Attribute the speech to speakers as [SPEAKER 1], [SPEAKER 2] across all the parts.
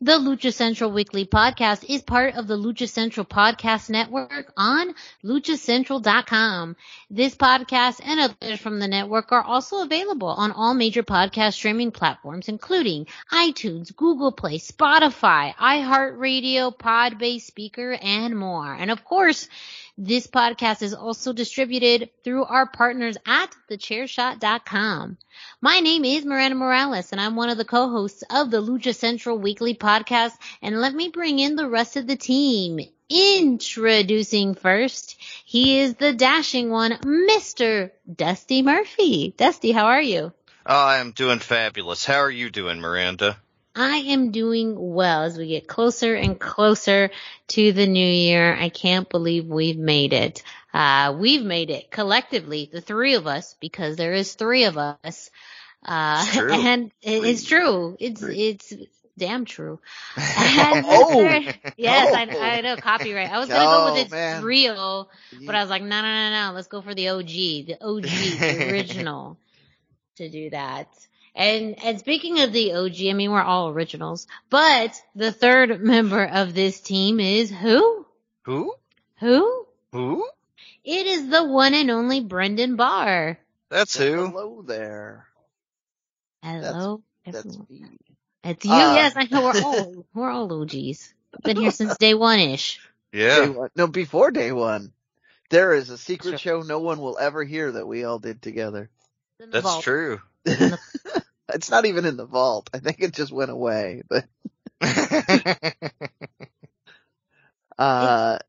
[SPEAKER 1] The Lucha Central Weekly Podcast is part of the Lucha Central Podcast Network on luchacentral.com. This podcast and others from the network are also available on all major podcast streaming platforms, including iTunes, Google Play, Spotify, iHeartRadio, Podbase Spreaker, and more. And of course, this podcast is also distributed through our partners at thechairshot.com. My name is Miranda Morales and I'm one of the co-hosts of the Lucha Central Weekly Podcast. And let me bring in the rest of the team. Introducing first, he is the dashing one, Mr. Dusty Murphy. Dusty, how are you?
[SPEAKER 2] I am doing fabulous. How are you doing, Miranda?
[SPEAKER 1] I am doing well as we get closer and closer to the new year. I can't believe we've made it. Uh, we've made it collectively, the three of us, because there is three of us. Uh,
[SPEAKER 2] It's true.
[SPEAKER 1] and it- it's true. It's, it's damn true. And
[SPEAKER 3] Oh.
[SPEAKER 1] yes, I,
[SPEAKER 3] Oh.
[SPEAKER 1] I know, copyright. I was gonna go with
[SPEAKER 3] Oh,
[SPEAKER 1] it's
[SPEAKER 3] man.
[SPEAKER 1] real, but I was like, no, no, no, no, let's go for the OG, the OG, the original to do that. And, and speaking of the OG, I mean, we're all originals, but the third member of this team is who?
[SPEAKER 2] Who?
[SPEAKER 1] Who?
[SPEAKER 2] Who?
[SPEAKER 1] It is the one and only Brendan Barr.
[SPEAKER 2] That's who.
[SPEAKER 3] Hello there.
[SPEAKER 1] Hello,
[SPEAKER 3] That's
[SPEAKER 1] everyone.
[SPEAKER 3] me.
[SPEAKER 1] It's you.
[SPEAKER 3] Uh,
[SPEAKER 1] yes, I know. We're all, we're all OGs. Been here since day one-ish.
[SPEAKER 3] Day
[SPEAKER 2] Yeah.
[SPEAKER 3] one. No, before day one. There is a secret
[SPEAKER 1] Sure.
[SPEAKER 3] show no one will ever hear that we all did together.
[SPEAKER 2] That's
[SPEAKER 1] vault.
[SPEAKER 2] true.
[SPEAKER 3] it's not even in the vault. I think it just went away. But uh,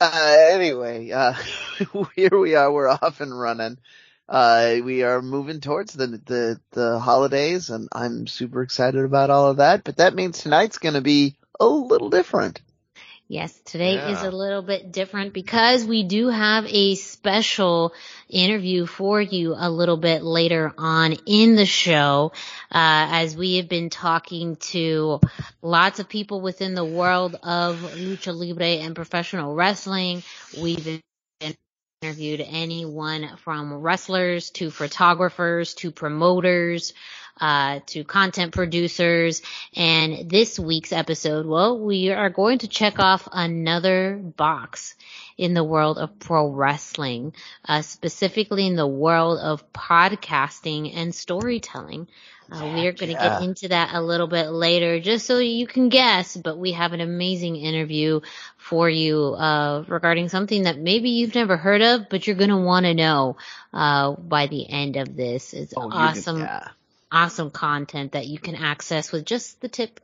[SPEAKER 3] uh anyway, uh here we are. We're off and running. Uh, we are moving towards the, the, the holidays and I'm super excited about all of that, but that means tonight's gonna be a little different.
[SPEAKER 1] Yes, today is a little bit different because we do have a special interview for you a little bit later on in the show, uh, as we have been talking to lots of people within the world of lucha libre and professional wrestling. We've interviewed anyone from wrestlers to photographers to promoters, uh, to content producers. And this week's episode, well, we are going to check off another box in the world of pro wrestling, uh, specifically in the world of podcasting and storytelling. Uh, we are going to
[SPEAKER 3] Yeah.
[SPEAKER 1] get into that a little bit later, just so you can guess, but we have an amazing interview for you, uh, regarding something that maybe you've never heard of, but you're going to want to know, uh, by the end of this. It's
[SPEAKER 3] Oh, can-
[SPEAKER 1] awesome
[SPEAKER 3] yeah.
[SPEAKER 1] awesome content that you can access with just the tip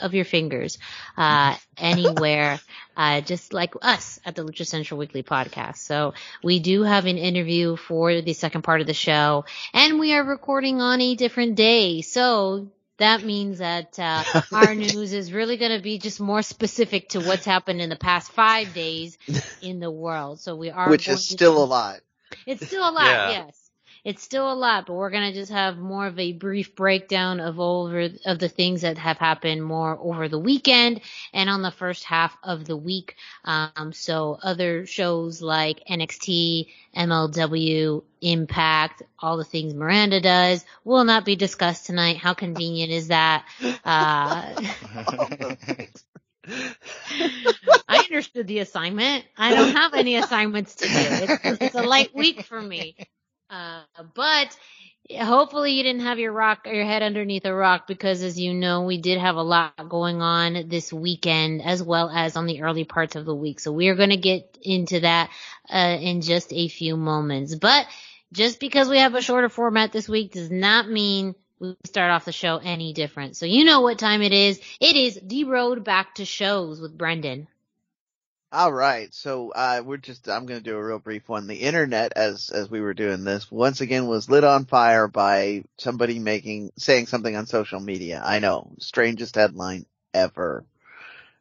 [SPEAKER 1] of your fingers, uh, anywhere, uh, just like us at the Lucha Central Weekly podcast. So we do have an interview for the second part of the show and we are recording on a different day. So that means that, uh, our news is really going to be just more specific to what's happened in the past five days in the world. So we are,
[SPEAKER 3] Which
[SPEAKER 1] going
[SPEAKER 3] is
[SPEAKER 1] to
[SPEAKER 3] still
[SPEAKER 1] be-
[SPEAKER 3] alive.
[SPEAKER 1] it's still a lot,
[SPEAKER 2] Yeah.
[SPEAKER 1] yes. It's still a lot, but we're gonna just have more of a brief breakdown of over of the things that have happened more over the weekend and on the first half of the week. Um, so other shows like NXT, MLW, Impact, all the things Miranda does will not be discussed tonight. How convenient is that? Uh, I understood the assignment. I don't have any assignments to do. It's, it's a light week for me. Uh, but hopefully you didn't have your rock your head underneath a rock because as you know we did have a lot going on this weekend as well as on the early parts of the week. So we're going to get into that uh, in just a few moments. But just because we have a shorter format this week does not mean we start off the show any different. So you know what time it is. It is the road back to shows with brendan
[SPEAKER 3] All right, so uh, we're just I'm going to do a real brief one. The internet, as as we were doing this, once again was lit on fire by somebody making saying something on social media. I know, strangest headline ever.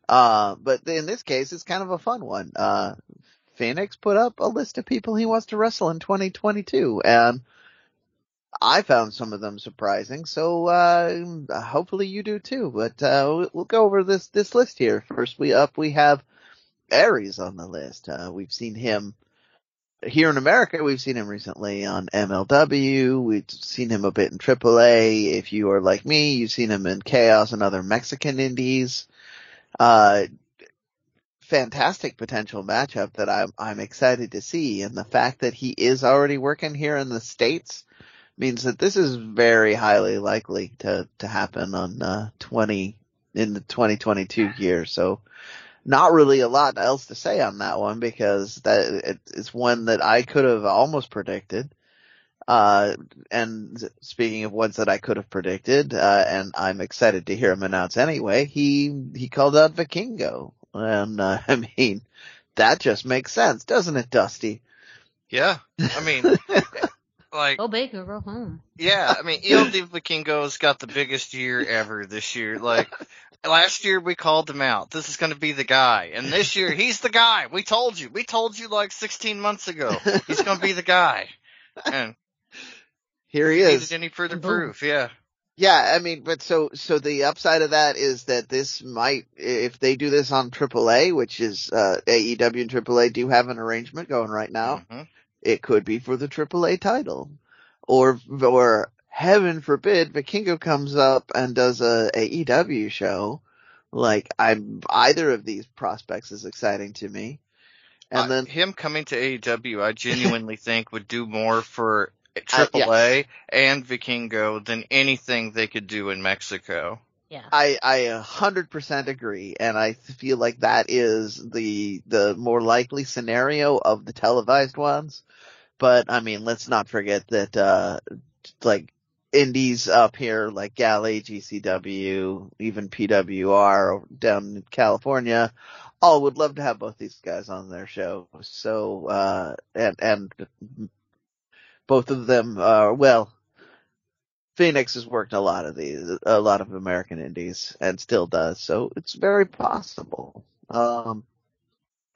[SPEAKER 3] Uh, but in this case, it's kind of a fun one. Uh, Phoenix put up a list of people he wants to wrestle in 2022, and I found some of them surprising. So uh, hopefully you do too. But uh, we'll go over this this list here. First, we up we have Arez on the list. Uh, we've seen him here in America. We've seen him recently on MLW. We've seen him a bit in AAA. If you are like me, you've seen him in Chaos and other Mexican indies. Uh, fantastic potential matchup that I'm, I'm excited to see. And the fact that he is already working here in the States means that this is very highly likely to, to happen on, uh, 20, in the 2022 year. So, not really a lot else to say on that one because that it, it's one that I could have almost predicted. Uh, and speaking of ones that I could have predicted, uh, and I'm excited to hear him announce anyway, he, he called out Vikingo. And, uh, I mean, that just makes sense, doesn't it, Dusty?
[SPEAKER 2] Yeah. I mean, like,
[SPEAKER 1] go big or go home
[SPEAKER 2] yeah, I mean, ELD Vikingo's got the biggest year ever this year. Like, last year we called him out. This is going to be the guy. And this year, he's the guy. We told you. We told you like 16 months ago. He's going to be the guy. And
[SPEAKER 3] Here he
[SPEAKER 2] needed
[SPEAKER 3] is.
[SPEAKER 2] any further proof. Yeah.
[SPEAKER 3] Yeah, I mean, but so, so the upside of that is that this might, if they do this on AAA, which is, uh, AEW and AAA do have an arrangement going right now,
[SPEAKER 2] Mhm.
[SPEAKER 3] it could be for the AAA title. Or, or heaven forbid, Vikingo comes up and does a AEW show. Like, I'm, either of these prospects is exciting to me. And
[SPEAKER 2] Uh,
[SPEAKER 3] then,
[SPEAKER 2] him coming to AEW, I genuinely think would do more for
[SPEAKER 3] Uh,
[SPEAKER 2] AAA and Vikingo than anything they could do in Mexico.
[SPEAKER 1] yeah
[SPEAKER 3] I, I a hundred percent agree, and I feel like that is the the more likely scenario of the televised ones. But I mean, let's not forget that uh like indies up here like Galley, GCW, even PWR down in California, all would love to have both these guys on their show. So uh and and both of them are well Phoenix has worked a lot of these, a lot of American indies, and still does. So it's very possible. Um,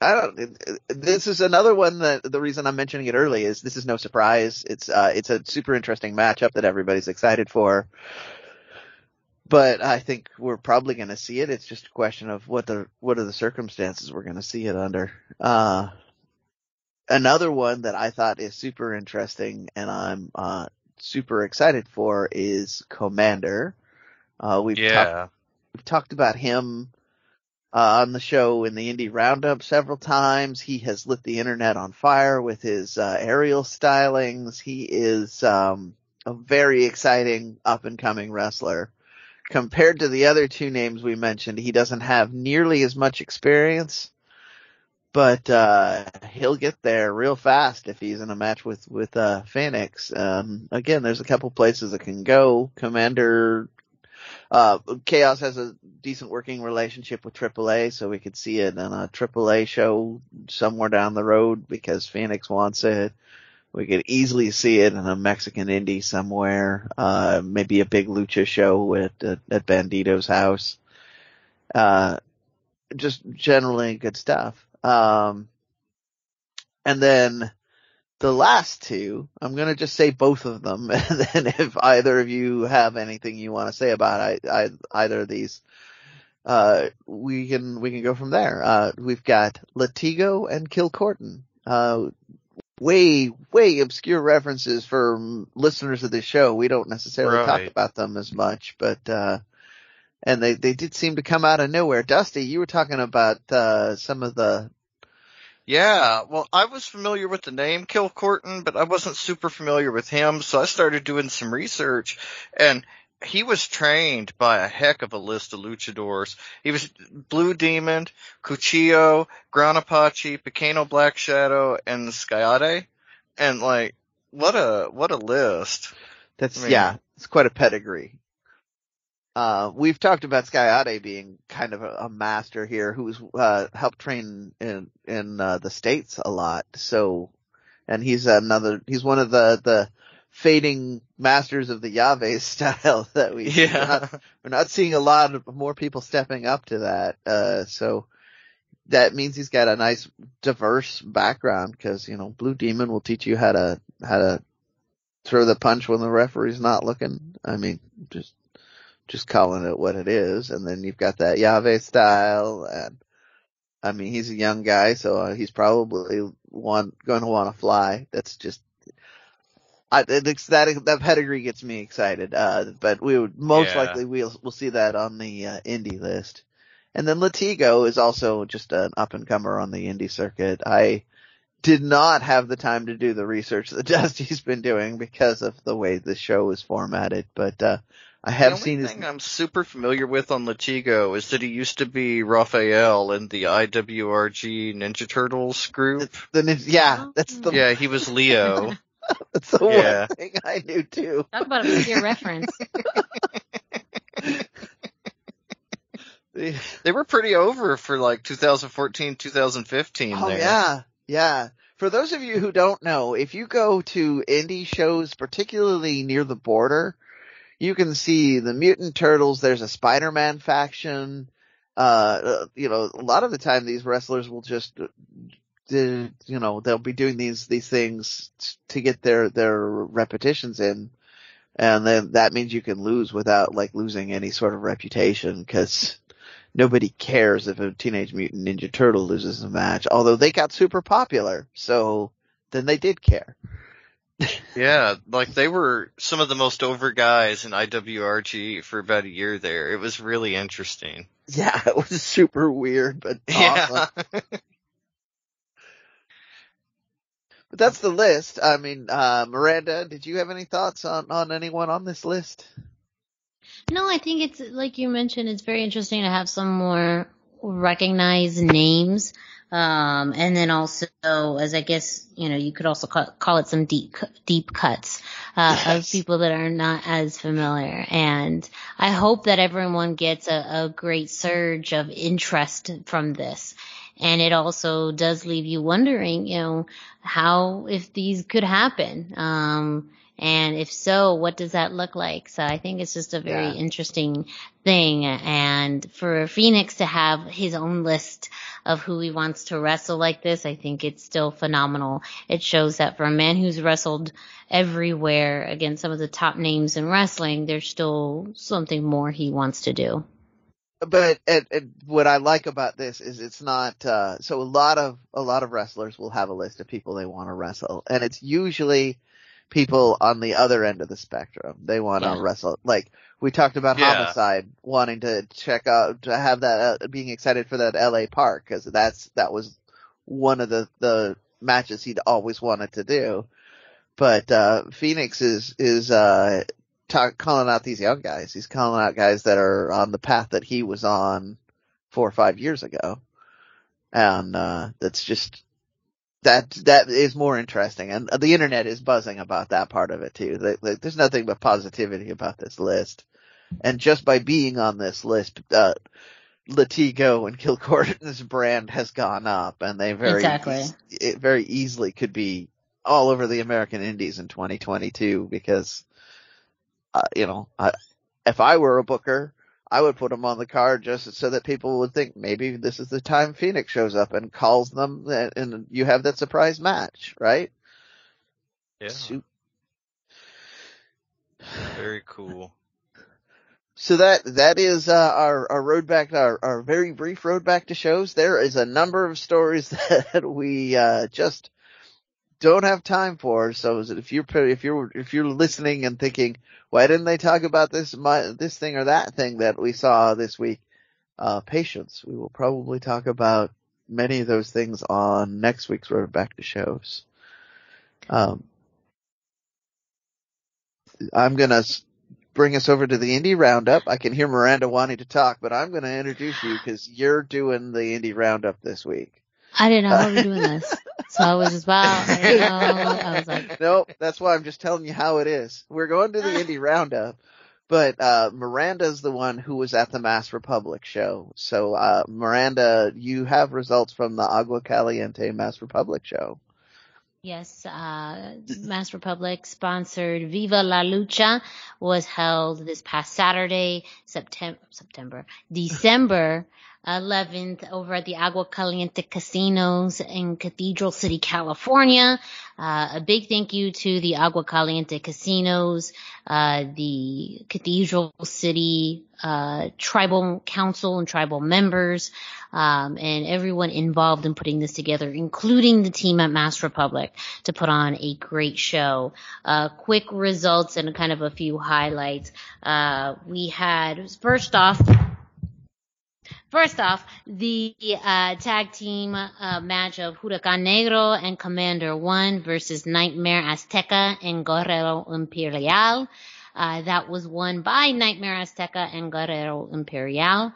[SPEAKER 3] I don't. This is another one that the reason I'm mentioning it early is this is no surprise. It's uh, it's a super interesting matchup that everybody's excited for. But I think we're probably going to see it. It's just a question of what the what are the circumstances we're going to see it under. Uh, another one that I thought is super interesting, and I'm uh, super excited for is Komander. Uh, we've talked
[SPEAKER 2] Yeah.
[SPEAKER 3] we've talked about him uh, on the show in the indie roundup several times. He has lit the internet on fire with his uh, aerial stylings. He is um, a very exciting up and coming wrestler. Compared to the other two names we mentioned, he doesn't have nearly as much experience, but uh, he'll get there real fast if he's in a match with with uh, Phoenix. Um, again, there's a couple places that can go. Komander uh, Chaos has a decent working relationship with AAA, so we could see it on a AAA show somewhere down the road because Phoenix wants it. We could easily see it in a Mexican indie somewhere, uh, maybe a big lucha show at, at, at Bandido's house. Uh, just generally good stuff. Um, and then the last two, I'm gonna just say both of them, and then if either of you have anything you want to say about I, I, either of these, uh, we can we can go from there. Uh, we've got Latigo and Kilcorton. Uh, way way obscure references for listeners of this show. We don't necessarily talk about them as much, but uh, and they they did seem to come out of nowhere. Dusty, you were talking about uh, some of the
[SPEAKER 2] Yeah, well, I was familiar with the name Kill Corton, but I wasn't super familiar with him, so I started doing some research, and he was trained by a heck of a list of luchadors. He was Blue Demon, Cuchillo, Gran Apache, Pequeño Black Shadow, and Skayde. And like, what a, what a list.
[SPEAKER 3] That's
[SPEAKER 2] I mean-
[SPEAKER 3] yeah, it's quite a pedigree. Uh, we've talked about Skayde being kind of a, a master here, who's uh, helped train in in uh, the states a lot. So, and he's another. He's one of the the fading masters of the llave style that we. We're not, we're not seeing a lot of more people stepping up to that. Uh, so that means he's got a nice diverse background because you know Blue Demon will teach you how to how to throw the punch when the referee's not looking. I mean, just just calling it what it is. And then you've got that llave style, and I mean, he's a young guy, so uh, he's probably want going to want to fly. That's just. I, it's that that pedigree gets me excited, uh, but we would most
[SPEAKER 2] Yeah.
[SPEAKER 3] likely we'll we'll see that on the uh, indie list, and then Latigo is also just an up and comer on the indie circuit. I did not have the time to do the research that Dusty's been doing because of the way the show is formatted, but uh, I have
[SPEAKER 2] the only
[SPEAKER 3] seen his.
[SPEAKER 2] thing I'm super familiar with on Latigo is that he used to be Raphael in the IWRG Ninja Turtles group.
[SPEAKER 3] The, nin- yeah, that's the
[SPEAKER 2] Yeah, he was Leo.
[SPEAKER 3] that's the
[SPEAKER 2] Yeah.
[SPEAKER 3] one thing I knew too.
[SPEAKER 1] Talk about a obscure reference.
[SPEAKER 3] The-
[SPEAKER 2] They were pretty over for like 2014, 2015
[SPEAKER 3] Oh
[SPEAKER 2] there.
[SPEAKER 3] yeah, yeah. For those of you who don't know, if you go to indie shows, particularly near the border, you can see the Mutant Turtles. There's a Spider-Man faction. Uh, uh, you know, a lot of the time these wrestlers will just, uh, you know, they'll be doing these these things to get their their repetitions in, and then that means you can lose without like losing any sort of reputation because nobody cares if a Teenage Mutant Ninja Turtle loses a match, although they got super popular, so then they did care.
[SPEAKER 2] Yeah, like they were some of the most over guys in IWRG for about a year there. It was really interesting.
[SPEAKER 3] Yeah, it was super weird, but awesome.
[SPEAKER 2] Yeah.
[SPEAKER 3] But that's the list. I mean, uh, Miranda, did you have any thoughts on, on anyone on this list?
[SPEAKER 1] No, I think it's like you mentioned. It's very interesting to have some more recognized names, um, and then also, as I guess you know, you could also call, call it some deep deep cuts uh, of people that are not as familiar. And I hope that everyone gets a, a great surge of interest from this. And it also does leave you wondering, you know, how if these could happen. Um, and if so, what does that look like? So I think it's just a very
[SPEAKER 3] Yeah.
[SPEAKER 1] interesting thing. And for Phoenix to have his own list of who he wants to wrestle like this, I think it's still phenomenal. It shows that for a man who's wrestled everywhere against some of the top names in wrestling, there's still something more he wants to do.
[SPEAKER 3] But and, and what I like about this is it's not uh so a lot of a lot of wrestlers will have a list of people they want to wrestle and it's usually people on the other end of the spectrum. They want to
[SPEAKER 1] Yeah.
[SPEAKER 3] wrestle like we talked about
[SPEAKER 2] Yeah.
[SPEAKER 3] Homicide wanting to check out to have that uh, being excited for that LA Park cuz that's that was one of the the matches he'd always wanted to do. But uh Phoenix is is uh talk, calling out these young guys. He's calling out guys that are on the path that he was on four or five years ago. And, uh, that's just, that, that is more interesting. And the internet is buzzing about that part of it too. Like, like, there's nothing but positivity about this list. And just by being on this list, uh, Latigo and Kilcorden's brand has gone up and they very,
[SPEAKER 1] Exactly.
[SPEAKER 3] it very easily could be all over the American Indies in 2022 because uh, you know, I, if I were a booker, I would put them on the card just so that people would think maybe this is the time Phoenix shows up and calls them and, and you have that surprise match, right?
[SPEAKER 2] Yeah.
[SPEAKER 3] Shoot.
[SPEAKER 2] Very cool.
[SPEAKER 3] So that, that is, uh, our, our road back, our, our very brief road back to shows. There is a number of stories that we, uh, just don't have time for. So if you're if you're if you're listening and thinking, why didn't they talk about this my, this thing or that thing that we saw this week? Uh, patience. We will probably talk about many of those things on next week's Road Back to Shows. Um, I'm gonna bring us over to the indie roundup. I can hear Miranda wanting to talk, but I'm gonna introduce you because you're doing the indie roundup this week.
[SPEAKER 1] I didn't know we were doing this. So I was just, wow, I know. I was like,
[SPEAKER 3] Nope, that's why I'm just telling you how it is. We're going to the indie roundup, but uh Miranda's the one who was at the Mask Republic show. So uh Miranda, you have results from the Agua Caliente Mask Republic show.
[SPEAKER 1] Yes, uh, Mask Republic sponsored Viva la Lucha was held this past Saturday, September, September, December 11th over at the Agua Caliente Casinos in Cathedral City, California. Uh, a big thank you to the Agua Caliente Casinos, uh, the Cathedral City, uh, tribal council and tribal members, um, and everyone involved in putting this together, including the team at Mask Republic to put on a great show. Uh, quick results and kind of a few highlights. Uh, we had, first off, First off, the uh, tag team uh, match of Huracan Negro and Commander One versus Nightmare Azteca and Guerrero Imperial. Uh, that was won by Nightmare Azteca and Guerrero Imperial.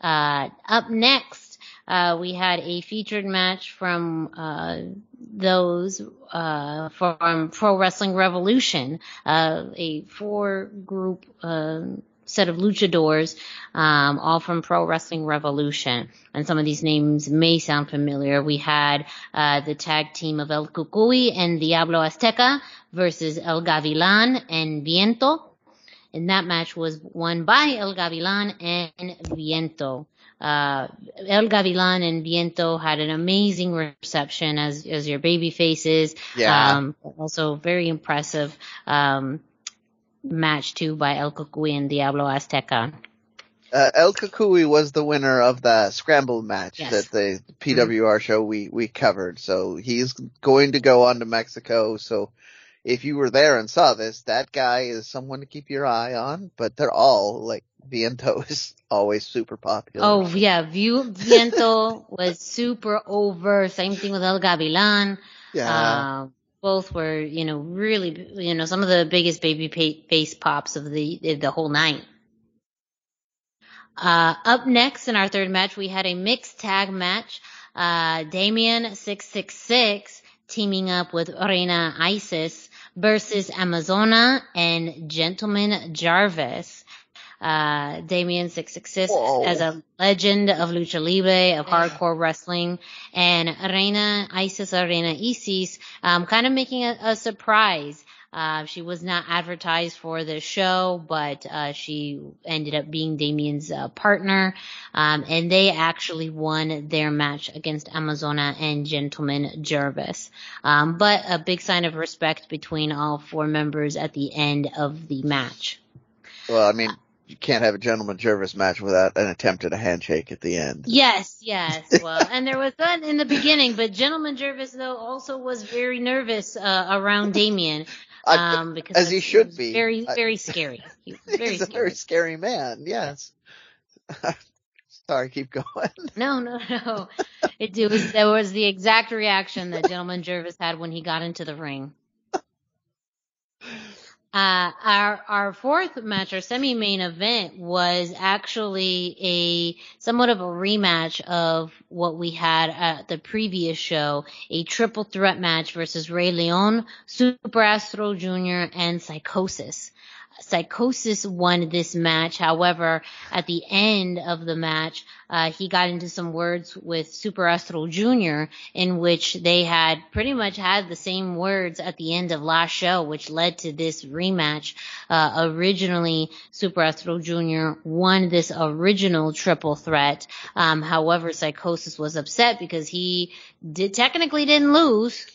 [SPEAKER 1] Uh, up next, uh, we had a featured match from uh, those from Pro Wrestling Revolution, a four group set of luchadors, um, all from Pro Wrestling Revolution. And some of these names may sound familiar. We had uh, the tag team of El Cucuy and Diablo Azteca versus El Gavilan and Viento. And that match was won by El Gavilan and Viento. Uh, El Gavilan and Viento had an amazing reception as, as your baby faces.
[SPEAKER 3] Yeah.
[SPEAKER 1] Um, also very impressive. Um, match too by El Cucuy and Diablo Azteca.
[SPEAKER 3] Uh, El Cucuy was the winner of the scramble match
[SPEAKER 1] Yes.
[SPEAKER 3] that the PWR show we, we covered. So he's going to go on to Mexico. So if you were there and saw this, that guy is someone to keep your eye on, but they're all like Viento is always super popular.
[SPEAKER 1] Oh yeah, View, Viento was super over. Same thing with El Gavilan.
[SPEAKER 3] yeah.
[SPEAKER 1] Um, both were, you know, really, you know, some of the biggest baby face pops of the the whole night. Uh, up next in our third match, we had a mixed tag match. Uh, Damien six six six teaming up with Reina Isis versus Amazona and Gentleman Jervis. Uh, Damien 666
[SPEAKER 3] Whoa.
[SPEAKER 1] as a legend of lucha libre, of hardcore wrestling, and Reina Isis or Reina Isis, um, kind of making a, a surprise. Uh, she was not advertised for the show, but uh, she ended up being Damien's uh, partner, um, and they actually won their match against Amazona and Gentleman Jervis. Um, but a big sign of respect between all four members at the end of the match.
[SPEAKER 3] Well, I mean, you can't have a gentleman Jervis match without an attempt at a handshake at the end.
[SPEAKER 1] Yes, yes. Well, and there was that in the beginning, but Gentleman Jervis though also was very nervous uh, around Damien,
[SPEAKER 3] I-
[SPEAKER 1] um, because
[SPEAKER 3] as he should
[SPEAKER 1] was
[SPEAKER 3] be.
[SPEAKER 1] Very,
[SPEAKER 3] I-
[SPEAKER 1] very scary. He very
[SPEAKER 3] He's a
[SPEAKER 1] scary.
[SPEAKER 3] very scary man. Yes. Sorry, keep going.
[SPEAKER 1] No, no, no. It, it was that was the exact reaction that Gentleman Jervis had when he got into the ring. Uh, our our fourth match, our semi-main event, was actually a somewhat of a rematch of what we had at the previous show, a triple threat match versus Rey Leon, Super Astro Jr., and Psychosis. Psychosis won this match. However, at the end of the match, uh, he got into some words with Super Astro Jr. in which they had pretty much had the same words at the end of last show, which led to this rematch. Uh, originally, Super Astro Jr. won this original triple threat. Um, however, Psychosis was upset because he did technically didn't lose.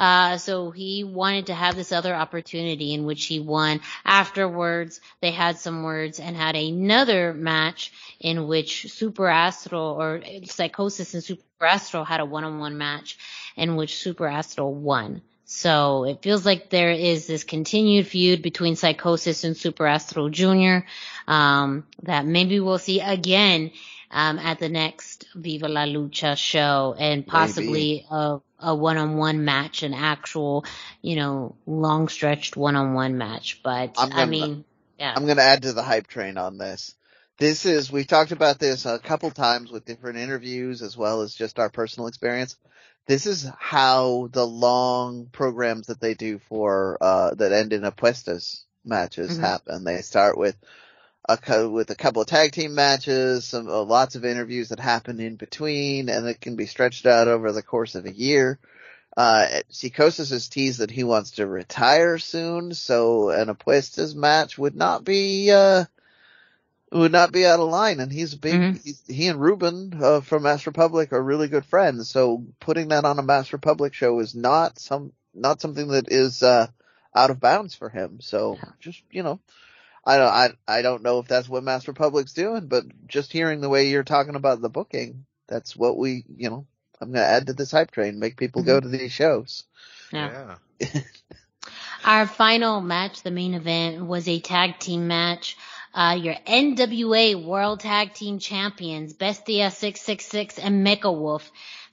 [SPEAKER 1] Uh, so he wanted to have this other opportunity in which he won. Afterwards, they had some words and had another match in which Super Astro or Psychosis and Super Astro had a one-on-one match in which Super Astro won. So it feels like there is this continued feud between Psychosis and Super Astro Jr. Um, that maybe we'll see again um, at the next Viva la Lucha show and possibly a, a one-on-one match, an actual, you know, long stretched one-on-one match. But
[SPEAKER 3] I'm
[SPEAKER 1] I mean, yeah.
[SPEAKER 3] I'm going to add to the hype train on this. This is, we've talked about this a couple times with different interviews as well as just our personal experience. This is how the long programs that they do for, uh, that end in apuestas matches
[SPEAKER 1] Mhm.
[SPEAKER 3] happen. They start with a, with a couple of tag team matches, some, uh, lots of interviews that happen in between and it can be stretched out over the course of a year. Uh, Psychosis has teased that he wants to retire soon, so an apuestas match would not be, uh, would not be out of line. And he's big,
[SPEAKER 1] Mhm.
[SPEAKER 3] he's, he and Ruben, uh, from Mask Republic are really good friends. So putting that on a Mask Republic show is not some, not something that is, uh, out of bounds for him. So just, you know, I don't, I, I don't know if that's what Mask Republic's doing, but just hearing the way you're talking about the booking, that's what we, you know, I'm going to add to this hype train, make people go to these shows.
[SPEAKER 1] yeah.
[SPEAKER 2] Yeah.
[SPEAKER 1] Our final match, the main event, was a tag team match. Uh, your NWA World Tag Team Champions, Bestia 666 and Mecha Wolf,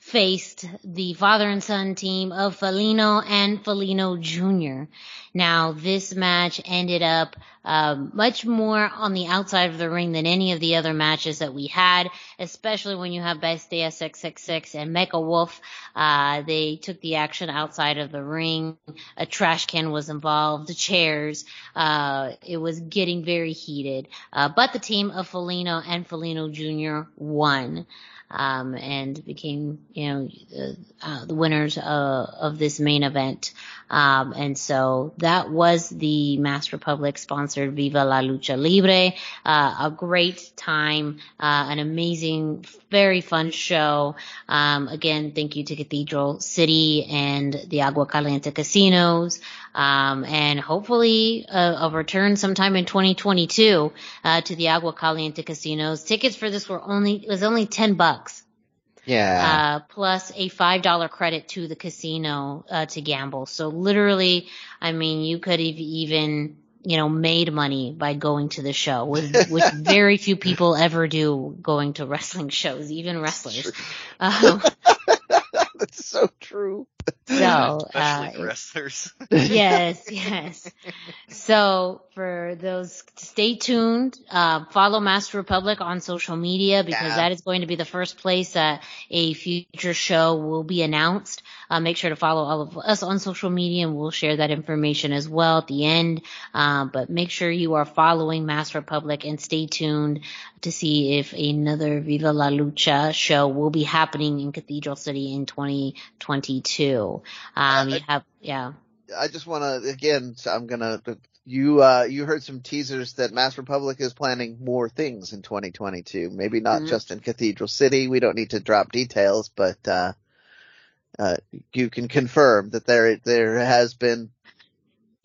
[SPEAKER 1] faced the father and son team of Felino and Felino Jr. Now, this match ended up um, much more on the outside of the ring than any of the other matches that we had, especially when you have Bestia 666 and Mecha Wolf. Uh, they took the action outside of the ring a trash can was involved, chairs. Uh, it was getting very heated. Uh, but the team of Felino and Felino Jr. won. Um, and became, you know, uh, the winners uh, of this main event. Um, and so that was the Mask Republic sponsored Viva la Lucha Libre. Uh, a great time, uh, an amazing, very fun show. Um, again, thank you to Cathedral City and the Agua Caliente casinos. Um, and hopefully a, a return sometime in 2022 uh, to the Agua Caliente casinos. Tickets for this were only was only 10 bucks
[SPEAKER 3] Yeah.
[SPEAKER 1] uh, plus a five dollar credit to the casino uh, to gamble. So literally, I mean, you could have even you know made money by going to the show, which, which very few people ever do going to wrestling shows, even wrestlers. Um,
[SPEAKER 3] That's so true.
[SPEAKER 1] So
[SPEAKER 2] Especially
[SPEAKER 1] uh,
[SPEAKER 2] wrestlers.
[SPEAKER 1] yes, yes. So for those, stay tuned. Uh, follow Mask Republic on social media because
[SPEAKER 3] Yeah.
[SPEAKER 1] that is going to be the first place that a future show will be announced. Uh, make sure to follow all of us on social media and we'll share that information as well at the end. Um, but make sure you are following Mask Republic and stay tuned to see if another Viva La Lucha show will be happening in Cathedral City in 2022. Um, you have, yeah.
[SPEAKER 3] I just want to again. so I'm gonna. You uh you heard some teasers that Mask Republic is planning more things in 2022. Maybe not
[SPEAKER 1] Mhm.
[SPEAKER 3] just in Cathedral City. We don't need to drop details, but uh, uh you can confirm that there there has been.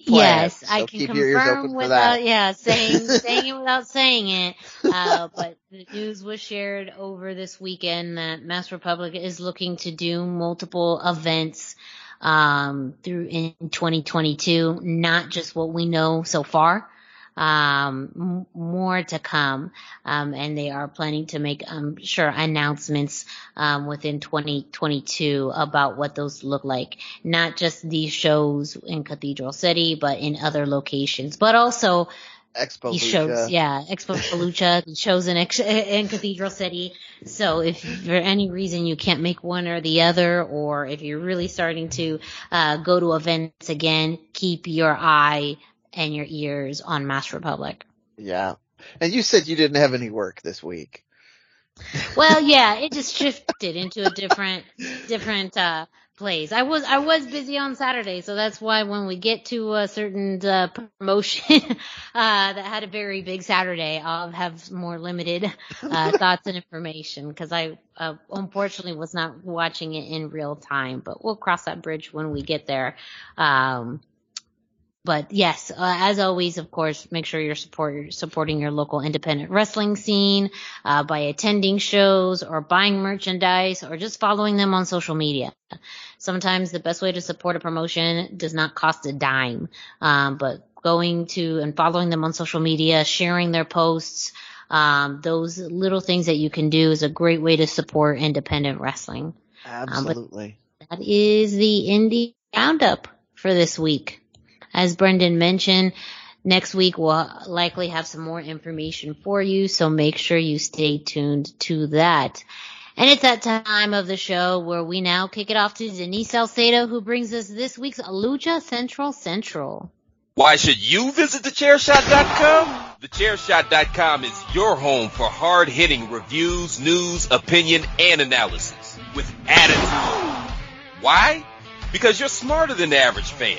[SPEAKER 3] plans,
[SPEAKER 1] Yes, I can
[SPEAKER 3] keep your ears open
[SPEAKER 1] confirm
[SPEAKER 3] for
[SPEAKER 1] without,
[SPEAKER 3] that.
[SPEAKER 1] yeah, saying, saying it without saying it. Uh, but the news was shared over this weekend that Mask Republic is looking to do multiple events, um, through in 2022, not just what we know so far. Um, m- more to come. Um, and they are planning to make, I'm sure, announcements, um, within 2022 about what those look like not just these shows in Cathedral City, but in other locations, but also
[SPEAKER 3] Expo
[SPEAKER 1] these shows, yeah, Expo Lucha, the shows in, in Cathedral City. So if for any reason you can't make one or the other, or if you're really starting to, uh, go to events again, keep your eye and your ears on Mask Republic.
[SPEAKER 3] Yeah. And you said you didn't have any work this week.
[SPEAKER 1] Well, yeah, it just shifted into a different, different, uh, plays. I was I was busy on Saturday, so that's why when we get to a certain uh, promotion uh, that had a very big Saturday, I'll have more limited uh, thoughts and information because I uh, unfortunately was not watching it in real time. But we'll cross that bridge when we get there. Um, but yes, uh, as always, of course, make sure you're support, supporting your local independent wrestling scene uh, by attending shows or buying merchandise or just following them on social media. Sometimes the best way to support a promotion does not cost a dime, um, but going to and following them on social media, sharing their posts, um, those little things that you can do is a great way to support independent wrestling.
[SPEAKER 3] Absolutely.
[SPEAKER 1] Um, that is the indie roundup for this week. As Brendan mentioned, next week we'll likely have some more information for you, so make sure you stay tuned to that. And it's that time of the show where we now kick it off to Denise Salcedo, who brings us this week's Lucha Central Central.
[SPEAKER 4] Why should you visit thechairshot.com? Thechairshot.com is your home for hard-hitting reviews, news, opinion, and analysis with attitude. Why? Because you're smarter than the average fan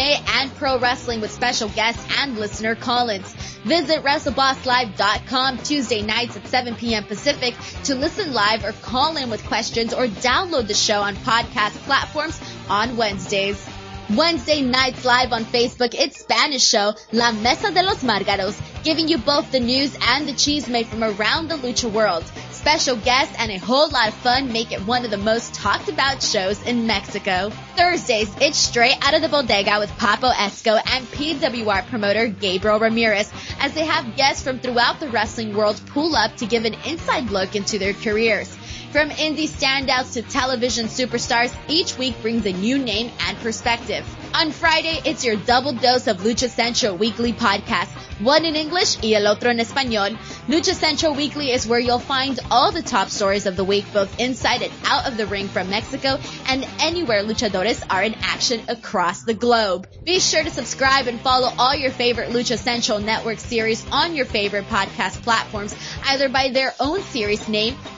[SPEAKER 5] and pro wrestling with special guests and listener call-ins. Visit WrestleBossLive.com Tuesday nights at 7 p.m. Pacific to listen live or call in with questions or download the show on podcast platforms on Wednesdays. Wednesday nights live on Facebook, it's Spanish show La Mesa de los Margaros, giving you both the news and the cheese made from around the lucha world special guests, and a whole lot of fun make it one of the most talked about shows in Mexico. Thursdays, it's straight out of the bodega with Papo Esco and PWR promoter Gabriel Ramirez as they have guests from throughout the wrestling world pull up to give an inside look into their careers. From indie standouts to television superstars, each week brings a new name and perspective. On Friday, it's your double dose of Lucha Central weekly podcast one in English y el otro en español. Lucha Central Weekly is where you'll find all the top stories of the week, both inside and out of the ring from Mexico and anywhere luchadores are in action across the globe. Be sure to subscribe and follow all your favorite Lucha Central Network series on your favorite podcast platforms, either by their own series name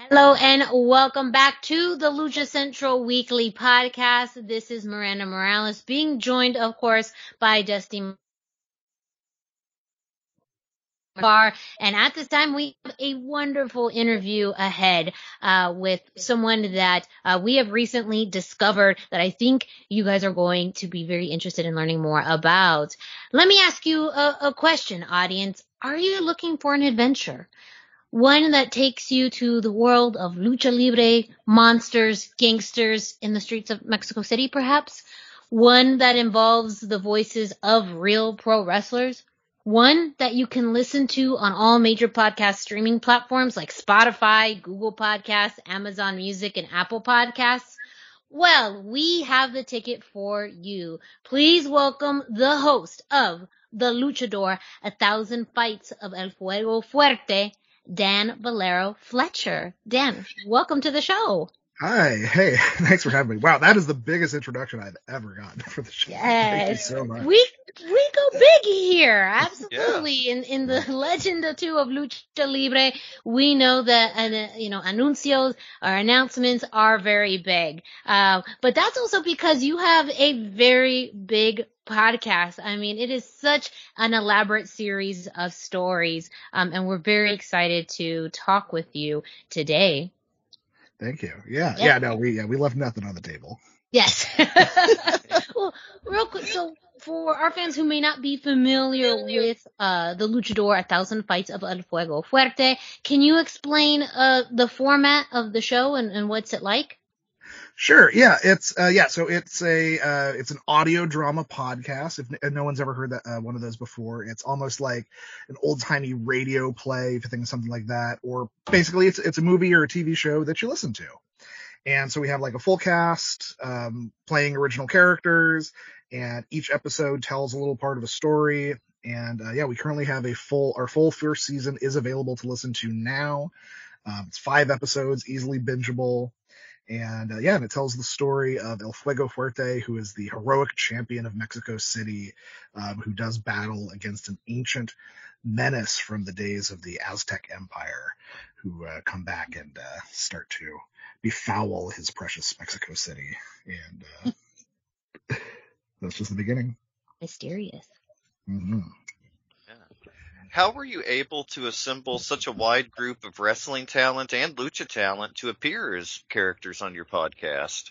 [SPEAKER 1] Hello and welcome back to the Lucha Central Weekly Podcast. This is Miranda Morales being joined, of course, by Dusty Bar. And at this time, we have a wonderful interview ahead uh, with someone that uh, we have recently discovered that I think you guys are going to be very interested in learning more about. Let me ask you a, a question, audience. Are you looking for an adventure? One that takes you to the world of lucha libre, monsters, gangsters in the streets of Mexico City, perhaps. One that involves the voices of real pro wrestlers. One that you can listen to on all major podcast streaming platforms like Spotify, Google Podcasts, Amazon Music, and Apple Podcasts. Well, we have the ticket for you. Please welcome the host of the Luchador, A Thousand Fights of El Fuego Fuerte, Dan Valero Fletcher. Dan, welcome to the show.
[SPEAKER 6] Hi, hey, thanks for having me. Wow, that is the biggest introduction I've ever gotten for the show. Thank you
[SPEAKER 1] Yes.
[SPEAKER 6] so much.
[SPEAKER 1] We we go big here, absolutely. In in the legend or two of lucha libre, we know that uh, you know anuncios or announcements are very big. Uh, but that's also because you have a very big podcast. I mean, it is such an elaborate series of stories, um, and we're very excited to talk with you today.
[SPEAKER 6] Thank you. Yeah,
[SPEAKER 1] Yeah.
[SPEAKER 6] yeah, no, we yeah, we left nothing on the table.
[SPEAKER 1] Yes. well, real quick, so for our fans who may not be familiar with uh, the Luchador A Thousand Fights of El Fuego Fuerte, can you explain uh, the format of the show and, and what's it like?
[SPEAKER 6] Sure. Yeah, it's uh yeah, so it's a uh it's an audio drama podcast. If n- no one's ever heard that uh, one of those before, it's almost like an old-timey radio play if you think of something like that or basically it's it's a movie or a TV show that you listen to. And so we have like a full cast um playing original characters and each episode tells a little part of a story and uh, yeah, we currently have a full our full first season is available to listen to now. Um, it's five episodes, easily bingeable. And uh, yeah, and it tells the story of El Fuego Fuerte, who is the heroic champion of Mexico City, um, who does battle against an ancient menace from the days of the Aztec Empire, who uh, come back and uh, start to befoul his precious Mexico City. And uh, that's just the beginning.
[SPEAKER 1] Mysterious.
[SPEAKER 6] hmm
[SPEAKER 2] How were you able to assemble such a wide group of wrestling talent and lucha talent to appear as characters on your podcast?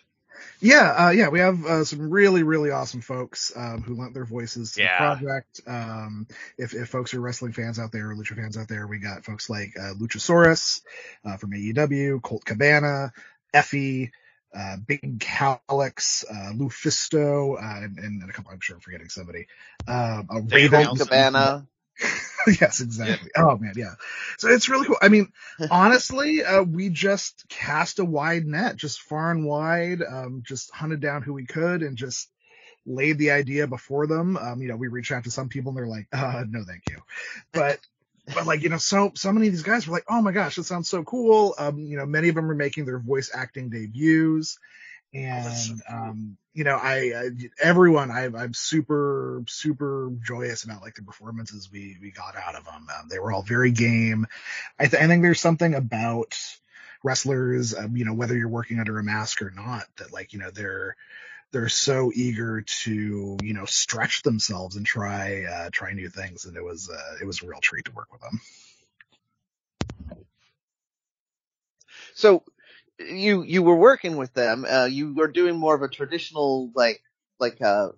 [SPEAKER 6] Yeah, uh, yeah, we have uh, some really, really awesome folks um, who lent their voices to
[SPEAKER 2] Yeah.
[SPEAKER 6] the project. Um, if, if folks are wrestling fans out there or lucha fans out there, we got folks like uh, Luchasaurus uh, from AEW, Colt Cabana, Effy, uh, Big Calix, uh, Lufisto, uh, and, and a couple. I'm sure I'm forgetting somebody. Um, a
[SPEAKER 2] Dave
[SPEAKER 6] Raven-
[SPEAKER 3] Cabana.
[SPEAKER 6] yes, exactly. Oh man, yeah. So it's really cool. I mean, honestly, uh, we just cast a wide net, just far and wide, um, just hunted down who we could and just laid the idea before them. Um, you know, we reached out to some people and they're like, uh, no, thank you. But, but like, you know, so, so many of these guys were like, oh my gosh, that sounds so cool. Um, you know, many of them are making their voice acting debuts.
[SPEAKER 2] That's so
[SPEAKER 6] And, um, you know, I, I everyone, I, I'm super, super joyous about like the performances we, we got out of them. Um, they were all very game. I, th- I think there's something about wrestlers, um, you know, whether you're working under a mask or not, that like, you know, they're, they're so eager to, you know, stretch themselves and try, uh, try new things. And it was, uh, it was a real treat to work with them.
[SPEAKER 3] So you you were working with them. Uh, you were doing more of a traditional like like a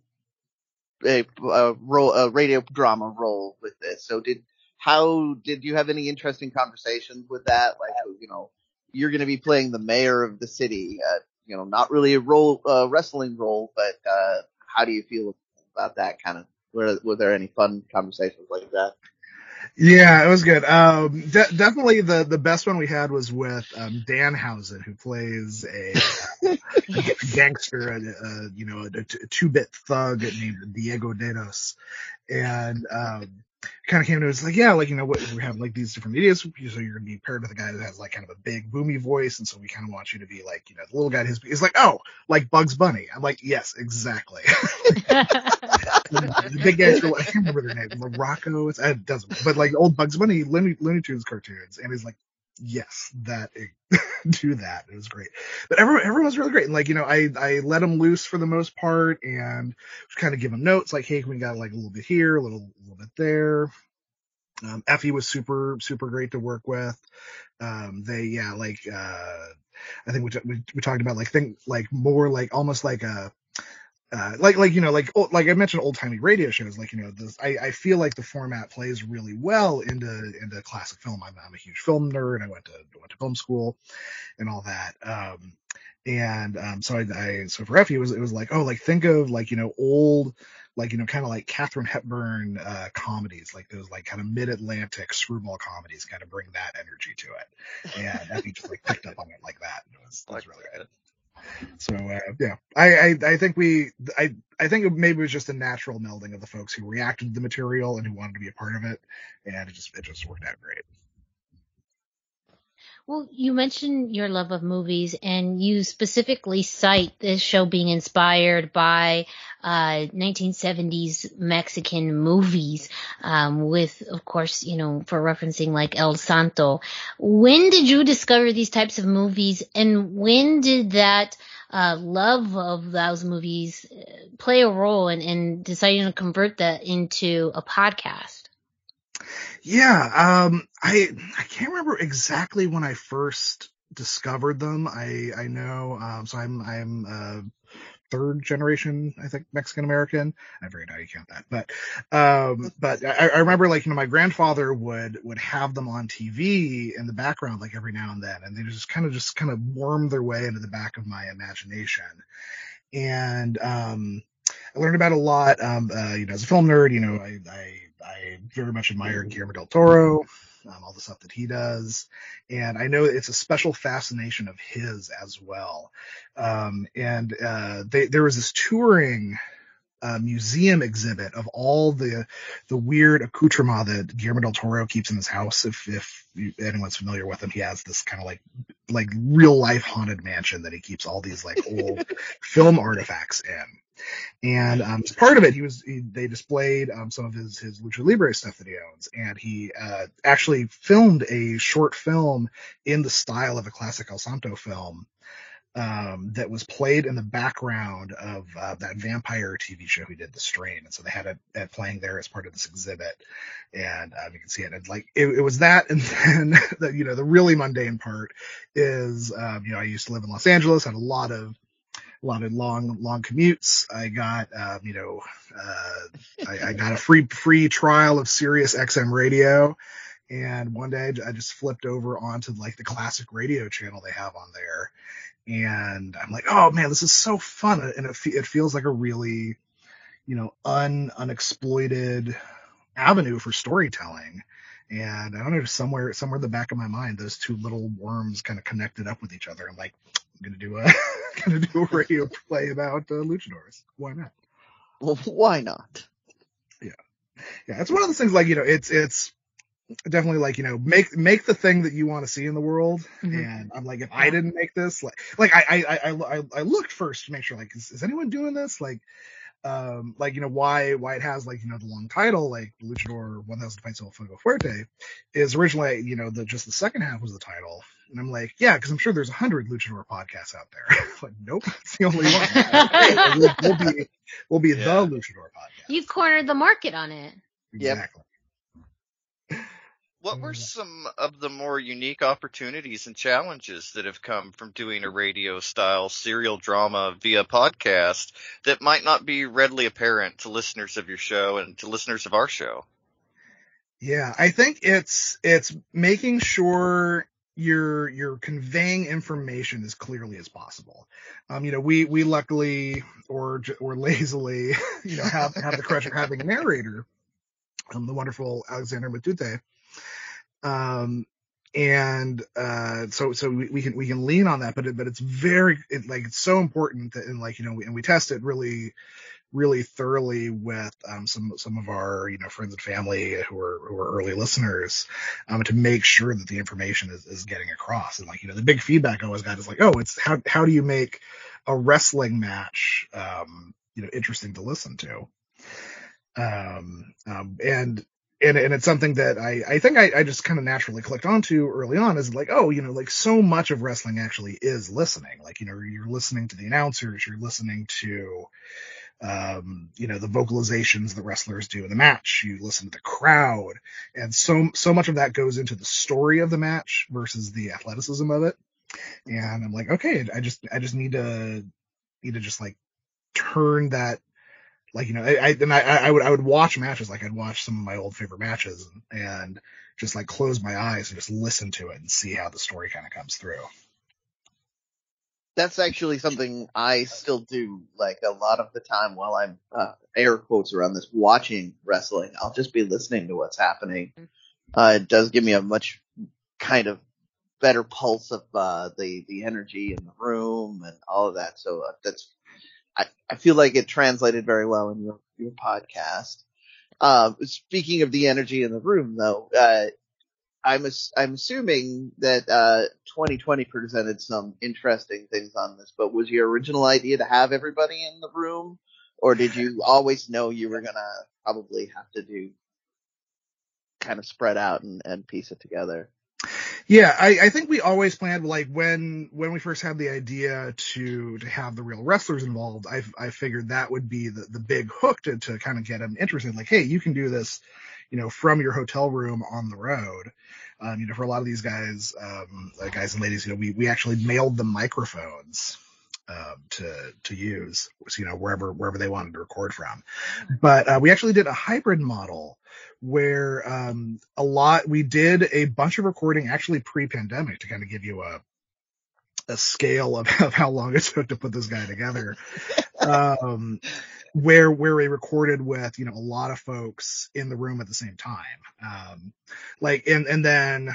[SPEAKER 3] a, a role a radio drama role with this. So did how did you have any interesting conversations with that? Like you know you're going to be playing the mayor of the city. Uh, you know not really a role uh, wrestling role, but uh, how do you feel about that kind of? Were, were there any fun conversations like that?
[SPEAKER 6] Yeah, it was good. Um, de- definitely the, the best one we had was with, um, Danhausen, who plays a, uh, a gangster, uh, uh, you know, a, a two-bit thug named Diego Dedos. And, um, kind of came to us like, yeah, like, you know, what, we have like these different medias. So you're to be paired with a guy that has like kind of a big boomy voice. And so we kind of want you to be like, you know, the little guy, his, he's like, oh, like Bugs Bunny. I'm like, yes, exactly. the big guys, I can't remember their name, Morocco. It doesn't, but like old Bugs Bunny, Looney, Looney Tunes cartoons, and he's like, yes, that do that. It was great, but everyone, everyone was really great, and like you know, I I let them loose for the most part, and kind of give him notes like, hey, we got like a little bit here, a little, a little bit there. Um, Effy was super, super great to work with. Um, they, yeah, like, uh, I think we, we, we talked about like, think like more like almost like a, uh, like, like, you know, like, old, like I mentioned old timey radio shows, like, you know, this, I, I feel like the format plays really well into, into classic film. I'm, I'm a huge film nerd. I went to, went to film school and all that. Um, and, um, so I, I, so for Effy, it was, it was like, oh, like think of like, you know, old, like, you know, kind of like Katharine Hepburn, uh, comedies, like those like kind of mid-Atlantic screwball comedies kind of bring that energy to it. And Effy just like picked up on it like that. It was, it was
[SPEAKER 2] Like
[SPEAKER 6] really good. So uh, yeah, I, I I think we I I think maybe it was just a natural melding of the folks who reacted to the material and who wanted to be a part of it, and it just it just worked out great.
[SPEAKER 1] Well, you mentioned your love of movies, and you specifically cite this show being inspired by uh, 1970s Mexican movies, um, with, of course, you know, for referencing like El Santo. When did you discover these types of movies, and when did that uh, love of those movies uh, play a role in, in deciding to convert that into a podcast?
[SPEAKER 6] Yeah, um, I I can't remember exactly when I first discovered them. I I know, um, so I'm I'm uh, third generation, I think, Mexican American. I forget how you count that, but um, but I, I remember like you know my grandfather would would have them on TV in the background like every now and then, and they just kind of just kind of worm their way into the back of my imagination, and um, I learned about a lot. Um, uh, you know, as a film nerd, you know, I I I very much admire Guillermo del Toro, um, all the stuff that he does, and I know it's a special fascination of his as well. Um, and uh, they, there was this touring uh, museum exhibit of all the the weird accoutrement that Guillermo del Toro keeps in his house. If if anyone's familiar with him, he has this kind of like like real life haunted mansion that he keeps all these like old film artifacts in. And um, as part of it, he was he, they displayed um, some of his his lucha libre stuff that he owns, and he uh, actually filmed a short film in the style of a classic El Santo film um, that was played in the background of uh, that vampire TV show he did, The Strain, and so they had it, it playing there as part of this exhibit, and um, you can see it. And like it, it was that, and then the you know the really mundane part is um, you know I used to live in Los Angeles, had a lot of a lot of long, long commutes. I got, um, you know, uh, I, I, got a free, free trial of Sirius XM radio. And one day I just flipped over onto like the classic radio channel they have on there. And I'm like, oh man, this is so fun. And it, it feels like a really, you know, un, unexploited avenue for storytelling. And I don't know, somewhere, somewhere in the back of my mind, those two little worms kind of connected up with each other. I'm like, I'm gonna do a gonna do a radio play about uh, luchadors. Why not?
[SPEAKER 3] Well, why not?
[SPEAKER 6] Yeah, yeah. It's one of those things like you know, it's it's definitely like you know, make make the thing that you want to see in the world. Mm-hmm. And I'm like, if I didn't make this, like like I I I I, I looked first to make sure like is, is anyone doing this like um, like you know why why it has like you know the long title like Luchador 1000 Fights El Fuego Fuerte is originally you know the just the second half was the title and I'm like yeah because I'm sure there's a hundred Luchador podcasts out there. Like nope it's the only one. We'll, we'll, be we'll be yeah. the Luchador podcast.
[SPEAKER 1] You cornered the market on it.
[SPEAKER 6] Exactly.
[SPEAKER 2] What were some of the more unique opportunities and challenges that have come from doing a radio style serial drama via podcast that might not be readily apparent to listeners of your show and to listeners of our show?
[SPEAKER 6] Yeah, I think it's it's making sure you're you're conveying information as clearly as possible. Um, you know, we we luckily or or lazily, you know, have have the credit of having a narrator, um, the wonderful Alexander Matute, um, and uh, so so we, we, can we can lean on that, but it, but it's very it, like it's so important that and like you know we, and we test it really really thoroughly with um, some some of our you know friends and family who are who are early listeners um, to make sure that the information is, is getting across and like you know the big feedback I always got is like oh it's how how do you make a wrestling match um, you know interesting to listen to um, um, and and, and it's something that I, I think I, I just kind of naturally clicked onto early on is like, oh, you know, like so much of wrestling actually is listening. Like, you know, you're listening to the announcers, you're listening to, um, you know, the vocalizations the wrestlers do in the match. You listen to the crowd and so, so much of that goes into the story of the match versus the athleticism of it. And I'm like, okay, I just, I just need to, need to just like turn that like you know, I, I and I, I would I would watch matches like I'd watch some of my old favorite matches and, and just like close my eyes and just listen to it and see how the story kind of comes through.
[SPEAKER 3] That's actually something I still do like a lot of the time while I'm uh, air quotes around this watching wrestling. I'll just be listening to what's happening. Uh, it does give me a much kind of better pulse of uh, the the energy in the room and all of that. So uh, that's I, I feel like it translated very well in your your podcast. Uh, speaking of the energy in the room, though, uh, I'm I'm assuming that uh, 2020 presented some interesting things on this. But was your original idea to have everybody in the room, or did you always know you were gonna probably have to do kind of spread out and, and piece it together?
[SPEAKER 6] Yeah, I, I think we always planned like when when we first had the idea to to have the real wrestlers involved. I I figured that would be the the big hook to to kind of get them interested. Like, hey, you can do this, you know, from your hotel room on the road. Um, you know, for a lot of these guys, um, guys and ladies, you know, we we actually mailed them microphones um, to to use, you know, wherever wherever they wanted to record from. But uh, we actually did a hybrid model where um, a lot we did a bunch of recording actually pre-pandemic to kind of give you a a scale of, of how long it took to put this guy together. um, where where we recorded with you know a lot of folks in the room at the same time. Um, like and and then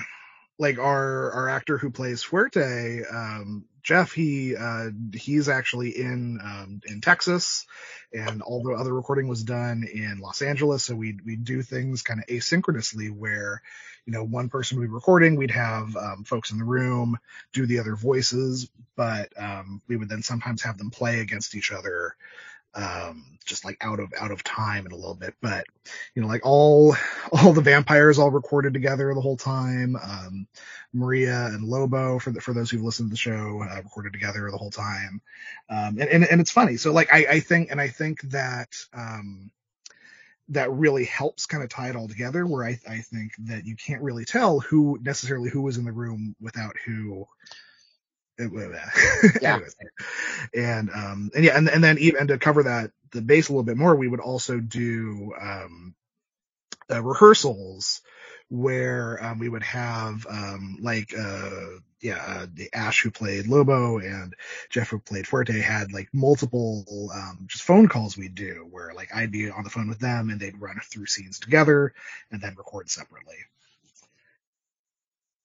[SPEAKER 6] like our our actor who plays Fuerte, um, Jeff, he uh, he's actually in um, in Texas, and all the other recording was done in Los Angeles. So we we do things kind of asynchronously, where you know one person would be recording, we'd have um, folks in the room do the other voices, but um, we would then sometimes have them play against each other um, just like out of out of time in a little bit. But you know, like all all the vampires all recorded together the whole time. Um, Maria and Lobo for the, for those who've listened to the show uh, recorded together the whole time. Um, and, and and it's funny. So like I I think and I think that um that really helps kind of tie it all together where I, I think that you can't really tell who necessarily who was in the room without who yeah. And um and yeah and and then even and to cover that the base a little bit more, we would also do um uh, rehearsals where um, we would have um like uh yeah uh, the Ash who played Lobo and Jeff who played Fuerte had like multiple um just phone calls we'd do where like I'd be on the phone with them and they'd run through scenes together and then record separately.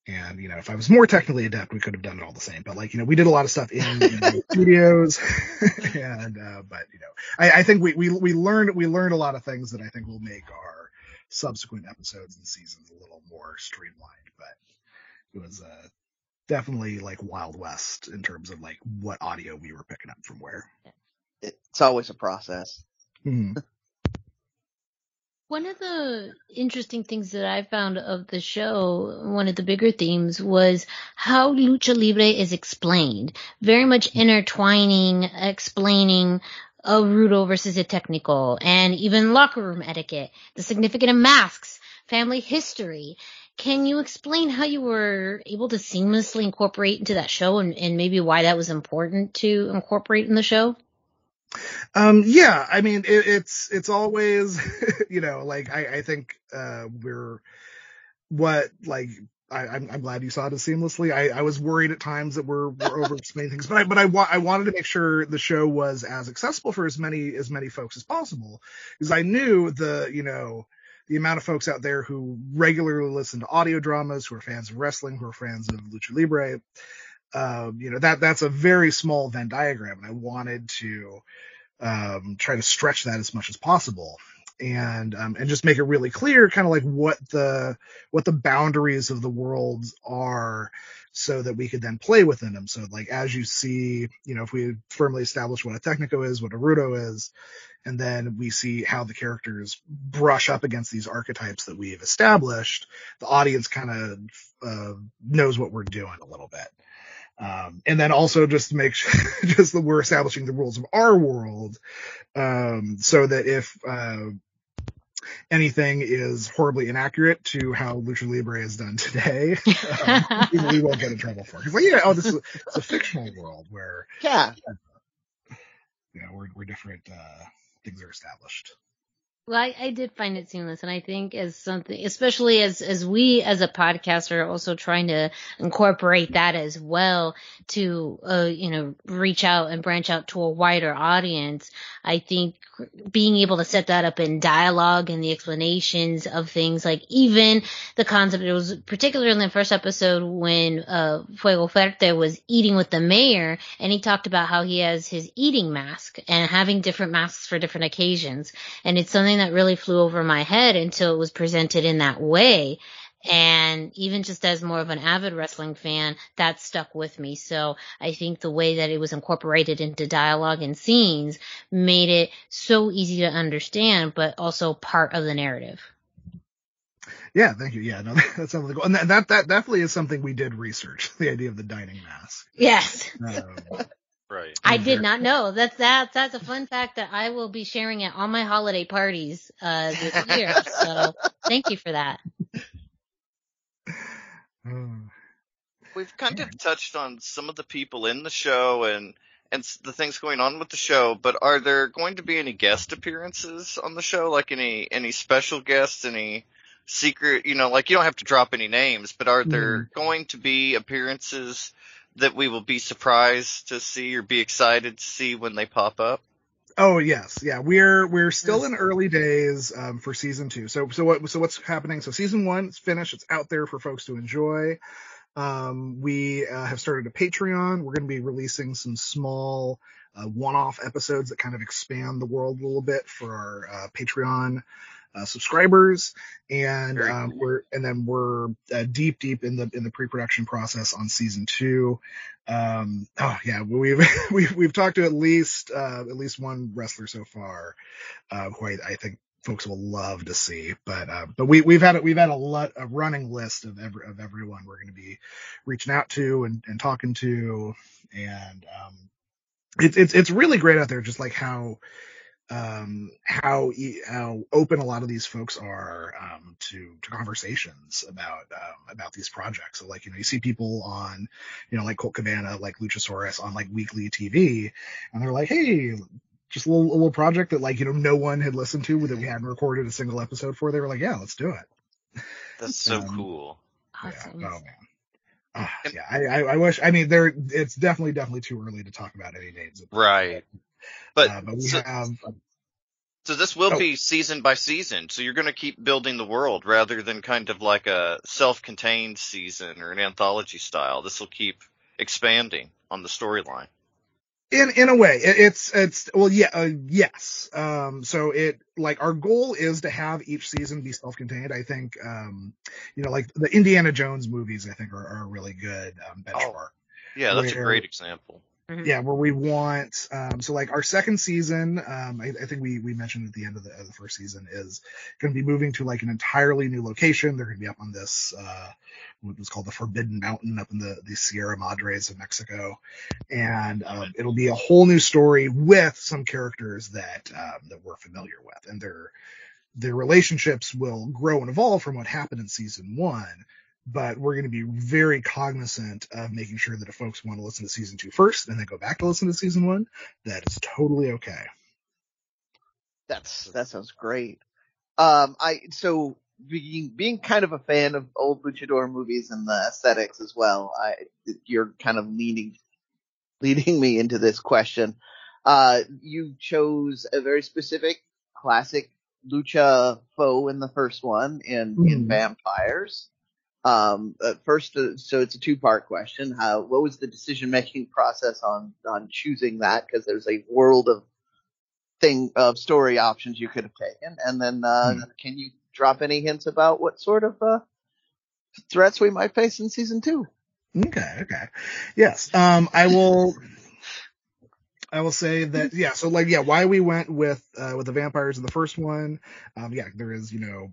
[SPEAKER 6] And, you know, if I was more technically adept, we could have done it all the same. But like, you know, we did a lot of stuff in, in studios and, uh, but you know, I, I think we, we, we learned, we learned a lot of things that I think will make our subsequent episodes and seasons a little more streamlined, but it was, uh, definitely like Wild West in terms of like what audio we were picking up from where.
[SPEAKER 3] It's always a process.
[SPEAKER 6] Mm-hmm.
[SPEAKER 1] One of the interesting things that I found of the show, one of the bigger themes was how lucha libre is explained. Very much mm-hmm. intertwining, explaining a rudo versus a technical and even locker room etiquette, the significance of masks, family history. Can you explain how you were able to seamlessly incorporate into that show and, and maybe why that was important to incorporate in the show?
[SPEAKER 6] Um, yeah, I mean, it, it's, it's always, you know, like I, I think, uh, we're what, like, I, I'm, I'm glad you saw it as seamlessly. I, I was worried at times that we're, we're over explaining things, but I, but I, wa- I wanted to make sure the show was as accessible for as many, as many folks as possible because I knew the, you know, the amount of folks out there who regularly listen to audio dramas, who are fans of wrestling, who are fans of lucha libre, um, you know, that, that's a very small Venn diagram. And I wanted to, um, try to stretch that as much as possible and, um, and just make it really clear kind of like what the, what the boundaries of the worlds are so that we could then play within them. So like, as you see, you know, if we firmly establish what a Technico is, what a Rudo is, and then we see how the characters brush up against these archetypes that we've established, the audience kind of, uh, knows what we're doing a little bit. Um, and then also just to make sure, just that we're establishing the rules of our world, um, so that if, uh, anything is horribly inaccurate to how Lucha Libre is done today, um, we won't get in trouble for it. Cause like, yeah, oh, this is it's a fictional world where,
[SPEAKER 3] yeah,
[SPEAKER 6] you know, we're, we're different, uh, things are established.
[SPEAKER 1] Well, I, I did find it seamless, and I think as something, especially as as we as a podcaster are also trying to incorporate that as well to, uh, you know, reach out and branch out to a wider audience. I think being able to set that up in dialogue and the explanations of things, like even the concept. It was particularly in the first episode when uh, Fuego Fuerte was eating with the mayor, and he talked about how he has his eating mask and having different masks for different occasions, and it's something that really flew over my head until it was presented in that way. And even just as more of an avid wrestling fan, that stuck with me. So I think the way that it was incorporated into dialogue and scenes made it so easy to understand, but also part of the narrative.
[SPEAKER 6] Yeah, thank you. Yeah, no, that sounds cool. And that, that, that definitely is something we did research, the idea of the dining mask.
[SPEAKER 1] Yes.
[SPEAKER 6] Um,
[SPEAKER 2] Right.
[SPEAKER 1] I did not know. That's that. That's a fun fact that I will be sharing at all my holiday parties uh, this year. so thank you for that.
[SPEAKER 2] We've kind of touched on some of the people in the show and and the things going on with the show, but are there going to be any guest appearances on the show? Like any any special guests, any secret, you know, like you don't have to drop any names, but are there going to be appearances that we will be surprised to see or be excited to see when they pop up?
[SPEAKER 6] Oh yes, yeah. We're we're still in early days um, for season two. So so what so what's happening? So season one is finished. It's out there for folks to enjoy. Um, we uh, have started a Patreon. We're going to be releasing some small uh, one-off episodes that kind of expand the world a little bit for our uh, Patreon uh, subscribers, and um, we're and then we're uh, deep deep in the in the pre-production process on season two. Um, oh yeah, we've we've we've talked to at least uh, at least one wrestler so far, uh, who I, I think folks will love to see. But uh, but we we've had we've had a lot a running list of every of everyone we're going to be reaching out to and, and talking to, and um, it's it's it's really great out there, just like how um how e- how open a lot of these folks are um to to conversations about um about these projects so like you know you see people on you know like Colt Cabana like Luchasaurus on like weekly TV and they're like hey just a little, a little project that like you know no one had listened to that we hadn't recorded a single episode for they were like yeah let's do it
[SPEAKER 2] That's so
[SPEAKER 6] Um,
[SPEAKER 2] cool.
[SPEAKER 1] Awesome.
[SPEAKER 6] yeah oh man Ah, yeah I, I I wish I mean there it's definitely definitely too early to talk about any names
[SPEAKER 2] Right. But,
[SPEAKER 6] uh, but we
[SPEAKER 2] so,
[SPEAKER 6] have
[SPEAKER 2] so this will
[SPEAKER 6] Oh.
[SPEAKER 2] be season by season. So you're going to keep building the world rather than kind of like a self-contained season or an anthology style. This will keep expanding on the storyline.
[SPEAKER 6] in in a way it, it's it's well yeah uh, yes um so it like our goal is to have each season be self-contained i think um you know like the indiana jones movies i think are, are a really good um, benchmark
[SPEAKER 2] Yeah, that's a great example.
[SPEAKER 6] Yeah where we want um so like our second season um i, I think we we mentioned at the end of the, of the first season is going to be moving to like an entirely new location. They're going to be up on this uh what was called the forbidden mountain up in the the sierra madres of mexico. And um, it'll be a whole new story with some characters that um, that we're familiar with. And their their relationships will grow and evolve from what happened in season one but we're going to be very cognizant of making sure that if folks want to listen to season two first and then go back to listen to season one, that is totally okay.
[SPEAKER 3] That's that sounds great. Um, I so being being kind of a fan of old luchador movies and the aesthetics as well. I you're kind of leading leading me into this question. Uh, you chose a very specific classic lucha foe in the first one in in
[SPEAKER 6] Mhm.
[SPEAKER 3] vampires. Um, first, uh, so it's a two part question. How what was the decision making process on on choosing that? Because there's a world of thing of story options you could have taken. And then, uh,
[SPEAKER 6] Hmm.
[SPEAKER 3] can you drop any hints about what sort of, uh, threats we might face in season two?
[SPEAKER 6] Okay, okay. Yes. Um, I will, I will say that, yeah, so like, yeah, why we went with, uh, with the vampires in the first one. Um, yeah, there is, you know,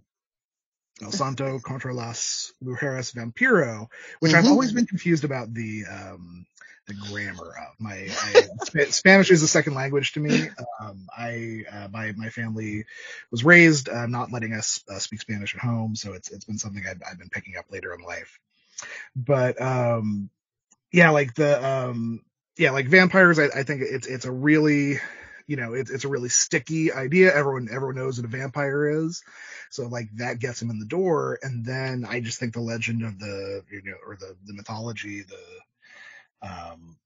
[SPEAKER 6] El Santo contra las Mujeres Vampiro, which I've
[SPEAKER 3] Mhm.
[SPEAKER 6] always been confused about the, um, the grammar of my, I, Sp- Spanish is a second language to me. Um, I, uh, my, my family was raised, uh, not letting us uh, speak Spanish at home. So it's, it's been something I've, I've been picking up later in life. But, um, yeah, like the, um, yeah, like vampires, I, I think it's, it's a really, you know, it's it's a really sticky idea. Everyone everyone knows what a vampire is, so like that gets him in the door. And then I just think the legend of the you know or the the mythology, the um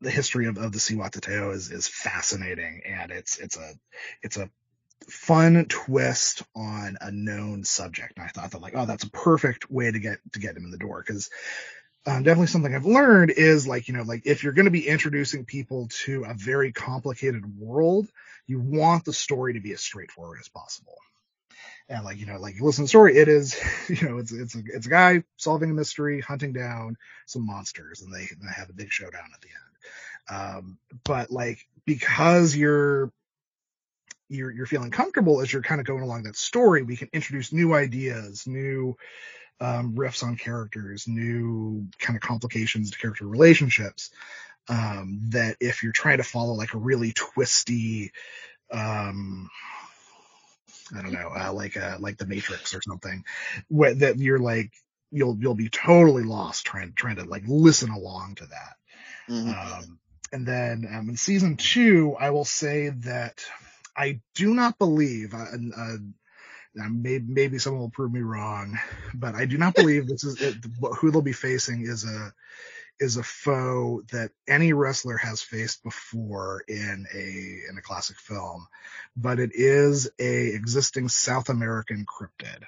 [SPEAKER 6] the history of, of the Cihuateteo is is fascinating, and it's it's a it's a fun twist on a known subject. And I thought that like, oh, that's a perfect way to get to get him in the door because um, definitely something I've learned is like, you know, like if you're going to be introducing people to a very complicated world, you want the story to be as straightforward as possible. And like, you know, like you listen to the story, it is, you know, it's, it's a, it's a guy solving a mystery, hunting down some monsters and they, they have a big showdown at the end. Um, but like, because you're, you're, you're feeling comfortable as you're kind of going along that story, we can introduce new ideas, new, um, riffs on characters, new kind of complications to character relationships. Um, that if you're trying to follow like a really twisty, um, I don't know, uh, like uh, like the Matrix or something, where, that you're like you'll you'll be totally lost trying trying to like listen along to that. Mm-hmm. Um, and then um, in season two, I will say that I do not believe, uh, uh, maybe, maybe someone will prove me wrong, but I do not believe this is it, who they'll be facing is a is a foe that any wrestler has faced before in a in a classic film, but it is a existing South American cryptid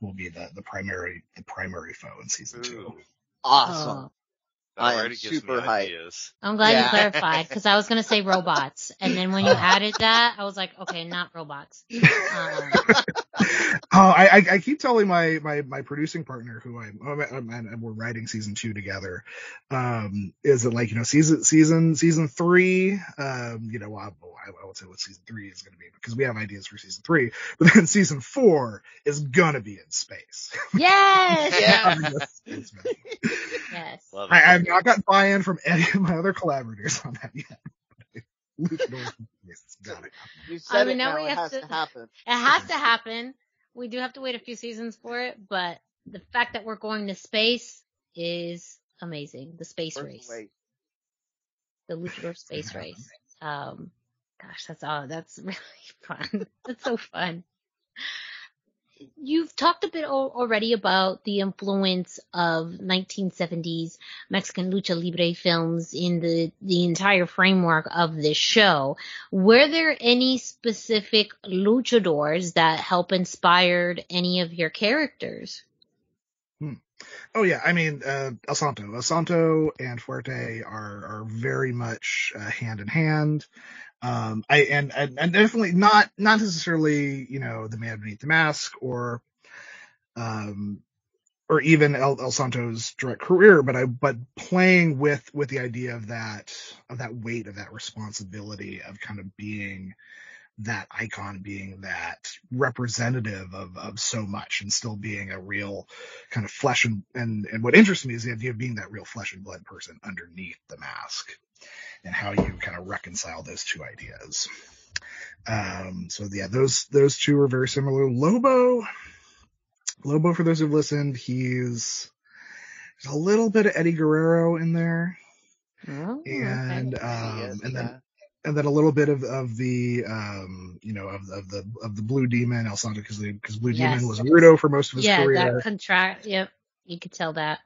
[SPEAKER 6] will be the the primary the primary foe in season Ooh. two.
[SPEAKER 3] Awesome. Oh.
[SPEAKER 2] I am super
[SPEAKER 1] hyped. I'm glad yeah. you clarified because I was gonna say robots, and then when you added that, I was like, okay, not robots. Um,
[SPEAKER 6] oh, I, I keep telling my my my producing partner who I'm, I'm, I'm we're writing season two together, um, is it like you know season season season three, um, you know I, I won't say what season three is gonna be because we have ideas for season three, but then season four is gonna be in space.
[SPEAKER 1] Yes.
[SPEAKER 2] yeah.
[SPEAKER 1] yes.
[SPEAKER 6] I, I'm I've not got buy-in from any of my other collaborators on that yet.
[SPEAKER 3] Got it. You said I mean, it now,
[SPEAKER 1] it
[SPEAKER 3] has to, to, happen. It
[SPEAKER 1] has to happen. We do have to wait a few seasons for it, but the fact that we're going to space is amazing. The space race. The Luchador space race. Um, gosh, that's all. That's really fun. that's so fun you've talked a bit already about the influence of 1970s Mexican lucha libre films in the the entire framework of this show. Were there any specific luchadors that help inspired any of your characters?
[SPEAKER 6] Oh yeah, I mean uh, El Santo, El Santo and Fuerte are are very much uh, hand in hand. Um, I and, and, and definitely not not necessarily you know the man beneath the mask or um or even El, El Santo's direct career, but I but playing with with the idea of that of that weight of that responsibility of kind of being that icon being that representative of, of so much and still being a real kind of flesh and, and, and what interests me is the idea of being that real flesh and blood person underneath the mask and how you kind of reconcile those two ideas. Um, so yeah, those, those two are very similar. Lobo, Lobo, for those who've listened, he's, there's a little bit of Eddie Guerrero in there. Oh, and, okay. um, and then, and then a little bit of, of the, um, you know, of, of the, of the Blue Demon, El Santo, because because Blue yes. Demon was rudo for most of his
[SPEAKER 1] yeah,
[SPEAKER 6] career.
[SPEAKER 1] Yeah, that contract. Yep, you could tell that.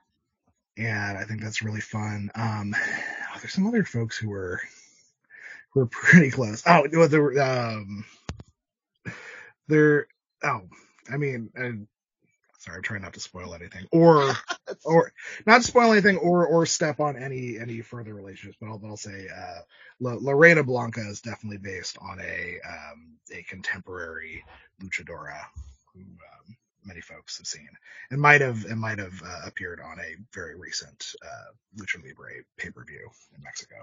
[SPEAKER 6] And I think that's really fun. Um, there's some other folks who were who were pretty close. Oh, there were um, there. Oh, I mean, sorry, I'm trying not to spoil anything, or or not spoil anything, or or step on any any further relationships. But I'll, I'll say uh, La, Reina Blanca is definitely based on a um, a contemporary luchadora who um, many folks have seen, and might have and might have uh, appeared on a very recent uh, Lucha Libre pay per view in Mexico.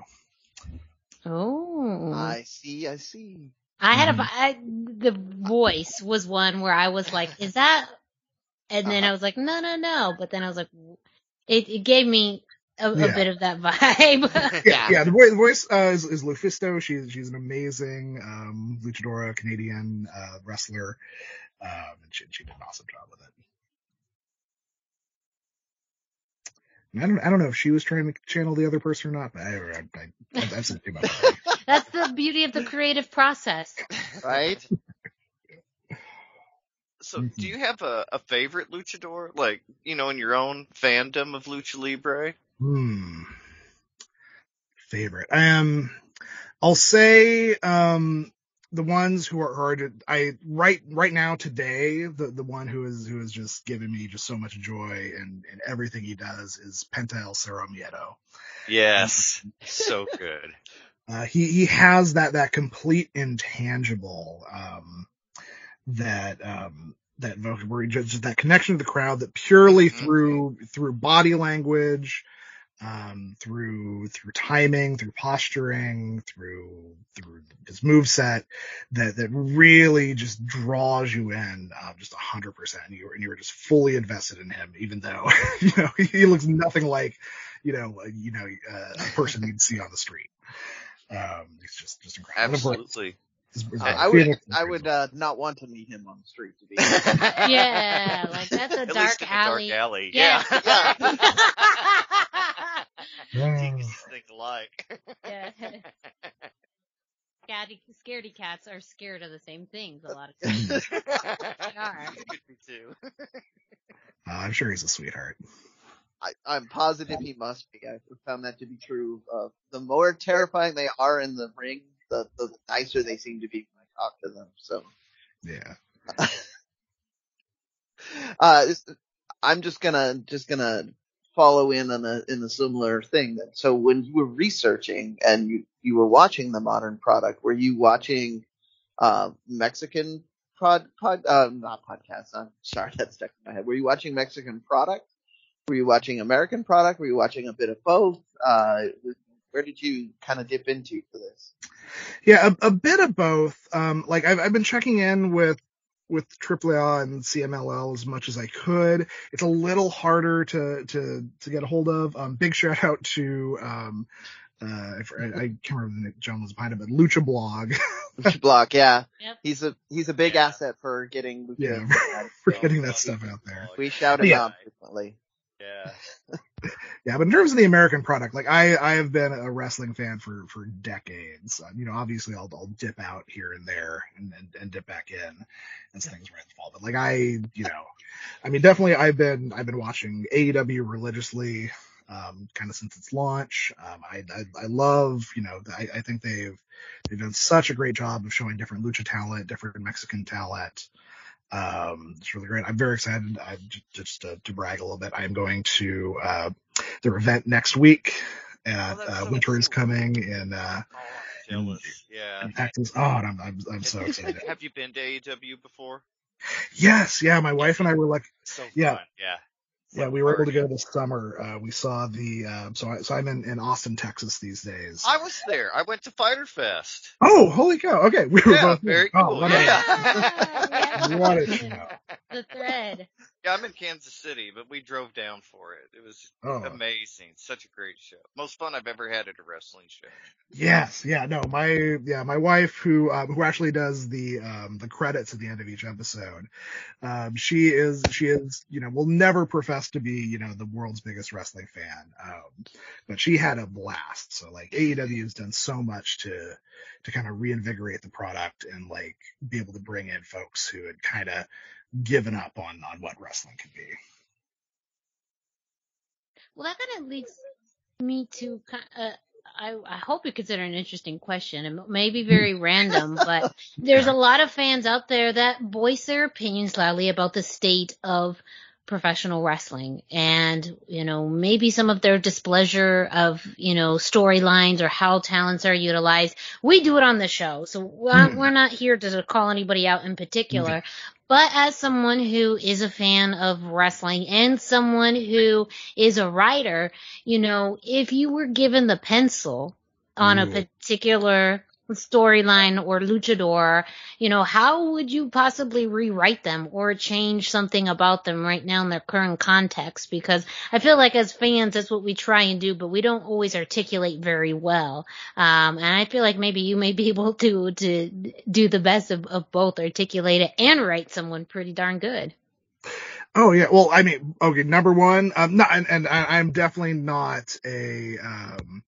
[SPEAKER 1] Oh,
[SPEAKER 3] I see, I see.
[SPEAKER 1] I had a mm-hmm. The voice was one where I was like, "Is that?" And then uh-huh. I was like, "No, no, no." But then I was like, "It, it gave me a, yeah. a, bit of that vibe.
[SPEAKER 6] yeah, yeah. The voice, the voice uh, is, is Lufisto. She's she's an amazing um, luchadora Canadian uh, wrestler. Um, and she, she did an awesome job with it. I don't, I don't know if she was trying to channel the other person or not, but I, I, I, I've seen too much.
[SPEAKER 1] That's the beauty of the creative process.
[SPEAKER 3] right?
[SPEAKER 2] So, do you have a, a favorite luchador, like you know, in your own fandom of lucha libre?
[SPEAKER 6] Hmm. Favorite. Um, I'll say um the ones who are hard I right right now today the the one who is who has just given me just so much joy and and everything he does is Penta El Zero Miedo.
[SPEAKER 2] Yes, so good.
[SPEAKER 6] Uh, he he has that that complete intangible um, that um, that where he just, just that connection to the crowd that purely
[SPEAKER 2] Mhm.
[SPEAKER 6] through through body language, um, through through timing, through posturing, through through his move set that that really just draws you in uh, just a hundred percent. And you're and you're just fully invested in him, even though you know he looks nothing like you know you know uh, a person you'd see on the street. Um, it's just just incredible. And of course,
[SPEAKER 2] Absolutely.
[SPEAKER 6] His- his,
[SPEAKER 3] Uh, I would I would uh, not want to meet him on the street to be.
[SPEAKER 1] Yeah, like that's a
[SPEAKER 2] At
[SPEAKER 1] dark
[SPEAKER 2] least in
[SPEAKER 1] alley.
[SPEAKER 2] dark alley.
[SPEAKER 1] Yeah.
[SPEAKER 6] Yeah.
[SPEAKER 2] Jinkies think alike.
[SPEAKER 1] yeah. Scatty, scaredy cats are scared of the same things a lot of times. They are.
[SPEAKER 2] Too.
[SPEAKER 6] Uh, I'm sure he's a sweetheart.
[SPEAKER 3] I, I'm positive he must be. I've found that to be true. Uh, the more terrifying they are in the ring, the, the nicer they seem to be when I talk to them. So,
[SPEAKER 6] Yeah.
[SPEAKER 3] uh, I'm just gonna, just gonna follow in on a, in a similar thing. So when you were researching and you, you were watching the modern product, were you watching, uh, Mexican pod, pod, uh, not podcasts. I'm sorry, that's stuck in my head. Were you watching Mexican product? Were you watching American product? Were you watching a bit of both? Uh, where did you kind of dip into for this?
[SPEAKER 6] Yeah, a, a bit of both. Um, like I've, I've been checking in with with AAA and CMLL as much as I could. It's a little harder to to to get a hold of. Um, big shout out to um, uh, I, I can't remember the John was behind it, but Lucha Blog
[SPEAKER 3] Lucha Blog, yeah.
[SPEAKER 1] Yep.
[SPEAKER 3] He's a he's a big
[SPEAKER 2] Yeah.
[SPEAKER 3] asset for getting Lucha.
[SPEAKER 6] Yeah.
[SPEAKER 3] out.
[SPEAKER 6] for getting that stuff out there.
[SPEAKER 3] we shout him
[SPEAKER 6] Yeah.
[SPEAKER 3] out frequently.
[SPEAKER 2] Yeah.
[SPEAKER 6] Yeah, but in terms of the American product, like I, I have been a wrestling fan for, for decades. Um, you know, obviously I'll, I'll dip out here and there and, and, and dip back in as things rise and fall. But like I, you know, I mean, definitely I've been, I've been watching AEW religiously, um, kind of since its launch. Um, I, I, I love, you know, I, I think they've, they've done such a great job of showing different lucha talent, different Mexican talent. Um, it's really great. I'm very excited. I just, just to, to brag a little bit. I'm going to uh, their event next week. At,
[SPEAKER 2] Oh,
[SPEAKER 6] uh,
[SPEAKER 2] so
[SPEAKER 6] winter is coming in, uh,
[SPEAKER 2] Oh, Yeah.
[SPEAKER 6] in Texas. Oh, and I'm, I'm, I'm so excited.
[SPEAKER 2] Have you been to AEW before?
[SPEAKER 6] yes, yeah. My wife and I were like,
[SPEAKER 2] So
[SPEAKER 6] Yeah.
[SPEAKER 2] fun. Yeah.
[SPEAKER 6] Yeah, we were able to go this summer. Uh, we saw the, uh, so I, so I'm in, in Austin, Texas these days.
[SPEAKER 2] I was there. I went to Fyter Fest.
[SPEAKER 6] Oh, holy cow! Okay, we were
[SPEAKER 2] Yeah,
[SPEAKER 6] both.
[SPEAKER 2] very
[SPEAKER 6] oh,
[SPEAKER 2] cool.
[SPEAKER 6] what a-
[SPEAKER 2] Yeah.
[SPEAKER 6] What a show.
[SPEAKER 1] the thread.
[SPEAKER 2] Yeah, I'm in Kansas City, but we drove down for it. It was
[SPEAKER 6] Oh.
[SPEAKER 2] amazing. Such a great show. Most fun I've ever had at a wrestling show.
[SPEAKER 6] Yes, yeah, no, my yeah, my wife who um, who actually does the um the credits at the end of each episode. Um she is she is, you know, will never profess to be, you know, the world's biggest wrestling fan. Um but she had a blast. So like AEW has done so much to to kind of reinvigorate the product and like be able to bring in folks who had kind of given up on on what wrestling could be.
[SPEAKER 1] Well, that kind of leads me to uh, I, I hope you consider an interesting question. It may be very random, but there's a lot of fans out there that voice their opinions loudly about the state of professional wrestling and, you know, maybe some of their displeasure of, you know, storylines or how talents are utilized. We do it on the show, so we're,
[SPEAKER 6] Hmm.
[SPEAKER 1] we're not here to call anybody out in particular. But as someone who is a fan of wrestling and someone who is a writer, you know, if you were given the pencil on a
[SPEAKER 6] mm.
[SPEAKER 1] particular storyline or luchador, you know, how would you possibly rewrite them or change something about them right now in their current context? Because I feel like as fans, that's what we try and do, but we don't always articulate very well. Um, and I feel like maybe you may be able to, to do the best of, of both, articulate it and write someone pretty darn good.
[SPEAKER 6] Oh yeah, well, I mean, okay, number one, not, and, and I, I'm definitely not a, um,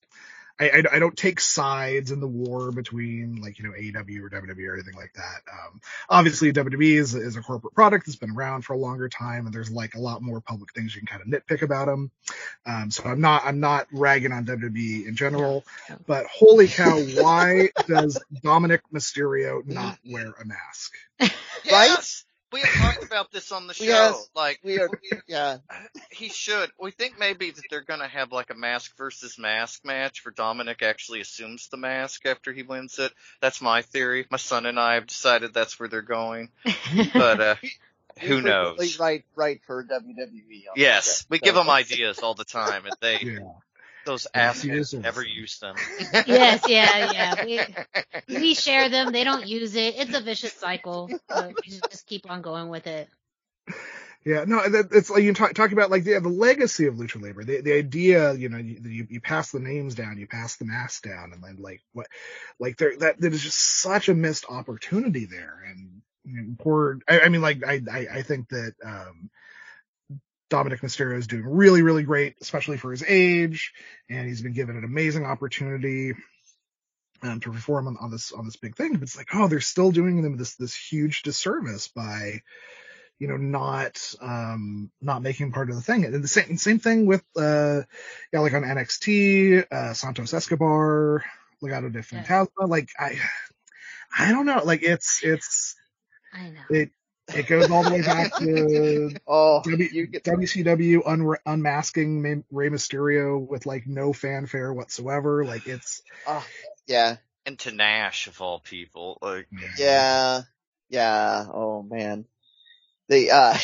[SPEAKER 6] I, I, I don't take sides in the war between like you know AEW or WWE or anything like that. Um, obviously WWE is is a corporate product that's been around for a longer time, and there's like a lot more public things you can kind of nitpick about them. Um, so I'm not I'm not ragging on WWE in general, but holy cow, why does Dominik Mysterio not wear a mask?
[SPEAKER 2] Yes! We have talked about this on the show.
[SPEAKER 3] Yes.
[SPEAKER 2] Like,
[SPEAKER 3] We are, yeah.
[SPEAKER 2] he should. We think maybe that they're gonna have like a mask versus mask match where Dominik actually assumes the mask after he wins it. That's my theory. My son and I have decided that's where they're going. But uh who knows?
[SPEAKER 3] perfectly Right, right for WWE. on
[SPEAKER 2] Yes,
[SPEAKER 3] that.
[SPEAKER 2] we
[SPEAKER 3] So-
[SPEAKER 2] give them ideas all the time, and they
[SPEAKER 6] Yeah.
[SPEAKER 2] Those
[SPEAKER 6] Yes,
[SPEAKER 2] assholes never use them.
[SPEAKER 1] yes, yeah, yeah. We, we share them. They don't use it. It's a vicious cycle. But we just just keep on going with it.
[SPEAKER 6] Yeah, no, it's like you talk, talk about like the, the legacy of lucha libre. The, the idea, you know, you, you you pass the names down, you pass the masks down, and then like what, like there that that is just such a missed opportunity there. And you know, poor, I, I mean, like I, I I think that um Dominik Mysterio is doing really really great, especially for his age, and he's been given an amazing opportunity. Um, to perform on, on this on this big thing, but it's like, oh, they're still doing them this this huge disservice by you know, not um not making part of the thing. And the same same thing with uh yeah, like on NXT, uh Santos Escobar, Legado del Fantasma. Like I I don't know. Like it's it's
[SPEAKER 1] I know.
[SPEAKER 6] it it goes all the way back to
[SPEAKER 3] Oh,
[SPEAKER 6] W-
[SPEAKER 3] you get
[SPEAKER 6] WCW un- unmasking May- Rey Mysterio with like no fanfare whatsoever. Like it's
[SPEAKER 3] oh, yeah,
[SPEAKER 2] and to Nash of all people, like
[SPEAKER 3] yeah, yeah. Oh man, they uh,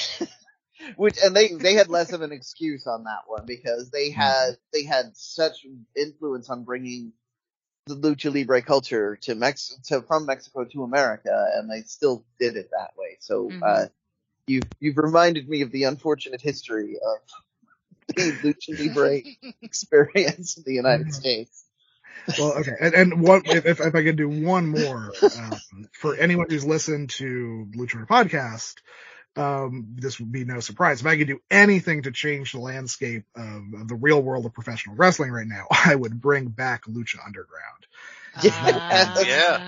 [SPEAKER 3] which and they they had less of an excuse on that one because they had they had such influence on bringing the lucha libre culture to Mex to from Mexico to America, and they still did it that way. So uh,
[SPEAKER 1] Mhm.
[SPEAKER 3] you've you've reminded me of the unfortunate history of the lucha libre experience in the United
[SPEAKER 6] Mhm.
[SPEAKER 3] States.
[SPEAKER 6] well, okay. And, and what if, if if I could do one more um, for anyone who's listened to Luchador podcast, um, this would be no surprise. If I could do anything to change the landscape of, of the real world of professional wrestling right now, I would bring back Lucha Underground.
[SPEAKER 3] Yeah.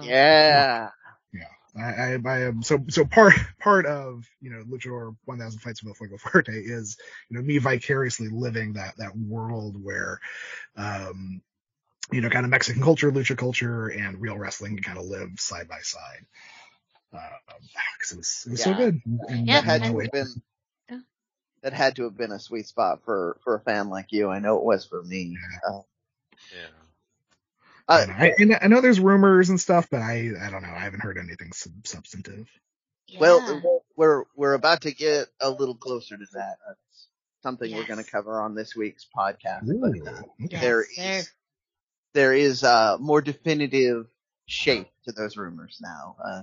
[SPEAKER 2] Yeah.
[SPEAKER 1] Oh.
[SPEAKER 3] Yeah.
[SPEAKER 6] I, I, I am so so part part of you know Luchador 1000 Fights with Fuego Fuerte is you know me vicariously living that that world where um you know kind of Mexican culture, lucha culture, and real wrestling kind of live side by side. Because it was it was so good. And
[SPEAKER 1] Yeah,
[SPEAKER 3] that had to
[SPEAKER 1] and-
[SPEAKER 3] have been
[SPEAKER 1] Yeah.
[SPEAKER 3] that had to have been a sweet spot for for a fan like you. I know it was for me. Uh,
[SPEAKER 2] yeah.
[SPEAKER 3] uh,
[SPEAKER 6] I, and I know there's rumors and stuff, but I I don't know. I haven't heard anything sub- substantive.
[SPEAKER 1] Yeah.
[SPEAKER 3] well, we're we're about to get a little closer to that. That's something we're going to cover on this week's podcast. But, uh,
[SPEAKER 1] Yes,
[SPEAKER 3] there
[SPEAKER 1] there-
[SPEAKER 3] is there is uh more definitive shape to those rumors now. Uh,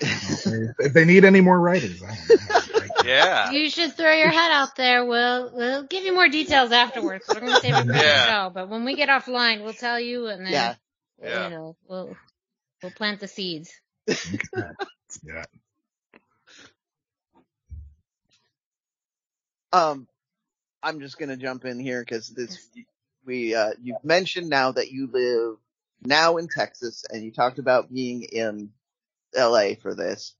[SPEAKER 6] if they need any more writers, I don't know.
[SPEAKER 2] Yeah.
[SPEAKER 1] You should throw your head out there. We'll we'll give you more details afterwards. We're gonna save it for the show, but when we get offline, we'll tell you, and then
[SPEAKER 3] yeah,
[SPEAKER 2] Yeah.
[SPEAKER 1] you know, we'll we'll plant the seeds.
[SPEAKER 6] yeah.
[SPEAKER 3] Um, I'm just gonna jump in here because this we uh you've mentioned now that you live now in Texas and you talked about being in LA for this.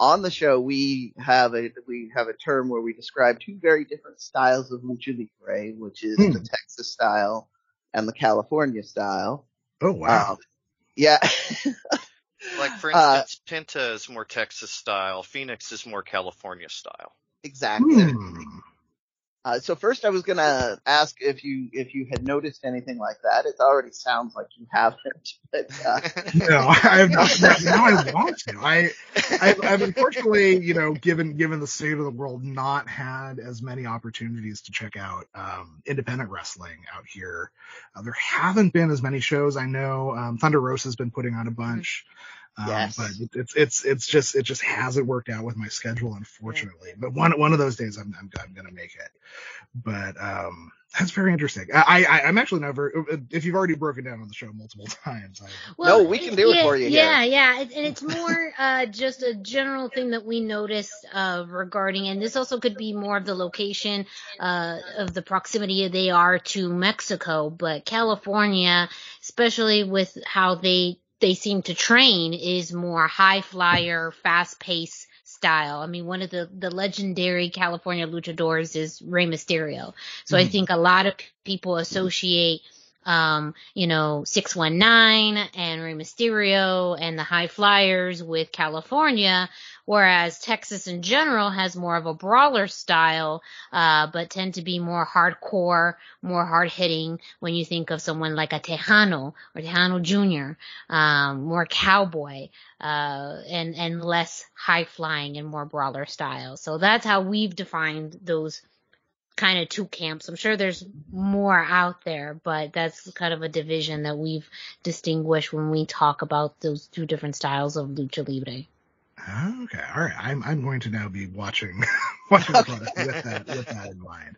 [SPEAKER 3] On the show, we have a we have a term where we describe two very different styles of lucha libre, which is
[SPEAKER 6] Hmm.
[SPEAKER 3] the Texas style and the California style.
[SPEAKER 6] Oh wow.
[SPEAKER 3] Um, yeah,
[SPEAKER 2] Like for
[SPEAKER 3] Uh,
[SPEAKER 2] instance, Penta is more Texas style, Phoenix is more California style.
[SPEAKER 3] exactly.
[SPEAKER 6] Hmm.
[SPEAKER 3] Uh, so first I was gonna ask if you, if you had noticed anything like that. It already sounds like you haven't, but, uh,
[SPEAKER 6] No, I have not. Now, I want to. I, I've, I've unfortunately, you know, given given the state of the world, not had as many opportunities to check out um, independent wrestling out here. Uh, there haven't been as many shows. I know um, Thunder Rosa has been putting on a bunch. Um,
[SPEAKER 3] Yes.
[SPEAKER 6] but it- it's it's it's just it just hasn't worked out with my schedule, unfortunately. But one one of those days, I'm I'm, I'm gonna make it. But um, that's very interesting. I, I I'm actually never. If you've already broken down on the show multiple times, I,
[SPEAKER 1] Well,
[SPEAKER 3] No, we can do it
[SPEAKER 1] yeah,
[SPEAKER 3] for you here.
[SPEAKER 1] Yeah, yeah, it, and it's more uh, just a general thing that we noticed uh, regarding, and this also could be more of the location uh, of the proximity they are to Mexico, but California, especially with how they they seem to train, is more high flyer, fast pace style. I mean, one of the the legendary California luchadors is Rey Mysterio, so I
[SPEAKER 6] Mhm.
[SPEAKER 1] think a lot of people associate um, you know, 619 and Rey Mysterio and the High Flyers with California, whereas Texas in general has more of a brawler style, uh, but tend to be more hardcore, more hard hitting when you think of someone like a Texano or Texano Jr., um, more cowboy, uh, and, and less high flying and more brawler style. So that's how we've defined those kind of two camps. I'm sure there's more out there, but that's kind of a division that we've distinguished when we talk about those two different styles of lucha libre.
[SPEAKER 6] Okay, all right. I'm I'm going to now be watching watching the product with that with that in mind.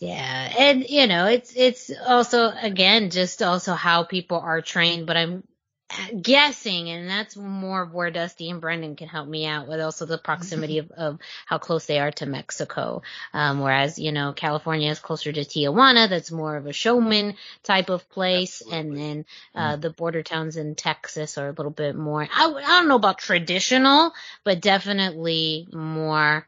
[SPEAKER 1] Yeah, and you know, it's it's also again just also how people are trained, but I'm guessing, and that's more of where Dusty and Brendan can help me out with also the proximity of, of how close they are to Mexico. Um, whereas, you know, California is closer to Tijuana, that's more of a showman type of place, and then uh, the border towns in Texas are a little bit more. I, I don't know about traditional, but definitely more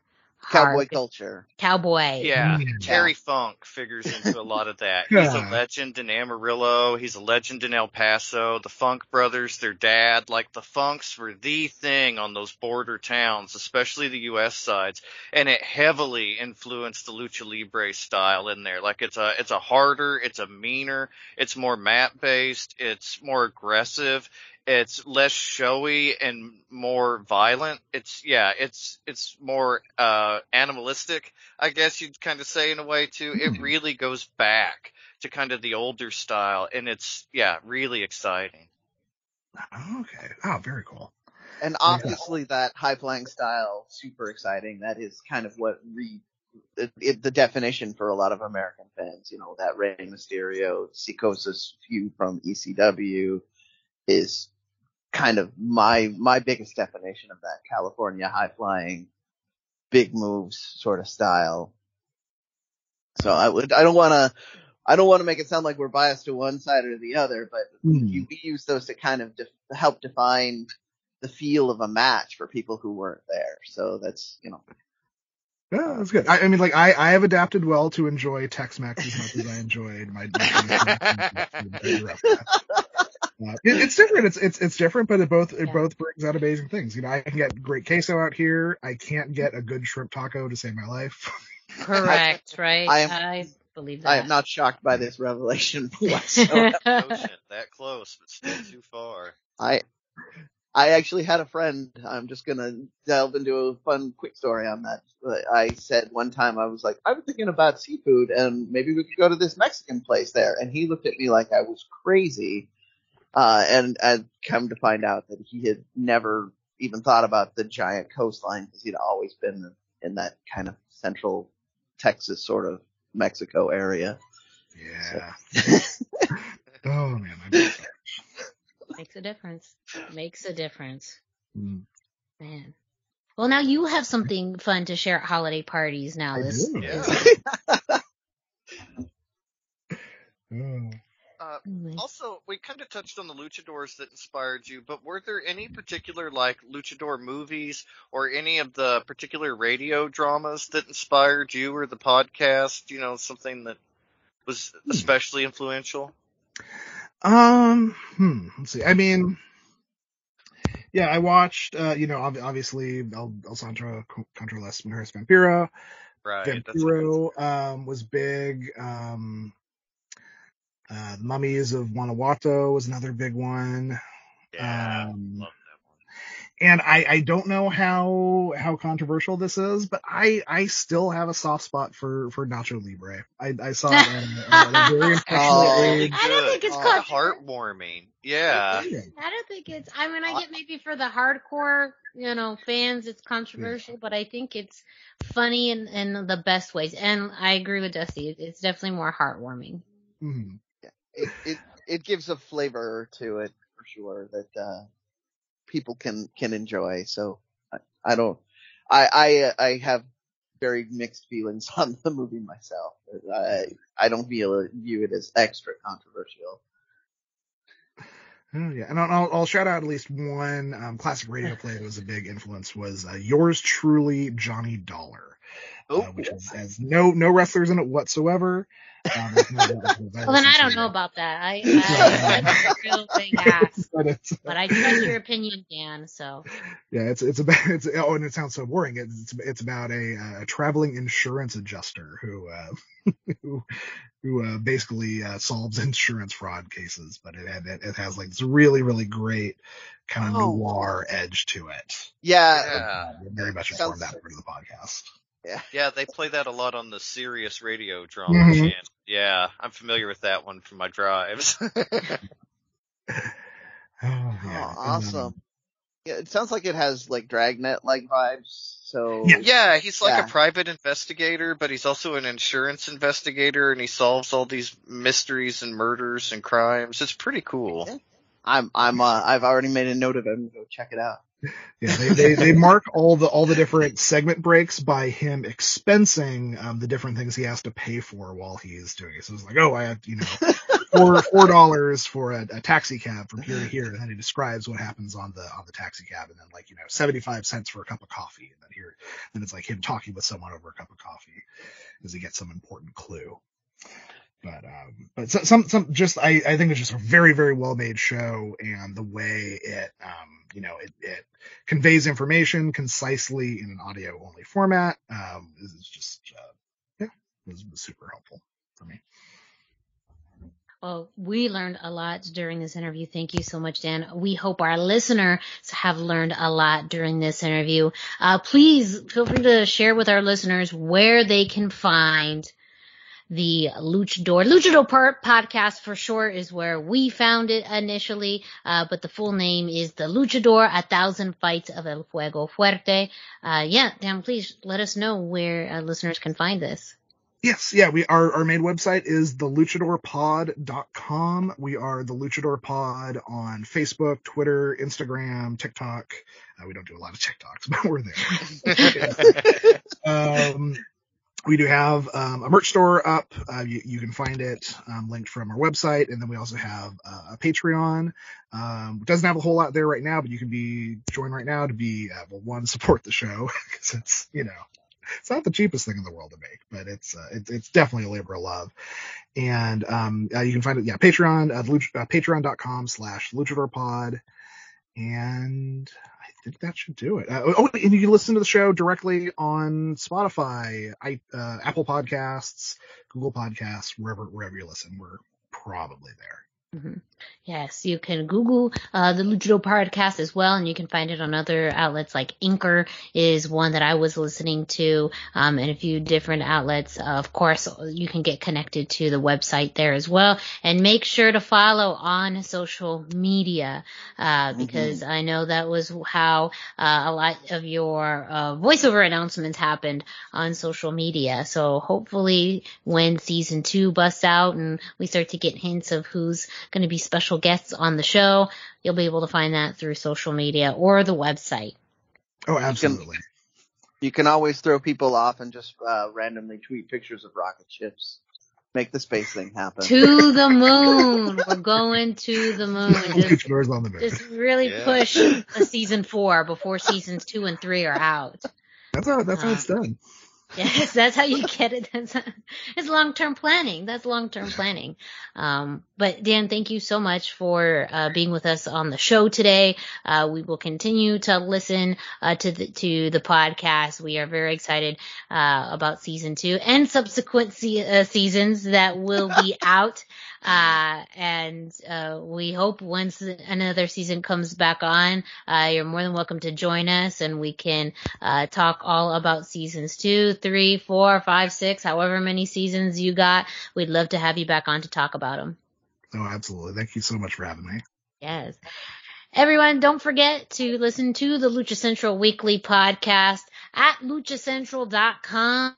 [SPEAKER 3] Cowboy
[SPEAKER 1] hard-
[SPEAKER 3] culture.
[SPEAKER 1] Cowboy.
[SPEAKER 2] Yeah. Terry Funk figures into a lot of that. He's a legend in Amarillo. He's a legend in El Paso. The Funk brothers, their dad, like the Funks were the thing on those border towns, especially the U.S. sides, and it heavily influenced the lucha libre style in there. Like it's a it's a harder, it's a meaner, it's more mat based, it's more aggressive, it's less showy and more violent. It's yeah, it's it's more uh animalistic, I guess you'd kind of say in a way too. It
[SPEAKER 6] Hmm.
[SPEAKER 2] really goes back to kind of the older style and it's yeah, really exciting.
[SPEAKER 6] Okay. Oh, very cool.
[SPEAKER 3] And obviously that high flying style, super exciting. That is kind of what re, it, it, the definition for a lot of American fans. You know, that Rey Mysterio, Psicosis feud from ECW is kind of my, my biggest definition of that California high flying, big moves sort of style. So I would, I don't want to, I don't want to make it sound like we're biased to one side or the other, but you, hmm. we use those to kind of def- help define the feel of a match for people who weren't there. So that's, you know,
[SPEAKER 6] Yeah, that's good. I, I mean, like I, I have adapted well to enjoy Tex-Mex as much as I enjoyed my. my uh, it, it's different. It's it's it's different, but it both it
[SPEAKER 1] Yeah.
[SPEAKER 6] both brings out amazing things. You know, I can get great queso out here. I can't get a good shrimp taco to save my life.
[SPEAKER 1] Correct, right?
[SPEAKER 3] I am-
[SPEAKER 1] I believe that.
[SPEAKER 3] I am not shocked by this revelation whatsoever.
[SPEAKER 2] Ocean, that close, but still too far.
[SPEAKER 3] I, I actually had a friend. I'm just gonna delve into a fun, quick story on that. But I said one time I was like, I was thinking about seafood, and maybe we could go to this Mexican place there. And he looked at me like I was crazy. Uh, and I'd come to find out that he had never even thought about the giant coastline because he'd always been in that kind of central Texas sort of Mexico area.
[SPEAKER 6] yeah. oh man, I.
[SPEAKER 1] Makes a difference. Makes a difference.
[SPEAKER 6] Mm.
[SPEAKER 1] Man. Well, now you have something fun to share at holiday parties now.
[SPEAKER 6] I
[SPEAKER 1] This
[SPEAKER 6] do.
[SPEAKER 2] Yeah.
[SPEAKER 6] Oh.
[SPEAKER 2] Uh, Also, we kind of touched on the luchadors that inspired you, but were there any particular like luchador movies or any of the particular radio dramas that inspired you or the podcast? You know, something that was especially influential.
[SPEAKER 6] Um, hmm, let's see. I mean, yeah, I watched, uh, you know, ob- obviously El, El Santo contra las Mujeres Vampiro.
[SPEAKER 2] Right.
[SPEAKER 6] Vampiro, um, was big. Um, uh, Mummies of Guanajuato was another big one.
[SPEAKER 2] yeah.
[SPEAKER 6] um,
[SPEAKER 2] love that one.
[SPEAKER 6] and I, I don't know how how controversial this is, but I I still have a soft spot for for Nacho Libre. I, I saw it at a, at a very impressionable
[SPEAKER 3] Oh.
[SPEAKER 6] age.
[SPEAKER 1] I don't think it's
[SPEAKER 3] Oh,
[SPEAKER 1] called
[SPEAKER 2] heartwarming. Yeah.
[SPEAKER 1] I don't think it's. I mean, I get maybe for the hardcore, you know, fans, it's controversial, but I think it's funny in, in the best ways. And I agree with Dusty. It's definitely more heartwarming.
[SPEAKER 6] Mhm.
[SPEAKER 3] It, it it gives a flavor to it for sure that uh, people can can enjoy. So I, I don't. I I uh, I have very mixed feelings on the movie myself. I I don't feel it, view it as extra controversial.
[SPEAKER 6] Oh yeah, and I'll, I'll, shout out at least one um, classic radio play that was a big influence was uh, yours truly, Johnny Dollar,
[SPEAKER 3] Oh,
[SPEAKER 6] uh, which is, has no no wrestlers in it whatsoever. Um, there's no wrestlers.
[SPEAKER 1] Well, then I don't know about that. I, I that's a real big ask.
[SPEAKER 6] But
[SPEAKER 1] But I trust your opinion, Dan. So
[SPEAKER 6] yeah, it's it's about it's oh, and it sounds so boring. It's it's about a, uh, a traveling insurance adjuster who uh, who who uh, basically uh, solves insurance fraud cases, but it it, it has like this really really great kind of
[SPEAKER 3] Oh.
[SPEAKER 6] noir edge to it.
[SPEAKER 3] yeah,
[SPEAKER 2] Yeah.
[SPEAKER 6] Uh, very much informed
[SPEAKER 3] Sounds-
[SPEAKER 6] that part of the podcast.
[SPEAKER 2] Yeah, Yeah, they play that a lot on the Sirius radio drama
[SPEAKER 6] Mhm.
[SPEAKER 2] channel. Yeah, I'm familiar with that one from my drives.
[SPEAKER 6] Oh, yeah.
[SPEAKER 3] Oh,
[SPEAKER 6] um,
[SPEAKER 3] awesome. Yeah, it sounds like it has like Dragnet like vibes. So
[SPEAKER 6] Yeah.
[SPEAKER 2] yeah, he's like
[SPEAKER 3] Yeah.
[SPEAKER 2] a private investigator, but he's also an insurance investigator and he solves all these mysteries and murders and crimes. It's pretty cool.
[SPEAKER 3] Yeah. I'm I'm uh, I've already made a note of it. I'm gonna go check it out.
[SPEAKER 6] Yeah, they, they, they mark all the all the different segment breaks by him expensing um, the different things he has to pay for while he's doing it. So it's like, oh, I have you know four four dollars for a, a taxi cab from here to here, and then he describes what happens on the on the taxi cab, and then like you know seventy five cents for a cup of coffee, and then here then it's like him talking with someone over a cup of coffee as he gets some important clue. But um, but so- some some just I I think it's just a very very well made show, and the way it um you know it it conveys information concisely in an audio only format um is is just uh, yeah this was super helpful for me.
[SPEAKER 1] Well, we learned a lot during this interview. Thank you so much, Dan. We hope our listeners have learned a lot during this interview. Uh, please feel free to share with our listeners where they can find the Luchador. Luchador per- podcast for short is where we found it initially, uh, but the full name is the Luchador, A Thousand Fights of El Fuego Fuerte. Uh, yeah, Dan, please let us know where uh, listeners can find this.
[SPEAKER 6] Yes, yeah, we our our main website is the luchadorpod.com. We are the Luchador Pod on Facebook, Twitter, Instagram, TikTok. Uh, we don't do a lot of TikToks, but we're there. um, we do have um, a merch store up. Uh, you, you can find it um, linked from our website, and then we also have uh, a Patreon. Um, doesn't have a whole lot there right now, but you can be join right now to be uh, well, one support the show because it's you know it's not the cheapest thing in the world to make, but it's uh, it's it's definitely a labor of love. And um, uh, you can find it, yeah, Patreon, uh, uh, patreon.com slash luchadorpod. And I think that should do it. Uh, oh, and you can listen to the show directly on Spotify, I, uh, Apple Podcasts, Google Podcasts, wherever wherever you listen. We're probably there.
[SPEAKER 1] Mhm. Yes, you can Google uh, the Luchador podcast as well, and you can find it on other outlets like Anchor is one that I was listening to, um, and a few different outlets. Uh, of course, you can get connected to the website there as well, and make sure to follow on social media uh, because I know that was how uh, a lot of your uh, voiceover announcements happened on social media. So hopefully, when season two busts out and we start to get hints of who's going to be special guests on the show, you'll be able to find that through social media or the website.
[SPEAKER 6] Oh, absolutely.
[SPEAKER 3] You can always throw people off and just uh, randomly tweet pictures of rocket ships. Make the space thing happen.
[SPEAKER 1] To the moon. We're going to the moon. Just,
[SPEAKER 6] Luchadors on the moon.
[SPEAKER 1] just really
[SPEAKER 2] Yeah.
[SPEAKER 1] push a season four before seasons two and three are out.
[SPEAKER 6] That's how that's how
[SPEAKER 1] uh,
[SPEAKER 6] it's done.
[SPEAKER 1] Yes, that's how you get it. That's it's long term planning. That's long term planning. Um, but Dan, thank you so much for uh, being with us on the show today. Uh, we will continue to listen uh, to the to the podcast. We are very excited uh, about season two and subsequent se- uh, seasons that will be out. Uh, and uh, we hope once another season comes back on, uh, you're more than welcome to join us and we can uh, talk all about seasons two, three, four, five, six, however many seasons you got. We'd love to have you back on to talk about them.
[SPEAKER 6] Oh, absolutely. Thank you so much for having me.
[SPEAKER 1] Yes. Everyone, don't forget to listen to the Lucha Central weekly podcast at luchacentral.com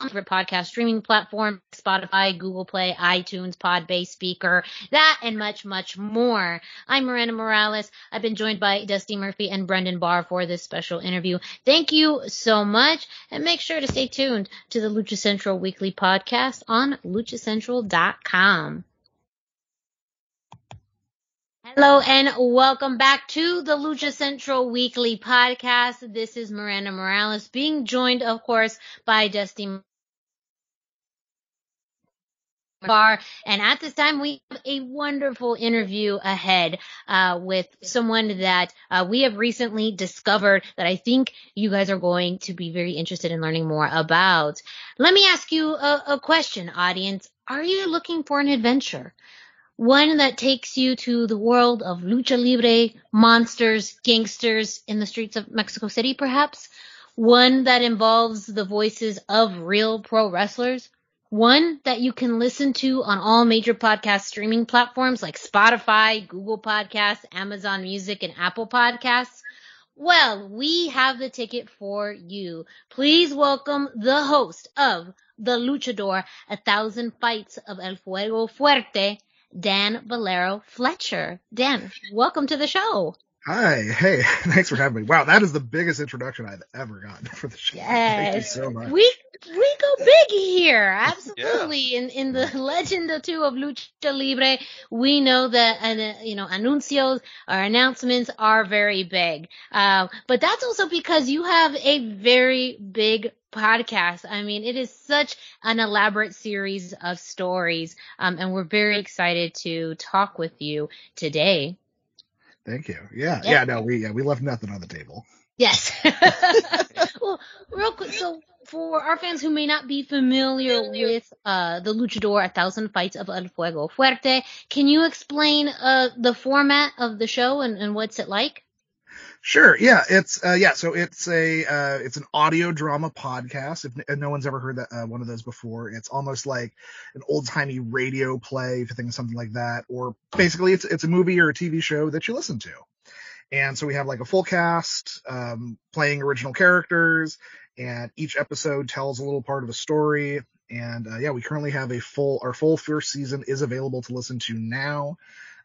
[SPEAKER 1] podcast streaming platform, Spotify, Google Play, iTunes, Podbase, Spreaker, that and much, much more. I'm Miranda Morales. I've been joined by Dusty Murphy and Brendan Barr for this special interview. Thank you so much and make sure to stay tuned to the Lucha Central weekly podcast on luchacentral.com. Hello and welcome back to the Lucha Central Weekly Podcast. This is Miranda Morales being joined, of course, by Dusty Barr. And at this time, we have a wonderful interview ahead uh, with someone that uh, we have recently discovered that I think you guys are going to be very interested in learning more about. Let me ask you a, a question, audience. Are you looking for an adventure? One that takes you to the world of lucha libre, monsters, gangsters in the streets of Mexico City, perhaps? One that involves the voices of real pro wrestlers? One that you can listen to on all major podcast streaming platforms like Spotify, Google Podcasts, Amazon Music, and Apple Podcasts. Well, we have the ticket for you. Please welcome the host of The Luchador, A Thousand Fights of El Fuego Fuerte, Dan Valero Fletcher. Dan, welcome to the show.
[SPEAKER 6] Hi, hey, thanks for having me. Wow, that is the biggest introduction I've ever gotten for the show. Yes. Thank you so much.
[SPEAKER 1] We we go big here, absolutely. In in the legend of two of lucha libre, we know that uh, you know anuncios or announcements are very big. Uh, but that's also because you have a very big podcast. I mean, it is such an elaborate series of stories, um, and we're very excited to talk with you today.
[SPEAKER 6] Thank you. Yeah,
[SPEAKER 1] Yeah.
[SPEAKER 6] yeah, no, we yeah, we left nothing on the table.
[SPEAKER 1] Yes. well, real quick, so for our fans who may not be familiar with uh, the Luchador, A Thousand Fights of El Fuego Fuerte, can you explain uh, the format of the show and, and what's it like?
[SPEAKER 6] Sure. Yeah. It's uh, yeah. So it's a uh, it's an audio drama podcast. If no one's ever heard that uh, one of those before, it's almost like an old timey radio play, if you think of something like that, or basically it's it's a movie or a TV show that you listen to. And so we have like a full cast um, playing original characters, and each episode tells a little part of a story. And uh, yeah, we currently have a full our full first season is available to listen to now.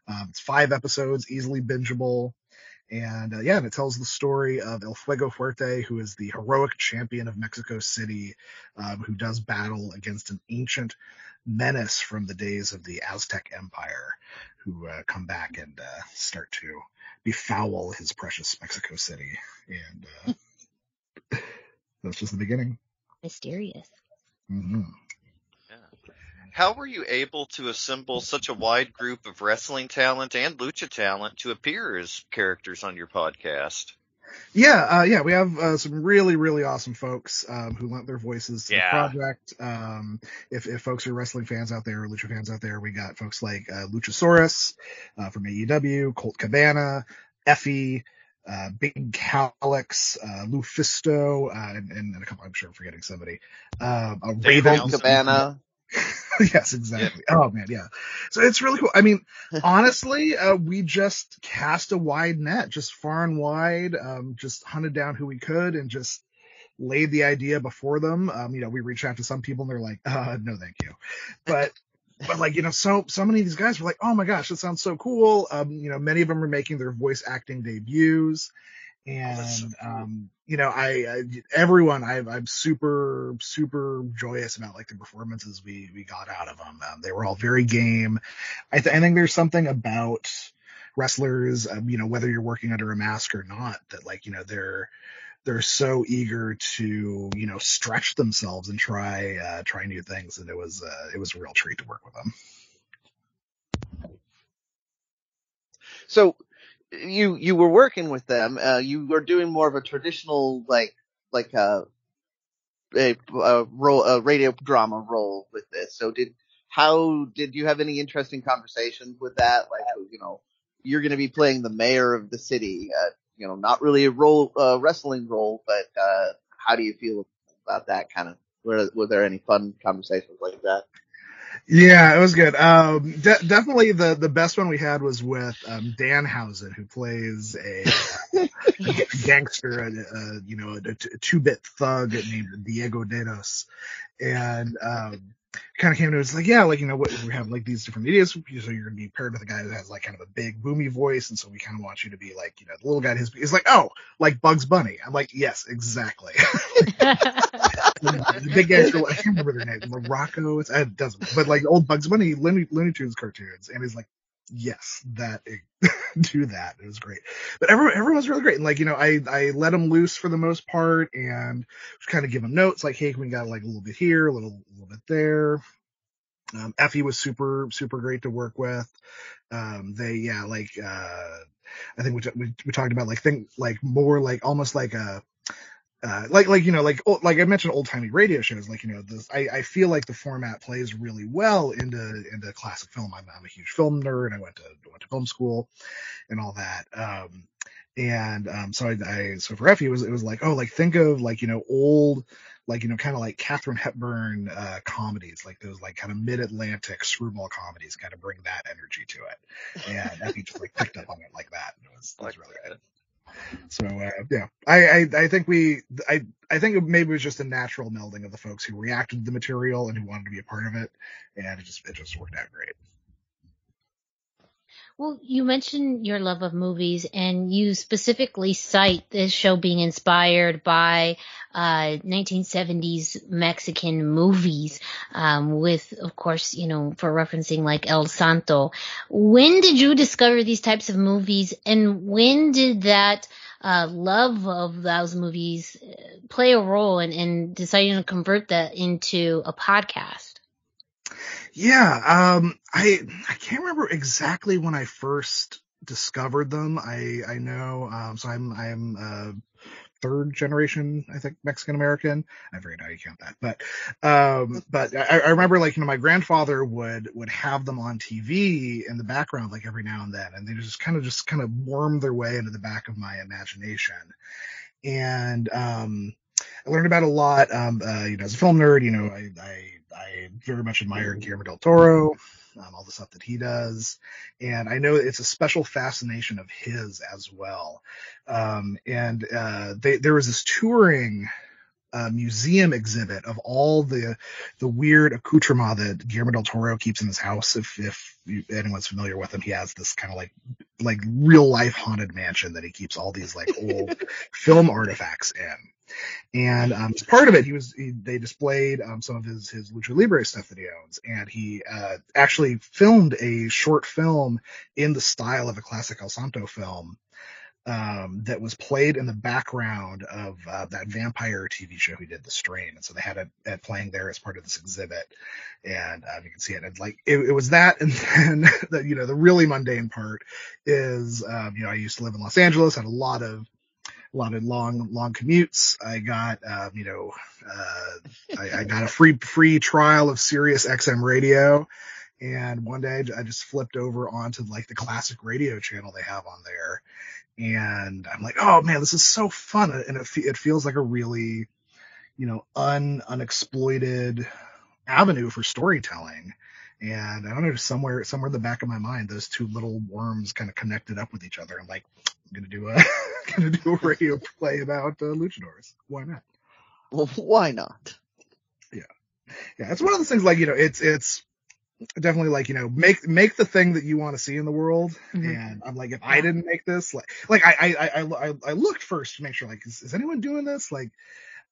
[SPEAKER 6] Um, it's five episodes, easily bingeable. And uh, yeah, and it tells the story of El Fuego Fuerte, who is the heroic champion of Mexico City, um, who does battle against an ancient menace from the days of the Aztec Empire, who uh, come back and uh, start to befoul his precious Mexico City. And uh, that's just the beginning.
[SPEAKER 1] Mysterious.
[SPEAKER 6] hmm
[SPEAKER 2] How were you able to assemble such a wide group of wrestling talent and lucha talent to appear as characters on your podcast?
[SPEAKER 6] Yeah, uh, yeah, we have uh, some really, really awesome folks um, who lent their voices to
[SPEAKER 2] Yeah.
[SPEAKER 6] the project. Um, if, if folks are wrestling fans out there, or lucha fans out there, we got folks like uh, Luchasaurus uh, from AEW, Colt Cabana, Effy, uh, Big Calix, uh, Lufisto, uh, and, and a couple. I'm sure I'm forgetting somebody. Um, a
[SPEAKER 2] Dave
[SPEAKER 6] Raven
[SPEAKER 3] Cabana.
[SPEAKER 6] yes, exactly. Oh man, yeah. So it's really cool. I mean, honestly, uh, we just cast a wide net, just far and wide, um, just hunted down who we could and just laid the idea before them. Um, you know, we reached out to some people and they're like, uh, no, thank you. But, but like, you know, so, so many of these guys were like, oh my gosh, that sounds so cool. Um, you know, many of them are making their voice acting debuts.
[SPEAKER 2] that's so
[SPEAKER 6] And,
[SPEAKER 2] cool.
[SPEAKER 6] um, you know, I, I everyone, I, I'm super, super joyous about like the performances we, we got out of them. Um, they were all very game. I, th- I think there's something about wrestlers, um, you know, whether you're working under a mask or not, that like, you know, they're, they're so eager to you know stretch themselves and try uh, try new things, and it was uh, it was a real treat to work with them.
[SPEAKER 3] So you you were working with them. Uh, you were doing more of a traditional like like uh, a, a role a radio drama role with this. So did how did you have any interesting conversations with that? Like you know you're going to be playing the mayor of the city. Uh, you know, not really a role uh, wrestling role, but uh, how do you feel about that kind of? Were, were there any fun conversations like that?
[SPEAKER 6] Yeah, it was good. Um, de- definitely the, the best one we had was with, um, Danhausen, who plays a, uh, gangster, a, you know, a, a two bit thug named Diego Dedos. And, um, kind of came to us like, yeah, like, you know, what we have like these different medias. So you're going to be paired with a guy that has like kind of a big boomy voice. And so we kind of want you to be like, you know, the little guy, his, is like, oh, like Bugs Bunny. I'm like, yes, exactly. the big guy, I can't remember their name, Morocco. It doesn't, but like old Bugs Bunny, Looney, Looney Tunes cartoons. And he's like, yes, that do that. It was great. But everyone, was really great. And like, you know, I, I let them loose for the most part and kind of give them notes like, Hey, we got like a little bit here, a little, a little bit there. Um, Effy was super, super great to work with. Um, they, yeah, like, uh, I think we, we, we talked about like think like more like almost like a, uh, like like you know like like I mentioned old timey radio shows like you know this I, I feel like the format plays really well into into classic film. I'm, I'm a huge film nerd. I went to went to film school and all that. Um and um so I, I so for Effy it was it was like oh like think of like you know old like you know kind of like Katharine Hepburn uh comedies like those like kind of mid Atlantic screwball comedies kind of bring that energy to it. And Effy just like picked up on it like that. And it was, it was really good. So uh, yeah, I, I I think we I I think maybe it was just a natural melding of the folks who reacted to the material and who wanted to be a part of it, and it just it just worked out great.
[SPEAKER 1] Well, you mentioned your love of movies, and you specifically cite this show being inspired by uh, 1970s Mexican movies, um, with, of course, you know, for referencing like El Santo. When did you discover these types of movies, and when did that uh, love of those movies uh, play a role in, in deciding to convert that into a podcast?
[SPEAKER 6] Yeah, um, I I can't remember exactly when I first discovered them. I I know, um, so I'm I'm uh, third generation, I think Mexican American. I forget how you count that, but um, but I, I remember like you know my grandfather would would have them on TV in the background like every now and then, and they just kind of just kind of worm their way into the back of my imagination, and um, I learned about a lot. Um, uh, you know, as a film nerd, you know, I, I I very much admire Guillermo del Toro, um, all the stuff that he does, and I know it's a special fascination of his as well. Um, and uh, they, there was this touring uh, museum exhibit of all the the weird accoutrement that Guillermo del Toro keeps in his house. If if anyone's familiar with him, he has this kind of like like real life haunted mansion that he keeps all these like old film artifacts in. And um, as part of it, he was he, they displayed um, some of his his lucha libre stuff that he owns, and he uh, actually filmed a short film in the style of a classic El Santo film um, that was played in the background of uh, that vampire TV show he did, The Strain. And so they had it, it playing there as part of this exhibit, and um, you can see it. And like it, it was that, and then the you know the really mundane part is um, you know I used to live in Los Angeles, had a lot of a lot of long, long commutes. I got, um, you know, uh, I, I, got a free, free trial of Sirius XM radio. And one day I just flipped over onto like the classic radio channel they have on there. And I'm like, oh man, this is so fun. And it, it feels like a really, you know, un, unexploited avenue for storytelling. And I don't know, somewhere, somewhere in the back of my mind, those two little worms kind of connected up with each other. I'm like, I'm gonna do a, gonna do a radio play about uh, luchadors. Why not?
[SPEAKER 3] Well, why not?
[SPEAKER 6] Yeah, yeah. It's one of those things like you know, it's it's definitely like you know, make make the thing that you want to see in the world. Mm-hmm. And I'm like, if I didn't make this, like like I I I I, looked first to make sure like is, is anyone doing this like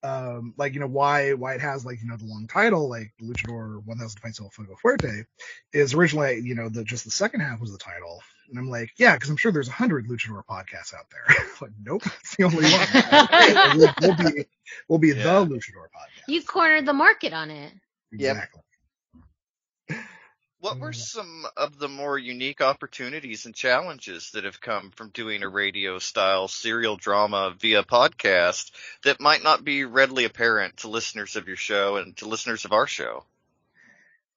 [SPEAKER 6] um, like you know why why it has like you know the long title like Luchador 1000 Fights El Fuego Fuerte is originally you know the just the second half was the title And I'm like, yeah, because I'm sure there's a hundred luchador podcasts out there. like, nope, it's the only one. we'll, we'll be we'll be
[SPEAKER 2] Yeah.
[SPEAKER 6] the luchador podcast.
[SPEAKER 1] You cornered the market on it.
[SPEAKER 3] Yep.
[SPEAKER 2] What were
[SPEAKER 6] Mm.
[SPEAKER 2] some of the more unique opportunities and challenges that have come from doing a radio style serial drama via podcast that might not be readily apparent to listeners of your show and to listeners of our show?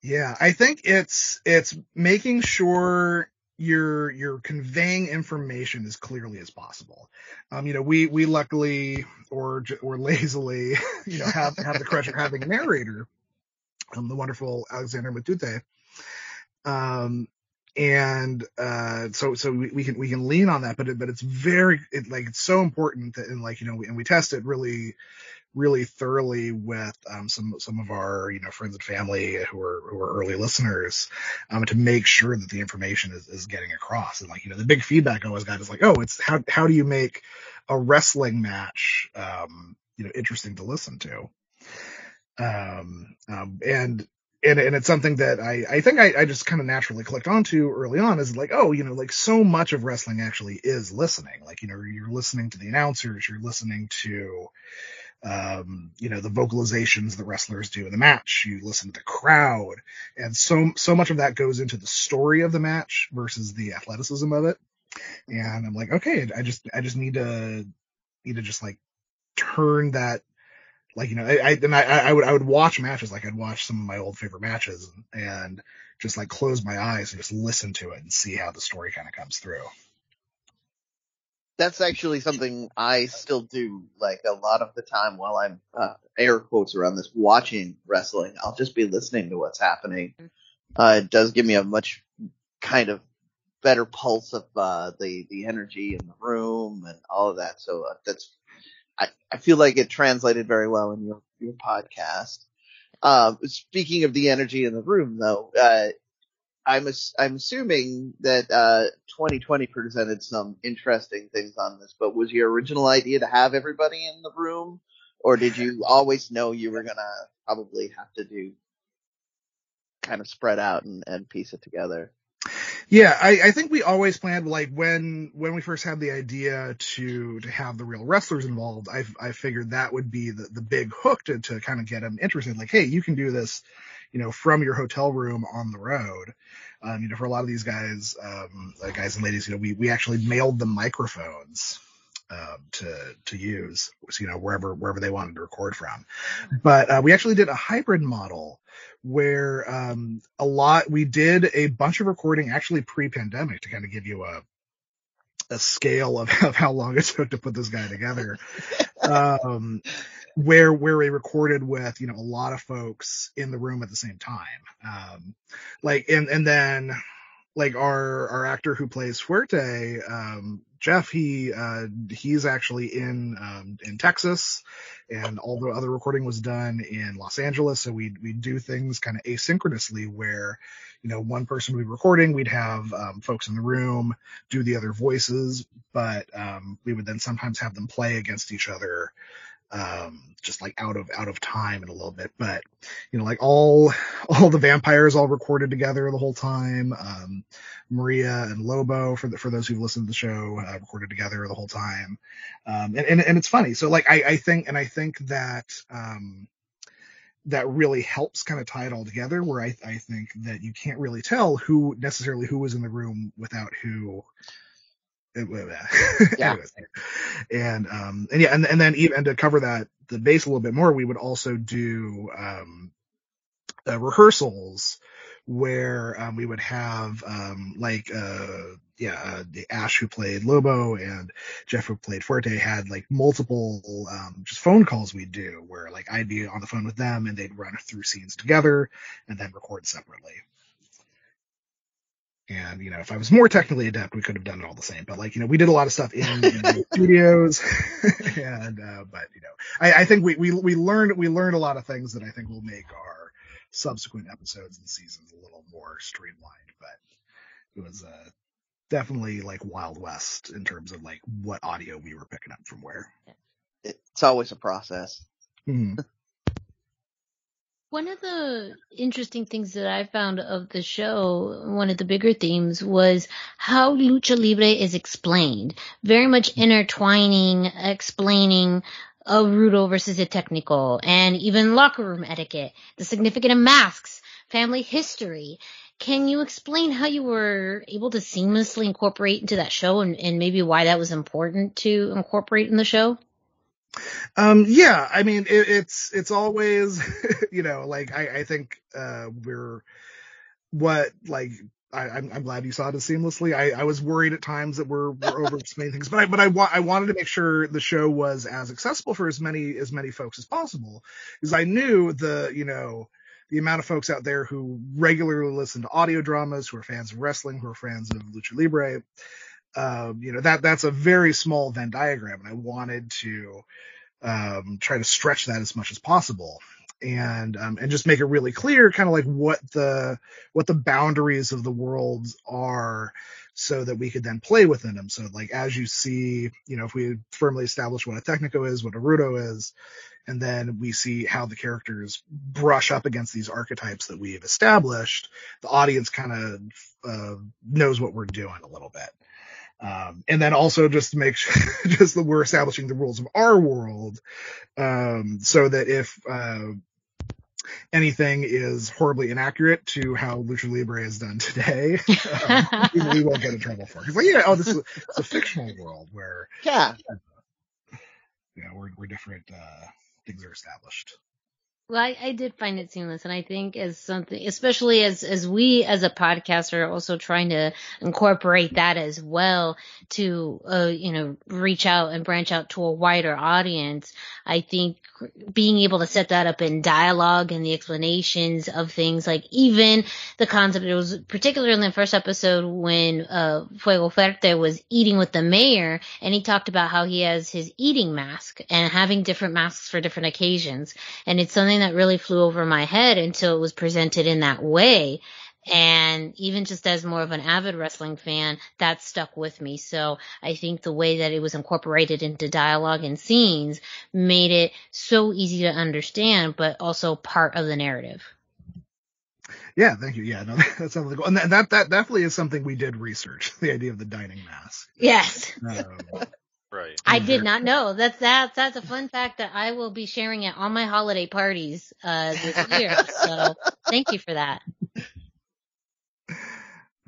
[SPEAKER 6] Yeah, I think it's it's making sure you're you're conveying information as clearly as possible. Um, you know, we we luckily or or lazily, you know, have have the crush of having a narrator, um, the wonderful Alexander Matute. Um, and uh, so so we, we can we can lean on that, but it, but it's very it, like it's so important that and like you know and we test it really really thoroughly with um, some some of our you know friends and family who are who are early listeners um, to make sure that the information is, is getting across. And like you know the big feedback I always got is like oh it's how how do you make a wrestling match um, you know interesting to listen to? Um, um and and, and it's something that I, I think I, I just kind of naturally clicked onto early on is like, oh, you know, like so much of wrestling actually is listening. Like, you know, you're listening to the announcers, you're listening to, um, you know, the vocalizations the wrestlers do in the match. You listen to the crowd, and so so much of that goes into the story of the match versus the athleticism of it. And I'm like, okay, I just I just need to need to just like turn that like you know I, I and I I would I would watch matches like I'd watch some of my old favorite matches and, and just like close my eyes and just listen to it and see how the story kind of comes through.
[SPEAKER 3] That's actually something I still do. Like a lot of the time while I'm uh, air quotes around this watching wrestling, I'll just be listening to what's happening. Uh, it does give me a much kind of better pulse of uh, the the energy in the room and all of that. So uh, that's I, I feel like it translated very well in your your podcast. Um, speaking of the energy in the room, though, uh, I'm ass- I'm assuming that uh, 2020 presented some interesting things on this. But was your original idea to have everybody in the room, or did you always know you were gonna probably have to do kind of spread out and, and piece it together?
[SPEAKER 6] Yeah, I, I think we always planned like when when we first had the idea to to have the real wrestlers involved. I I figured that would be the the big hook to to kind of get them interested. Like, hey, you can do this, you know, from your hotel room on the road. Um, you know, for a lot of these guys, um, uh, guys and ladies, you know, we we actually mailed them microphones um, to to use, you know, wherever wherever they wanted to record from. But uh, we actually did a hybrid model where um, a lot we did a bunch of recording actually pre-pandemic to kind of give you a a scale of, of how long it took to put this guy together. um, where where we recorded with you know a lot of folks in the room at the same time. Um, like and and then like our our actor who plays Fuerte, um, Jeff, he uh, he's actually in um, in Texas, and all the other recording was done in Los Angeles. So we we do things kind of asynchronously, where you know one person would be recording, we'd have um, folks in the room do the other voices, but um, we would then sometimes have them play against each other um just like out of out of time in a little bit. But you know like all all the vampires all recorded together the whole time. Um maria and lobo for the, for those who've listened to the show uh, recorded together the whole time. Um and, and and it's funny. So like i i think and i think that um that really helps kind of tie it all together where I, I think that you can't really tell who necessarily who was in the room without who
[SPEAKER 3] Yeah.
[SPEAKER 6] And um and yeah and, and then even and to cover that the base a little bit more we would also do um uh, rehearsals where um, we would have um like uh yeah uh, the ash who played lobo and jeff who played Fuerte had like multiple um just phone calls we'd do where like i'd be on the phone with them and they'd run through scenes together and then record separately and you know, if I was more technically adept, we could have done it all the same. But like, you know, we did a lot of stuff in, in the studios, and uh, but you know, I, I think we, we we learned we learned a lot of things that I think will make our subsequent episodes and seasons a little more streamlined. But it was uh, definitely like Wild West in terms of like what audio we were picking up from where.
[SPEAKER 3] It's always a process.
[SPEAKER 6] Mhm.
[SPEAKER 1] One of the interesting things that I found of the show, one of the bigger themes was how lucha libre is explained. Very much mm-hmm. intertwining, explaining a rudo versus a technical and even locker room etiquette, the significance of masks, family history. Can you explain how you were able to seamlessly incorporate into that show and, and maybe why that was important to incorporate in the show?
[SPEAKER 6] Um, yeah, I mean, it, it's, it's always, you know, like, I, I think, uh, we're, what, like, I, I'm, I'm glad you saw it as seamlessly. I, I was worried at times that we're, we're over explaining things, but I, but I, wa- I wanted to make sure the show was as accessible for as many, as many folks as possible. Because I knew the, you know, the amount of folks out there who regularly listen to audio dramas, who are fans of wrestling, who are fans of lucha libre, um, you know, that, that's a very small Venn diagram. And I wanted to, um, try to stretch that as much as possible and, um, and just make it really clear kind of like what the, what the boundaries of the worlds are so that we could then play within them. So like, as you see, you know, if we firmly establish what a Technico is, what a Rudo is, and then we see how the characters brush up against these archetypes that we have established, the audience kind of, uh, knows what we're doing a little bit. Um, and then also just to make sure, just that we're establishing the rules of our world, um, so that if, uh, anything is horribly inaccurate to how Lucha Libre is done today, um, we, we won't get in trouble for it. Cause like, yeah, oh, this is it's a fictional world where,
[SPEAKER 3] Yeah.
[SPEAKER 6] you know, we're, we're different, uh, things are established.
[SPEAKER 1] Well, I, I did find it seamless, and I think as something, especially as as we as a podcaster are also trying to incorporate that as well to, uh, you know, reach out and branch out to a wider audience. I think being able to set that up in dialogue and the explanations of things, like even the concept. It was particularly in the first episode when uh, Fuego Fuerte was eating with the mayor, and he talked about how he has his eating mask and having different masks for different occasions, and it's something that really flew over my head until it was presented in that way. And even just as more of an avid wrestling fan, that stuck with me. So I think the way that it was incorporated into dialogue and scenes made it so easy to understand, but also part of the narrative.
[SPEAKER 6] Yeah, thank you. Yeah, no, that sounds like, and that, that, that definitely is something we did research, the idea of the dining mask.
[SPEAKER 1] Yes.
[SPEAKER 6] Um,
[SPEAKER 2] Right.
[SPEAKER 1] I did not know. That's that that's a fun fact that I will be sharing at all my holiday parties uh this year. So thank you for that.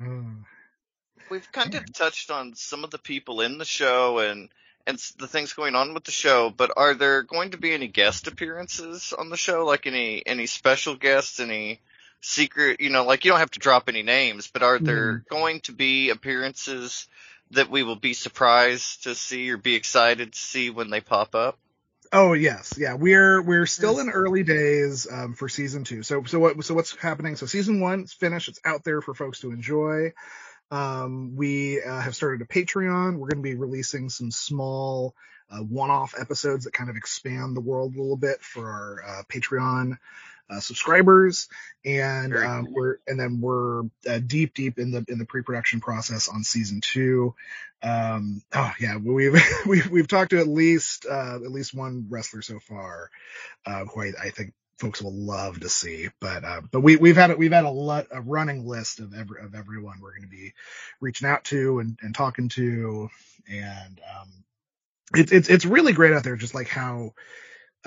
[SPEAKER 2] We've kind of touched on some of the people in the show and and the things going on with the show, but are there going to be any guest appearances on the show? Like any any special guests, any secret, you know, like you don't have to drop any names, but are there going to be appearances that we will be surprised to see or be excited to see when they pop up?
[SPEAKER 6] Oh yes, yeah. We're we're still in early days um, for season two. So so what so what's happening? So season one's finished. It's out there for folks to enjoy. Um, we uh, have started a Patreon. We're going to be releasing some small uh, one-off episodes that kind of expand the world a little bit for our uh, Patreon uh, subscribers, and um, we're and then we're uh, deep deep in the in the pre-production process on season two. Um, oh yeah, we've we've we've talked to at least uh, at least one wrestler so far, uh, who I, I think folks will love to see. But uh, but we we've had we've had a lot a running list of every of everyone we're going to be reaching out to and, and talking to, and um, it's it's it's really great out there, just like how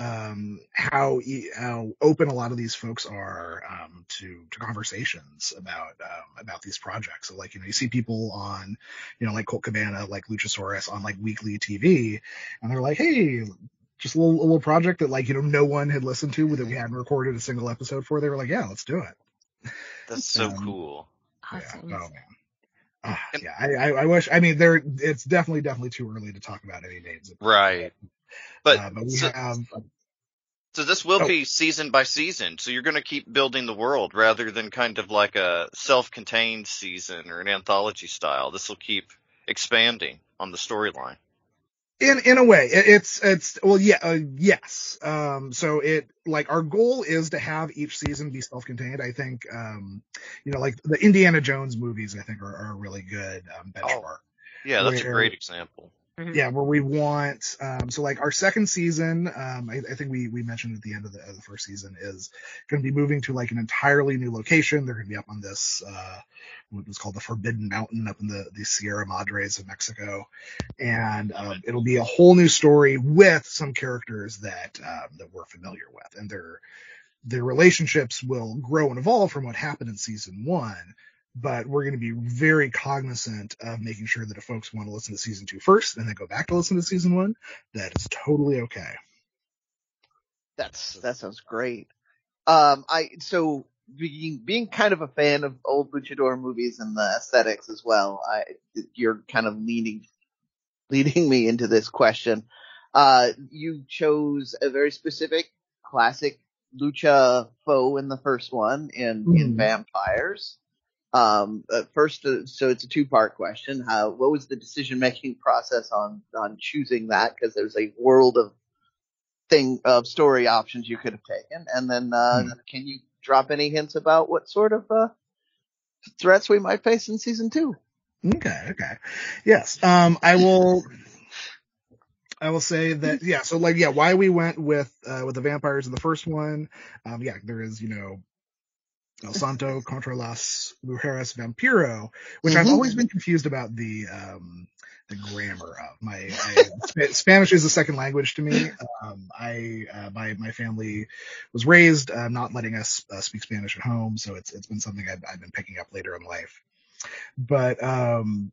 [SPEAKER 6] um how e- how open a lot of these folks are um to to conversations about um about these projects so like you know you see people on you know like Colt Cabana like Luchasaurus on like weekly TV and they're like hey just a little, a little project that like you know no one had listened to that we hadn't recorded a single episode for they were like yeah let's do it
[SPEAKER 2] That's so
[SPEAKER 6] Um,
[SPEAKER 2] cool.
[SPEAKER 1] Awesome.
[SPEAKER 6] yeah oh man
[SPEAKER 2] And-
[SPEAKER 6] yeah I, I I wish I mean there it's definitely definitely too early to talk about any names
[SPEAKER 2] Right. But,
[SPEAKER 6] uh, but we
[SPEAKER 2] so,
[SPEAKER 6] have
[SPEAKER 2] so this will
[SPEAKER 6] Oh.
[SPEAKER 2] be season by season. So you're going to keep building the world rather than kind of like a self-contained season or an anthology style. This will keep expanding on the storyline.
[SPEAKER 6] in in a way it, it's it's well yeah uh, yes um so it like our goal is to have each season be self-contained i think um you know like the indiana jones movies i think are, are a really good um benchmark
[SPEAKER 2] Yeah, that's a great example.
[SPEAKER 1] Mhm.
[SPEAKER 6] Yeah, where we want, um, so like our second season, um, I, I think we, we mentioned at the end of the, of the first season is going to be moving to like an entirely new location. They're going to be up on this, uh, what was called the Forbidden Mountain up in the, the Sierra Madres of Mexico. And, um, it'll be a whole new story with some characters that, um, that we're familiar with and their, their relationships will grow and evolve from what happened in season one but we're going to be very cognizant of making sure that if folks want to listen to season two first and then go back to listen to season one, that is totally okay.
[SPEAKER 3] That's that sounds great. Um, I so being being kind of a fan of old luchador movies and the aesthetics as well. I you're kind of leading leading me into this question. Uh, you chose a very specific classic lucha foe in the first one in in
[SPEAKER 6] Mhm.
[SPEAKER 3] vampires. Um, uh, first, uh, so it's a two part question. How what was the decision making process on on choosing that? Because there's a world of thing of story options you could have taken, and then uh,
[SPEAKER 6] Hmm.
[SPEAKER 3] can you drop any hints about what sort of uh, threats we might face in season two?
[SPEAKER 6] Okay, okay. Yes. Um, I will, I will say that, yeah, so like, yeah, why we went with, uh, with the vampires in the first one, um, yeah, there is, you know, El Santo contra las Mujeres Vampiro, which I've
[SPEAKER 3] Mhm.
[SPEAKER 6] always been confused about the, um, the grammar of my, I, Spanish is a second language to me. Um, I, uh, my, my family was raised, uh, not letting us uh, speak Spanish at home. So it's, it's been something I've, I've been picking up later in life but um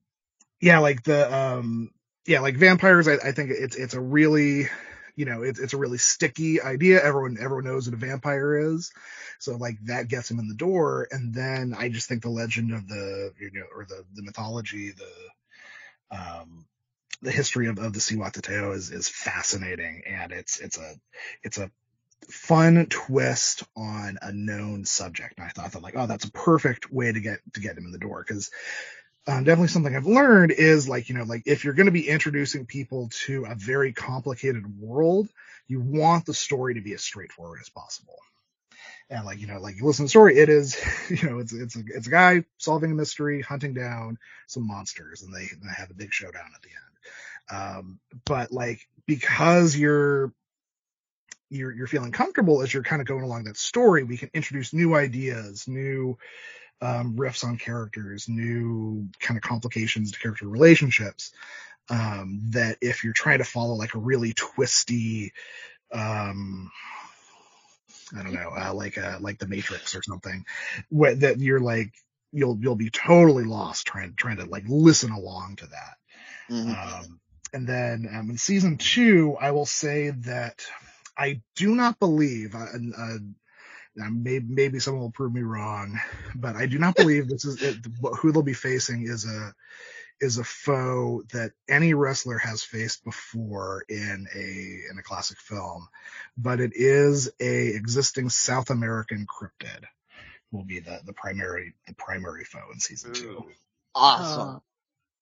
[SPEAKER 6] yeah like the um yeah like vampires i, I think it's it's a really you know it's it's a really sticky idea. Everyone everyone knows what a vampire is. So like that gets him in the door. And then i just think the legend of the you know or the the mythology the um the history of, of the Cihuateteo is is fascinating. And it's it's a it's a fun twist on a known subject. And I thought that like, oh, that's a perfect way to get to get him in the door. Because um, definitely something I've learned is like you know like if you're going to be introducing people to a very complicated world, you want the story to be as straightforward as possible. And like you know like you listen to the story, it is you know it's it's a it's a guy solving a mystery, hunting down some monsters, and they, they have a big showdown at the end. Um, but like because you're you're you're feeling comfortable as you're kind of going along that story, we can introduce new ideas, new um, riffs on characters, new kind of complications to character relationships. Um, that if you're trying to follow like a really twisty, um, I don't know, uh, like uh, like the Matrix or something, wh- that you're like you'll you'll be totally lost trying trying to like listen along to that. Um, and then um, in season two, I will say that I do not believe, uh, uh, now maybe, maybe someone will prove me wrong, but I do not believe this is it, who they'll be facing is a is a foe that any wrestler has faced before in a in a classic film, but it is a existing South American cryptid will be the the primary the primary foe in season two.
[SPEAKER 3] Awesome.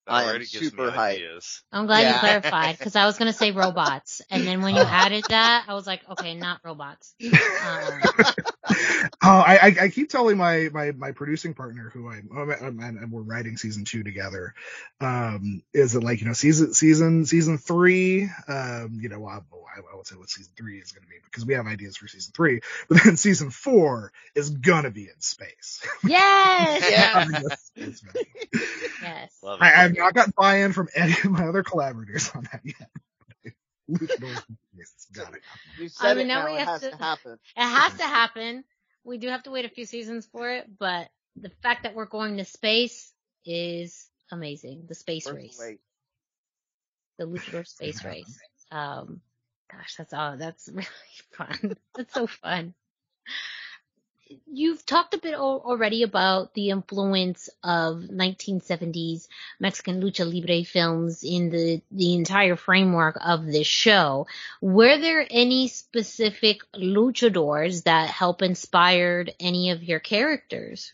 [SPEAKER 4] That
[SPEAKER 3] I am super
[SPEAKER 4] me
[SPEAKER 3] hyped.
[SPEAKER 1] I'm glad you clarified because I was gonna say robots, and then when you added that, I was like, okay, not robots. Um,
[SPEAKER 6] Oh, I, I I keep telling my my my producing partner who I and and we're writing season two together, um, is it like you know season season season three, um, you know I, I won't say what season three is going to be because we have ideas for season three, but then season four is gonna be in space.
[SPEAKER 1] yes,
[SPEAKER 3] Yeah.
[SPEAKER 1] Yes.
[SPEAKER 4] Love.
[SPEAKER 6] I have not got buy-in from any of my other collaborators on that yet. Luchador Space, Got it.
[SPEAKER 3] You said
[SPEAKER 1] I mean,
[SPEAKER 3] it
[SPEAKER 1] now
[SPEAKER 3] now,
[SPEAKER 1] we
[SPEAKER 3] it
[SPEAKER 1] have
[SPEAKER 3] has
[SPEAKER 1] to-
[SPEAKER 3] to happen.
[SPEAKER 1] It has to happen. We do have to wait a few seasons for it, but the fact that we're going to space is amazing. The space
[SPEAKER 3] the
[SPEAKER 1] race, the Luchador space race. Um, gosh, that's all. That's really fun. That's so fun. You've talked a bit already about the influence of 1970s Mexican lucha libre films in the the entire framework of this show. Were there any specific luchadors that help inspired any of your characters?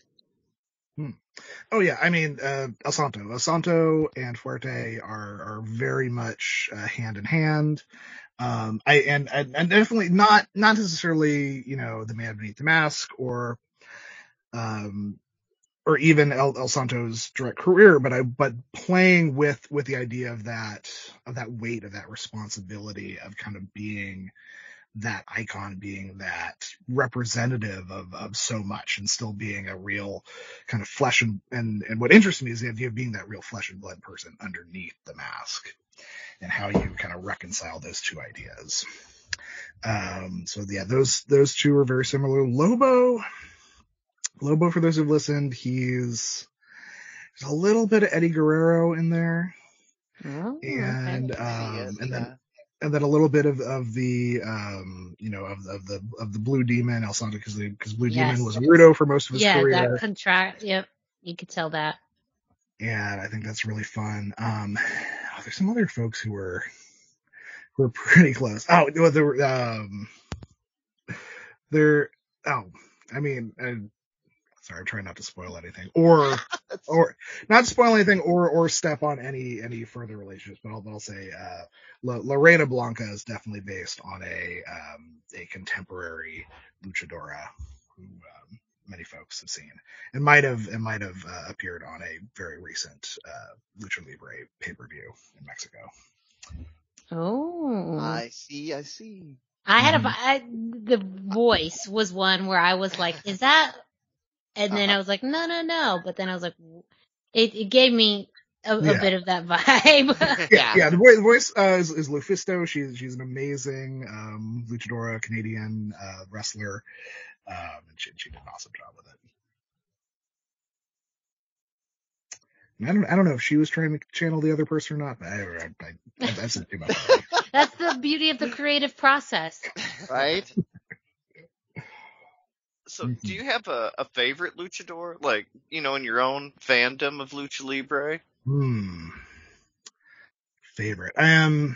[SPEAKER 6] Oh yeah, I mean, uh, El Santo, El Santo and Fuerte are are very much uh, hand in hand. Um, I and, and and definitely not not necessarily you know the man beneath the mask or um or even El, El Santo's direct career, but I, but playing with, with the idea of that, of that weight, of that responsibility of kind of being that icon, being that representative of, of so much and still being a real kind of flesh and, and, and what interests me is the idea of being that real flesh and blood person underneath the mask and how you kind of reconcile those two ideas. Um, so yeah, those, those two are very similar. Lobo, Lobo, for those who've listened, he's there's a little bit of Eddie Guerrero in there,
[SPEAKER 1] Oh,
[SPEAKER 6] and um, and
[SPEAKER 3] yeah.
[SPEAKER 6] then and then a little bit of of the um, you know, of, of the of the Blue Demon, El Santo, because because Blue
[SPEAKER 1] Yes.
[SPEAKER 6] Demon was a weirdo for most of his
[SPEAKER 1] yeah,
[SPEAKER 6] career,
[SPEAKER 1] that contract. Yep, you could tell that.
[SPEAKER 6] and I think that's really fun. Um, there's some other folks who were who were pretty close. Oh, well, there were um, there. Oh, I mean, uh, sorry, I'm trying not to spoil anything, or or not to spoil anything, or or step on any any further relationships. But I'll, but I'll say uh, La, Lorena Blanca is definitely based on a um, a contemporary luchadora who um, many folks have seen, It might have and might have uh, appeared on a very recent uh, Lucha Libre pay per view in Mexico.
[SPEAKER 1] Oh,
[SPEAKER 3] I see, I see.
[SPEAKER 1] I had a
[SPEAKER 6] Mhm.
[SPEAKER 1] The voice was one where I was like, "Is that?" And then I was like, "No, no, no." But then I was like, it, it gave me a, a bit of that vibe.
[SPEAKER 6] Yeah, yeah. The voice, the voice uh, is, is Lufisto. She's she's an amazing um, luchadora, Canadian uh, wrestler, um, and she, she did an awesome job with it. I don't I don't know if she was trying to channel the other person or not, but I, I, I, I've said too much.
[SPEAKER 1] That's the beauty of the creative process.
[SPEAKER 3] Right?
[SPEAKER 2] So,
[SPEAKER 6] Mhm.
[SPEAKER 2] do you have a, a favorite luchador, like you know, in your own fandom of lucha libre?
[SPEAKER 6] Hmm. Favorite. I um,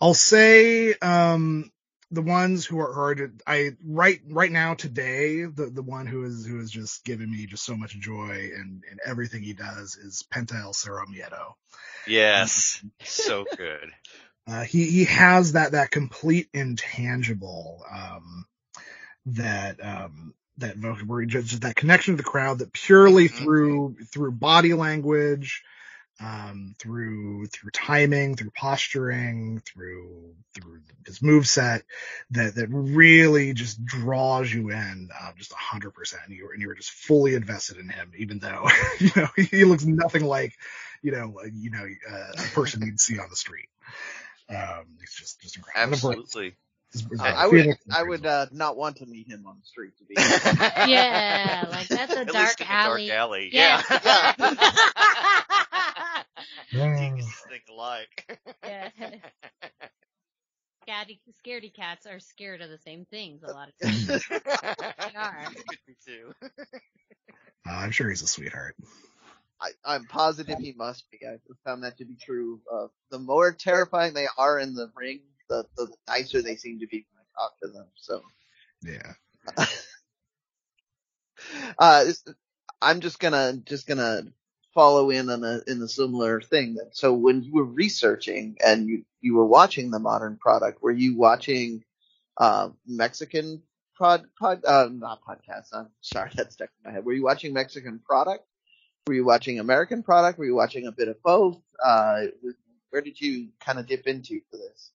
[SPEAKER 6] I'll say um the ones who are hard I right right now today the the one who is who is just giving me just so much joy and and everything he does is Penta El Zero Miedo.
[SPEAKER 2] Yes, so good.
[SPEAKER 6] Uh, he he has that that complete intangible um, that um, that he just, that connection to the crowd that purely
[SPEAKER 2] Mhm.
[SPEAKER 6] through through body language, um, through through timing, through posturing, through through his move set that that really just draws you in uh, just a hundred percent. And you're and you're just fully invested in him, even though you know he looks nothing like you know uh, you know uh, a person you'd see on the street. Um, it's just just incredible. And of course,
[SPEAKER 2] Absolutely.
[SPEAKER 6] his- his-
[SPEAKER 3] I,
[SPEAKER 6] uh,
[SPEAKER 3] I would, I would, uh, not want to meet him on the street to be.
[SPEAKER 1] Yeah, like that's a
[SPEAKER 2] At
[SPEAKER 1] dark
[SPEAKER 2] least in the
[SPEAKER 1] alley.
[SPEAKER 2] dark alley.
[SPEAKER 1] Yeah.
[SPEAKER 6] Yeah.
[SPEAKER 2] Geeks think alike.
[SPEAKER 1] yeah. Scatty, scaredy cats are scared of the same things a lot of times. They are.
[SPEAKER 2] Could be too.
[SPEAKER 6] Uh, I'm sure he's a sweetheart.
[SPEAKER 3] I, I'm positive he must be. I've found that to be true. Uh, the more terrifying they are in the ring, the, the nicer they seem to be when I talk to them. So,
[SPEAKER 6] Yeah.
[SPEAKER 3] uh, I'm just gonna, just gonna follow in on a, in a similar thing. So when you were researching and you, you were watching the modern product, were you watching, uh, Mexican prod, pod, uh, not podcasts. I'm sorry, that's stuck in my head. Were you watching Mexican product? Were you watching American product? Were you watching a bit of both? Uh, where did you kind of dip into for this?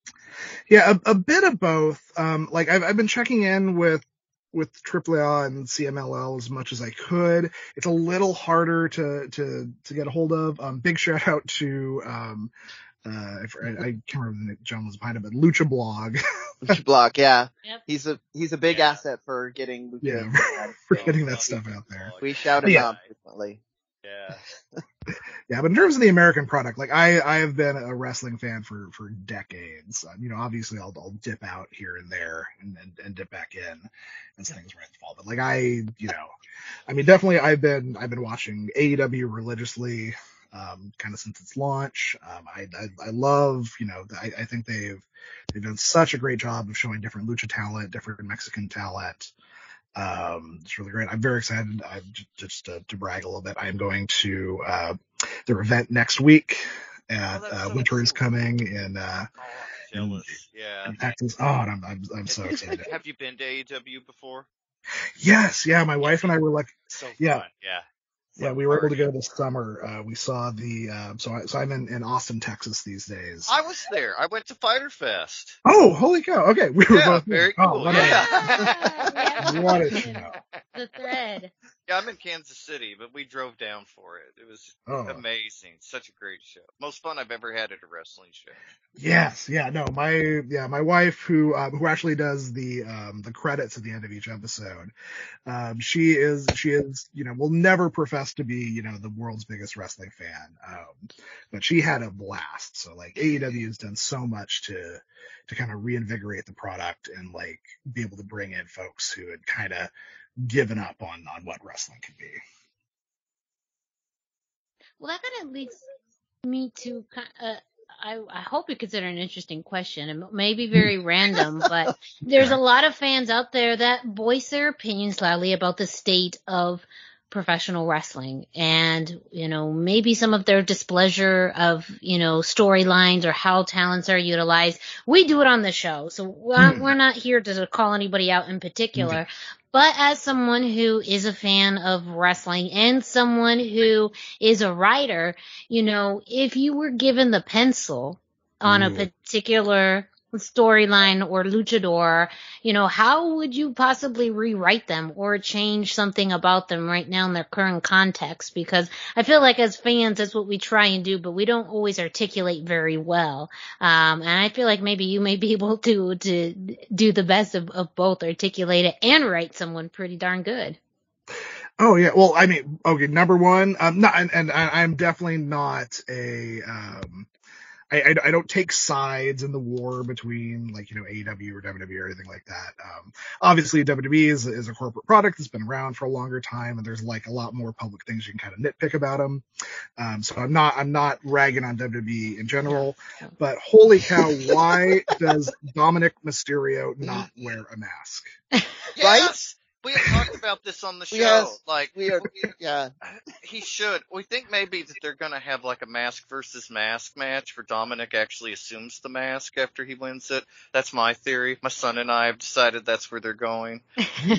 [SPEAKER 6] Yeah, a, a bit of both. Um, like I've, I've been checking in with, with AAA and CMLL as much as I could. It's a little harder to, to, to get a hold of. Um, big shout out to, um, uh, I, I can't remember the name John was behind it, but Lucha Blog.
[SPEAKER 3] Lucha Block, yeah.
[SPEAKER 1] Yep.
[SPEAKER 3] He's a he's a big
[SPEAKER 2] Yeah.
[SPEAKER 3] asset for getting Lucha.
[SPEAKER 6] Yeah, for getting that stuff out there.
[SPEAKER 3] We shout him
[SPEAKER 6] Yeah.
[SPEAKER 3] out frequently.
[SPEAKER 2] Yeah.
[SPEAKER 6] Yeah, but in terms of the American product, like I, I have been a wrestling fan for, for decades. Um, you know, obviously I'll, I'll dip out here and there and, and, and dip back in as things and fall. But like I, you know, I mean, definitely I've been, I've been watching AEW religiously, um, kind of since its launch. Um, I, I, I love, you know, I, I think they've, they've done such a great job of showing different lucha talent, different Mexican talent. Um, it's really great. I'm very excited. I just, just to, to brag a little bit. I am going to, uh, their event next week at
[SPEAKER 2] Oh,
[SPEAKER 6] uh,
[SPEAKER 2] so
[SPEAKER 6] Winter is coming in uh
[SPEAKER 2] Oh, I'm. Yeah.
[SPEAKER 6] in Texas. Oh, and I'm I'm, I'm so excited.
[SPEAKER 2] Have you been to AEW before?
[SPEAKER 6] yes, yeah. My wife and I were like,
[SPEAKER 2] So
[SPEAKER 6] Yeah.
[SPEAKER 2] fun. Yeah.
[SPEAKER 6] Yeah, we were able to go this summer. Uh, we saw the uh, so I, so I'm in, in Austin, Texas these days.
[SPEAKER 2] I was there. I went to Fyter Fest.
[SPEAKER 6] Oh, holy cow! Okay, we were
[SPEAKER 2] Yeah,
[SPEAKER 6] both
[SPEAKER 2] very
[SPEAKER 6] there.
[SPEAKER 2] cool.
[SPEAKER 6] Oh,
[SPEAKER 2] Yeah.
[SPEAKER 6] What a show.
[SPEAKER 1] the thread.
[SPEAKER 2] Yeah, I'm in Kansas City, but we drove down for it. It was
[SPEAKER 6] Oh.
[SPEAKER 2] amazing. Such a great show. Most fun I've ever had at a wrestling show.
[SPEAKER 6] Yes, yeah, no, my yeah, my wife who uh, who actually does the um the credits at the end of each episode. Um she is she is, you know, will never profess to be, you know, the world's biggest wrestling fan. Um but she had a blast. So like AEW has done so much to to kind of reinvigorate the product and like be able to bring in folks who had kind of given up on on what wrestling could be.
[SPEAKER 1] Well, that kind of leads me to uh, I, I hope you consider an interesting question. It may be very random, but there's a lot of fans out there that voice their opinions loudly about the state of professional wrestling and, you know, maybe some of their displeasure of, you know, storylines or how talents are utilized. We do it on the show, so we're,
[SPEAKER 6] Hmm.
[SPEAKER 1] we're not here to call anybody out in particular. But as someone who is a fan of wrestling and someone who is a writer, you know, if you were given the pencil on a
[SPEAKER 6] mm.
[SPEAKER 1] particular storyline or luchador, you know, how would you possibly rewrite them or change something about them right now in their current context? Because I feel like as fans, that's what we try and do, but we don't always articulate very well. Um, and I feel like maybe you may be able to, to do the best of, of both, articulate it and write someone pretty darn good.
[SPEAKER 6] Oh yeah, well, I mean, okay, number one, um, not, and, and I- I'm definitely not a, um, I, I, I don't take sides in the war between like you know AEW or WWE or anything like that. Um, obviously WWE is is a corporate product that's been around for a longer time, and there's like a lot more public things you can kind of nitpick about them. Um, so I'm not I'm not ragging on WWE in general,
[SPEAKER 1] Yeah.
[SPEAKER 6] but holy cow, why does Dominik Mysterio not wear a mask?
[SPEAKER 2] Yes! We have talked about this on the show.
[SPEAKER 3] Yes.
[SPEAKER 2] Like,
[SPEAKER 3] We are, yeah.
[SPEAKER 2] he should. We think maybe that they're going to have like a mask versus mask match where Dominik actually assumes the mask after he wins it. That's my theory. My son and I have decided that's where they're going.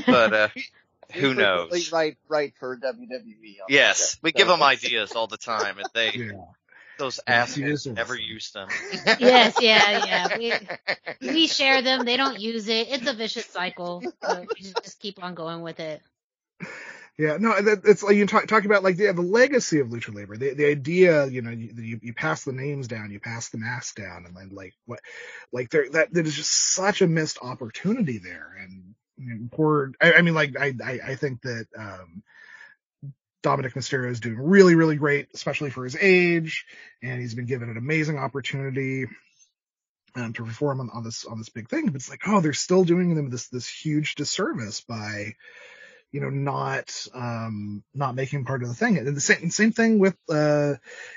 [SPEAKER 2] But uh, who knows?
[SPEAKER 3] Write, write for WWE.
[SPEAKER 2] Yes,
[SPEAKER 3] that,
[SPEAKER 2] we
[SPEAKER 3] so-
[SPEAKER 2] give them ideas all the time, and they
[SPEAKER 6] Yeah.
[SPEAKER 2] Those
[SPEAKER 6] Yeah,
[SPEAKER 2] assholes never use them.
[SPEAKER 1] yes, yeah, yeah. We, we share them. They don't use it. It's a vicious cycle. So we just just keep on going with it.
[SPEAKER 6] Yeah, no, it's like you talk, talk about like the, the legacy of lucha libre, the, the idea, you know, you, you, you pass the names down, you pass the masks down, and then like what, like there, that, that is just such a missed opportunity there. And you know, poor, I, I mean, like, I, I, I think that, um, Dominik Mysterio is doing really, really great, especially for his age, and he's been given an amazing opportunity um, to perform on, on this on this big thing. But it's like, oh, they're still doing them this this huge disservice by, you know, not um not making part of the thing. And the same same thing with uh,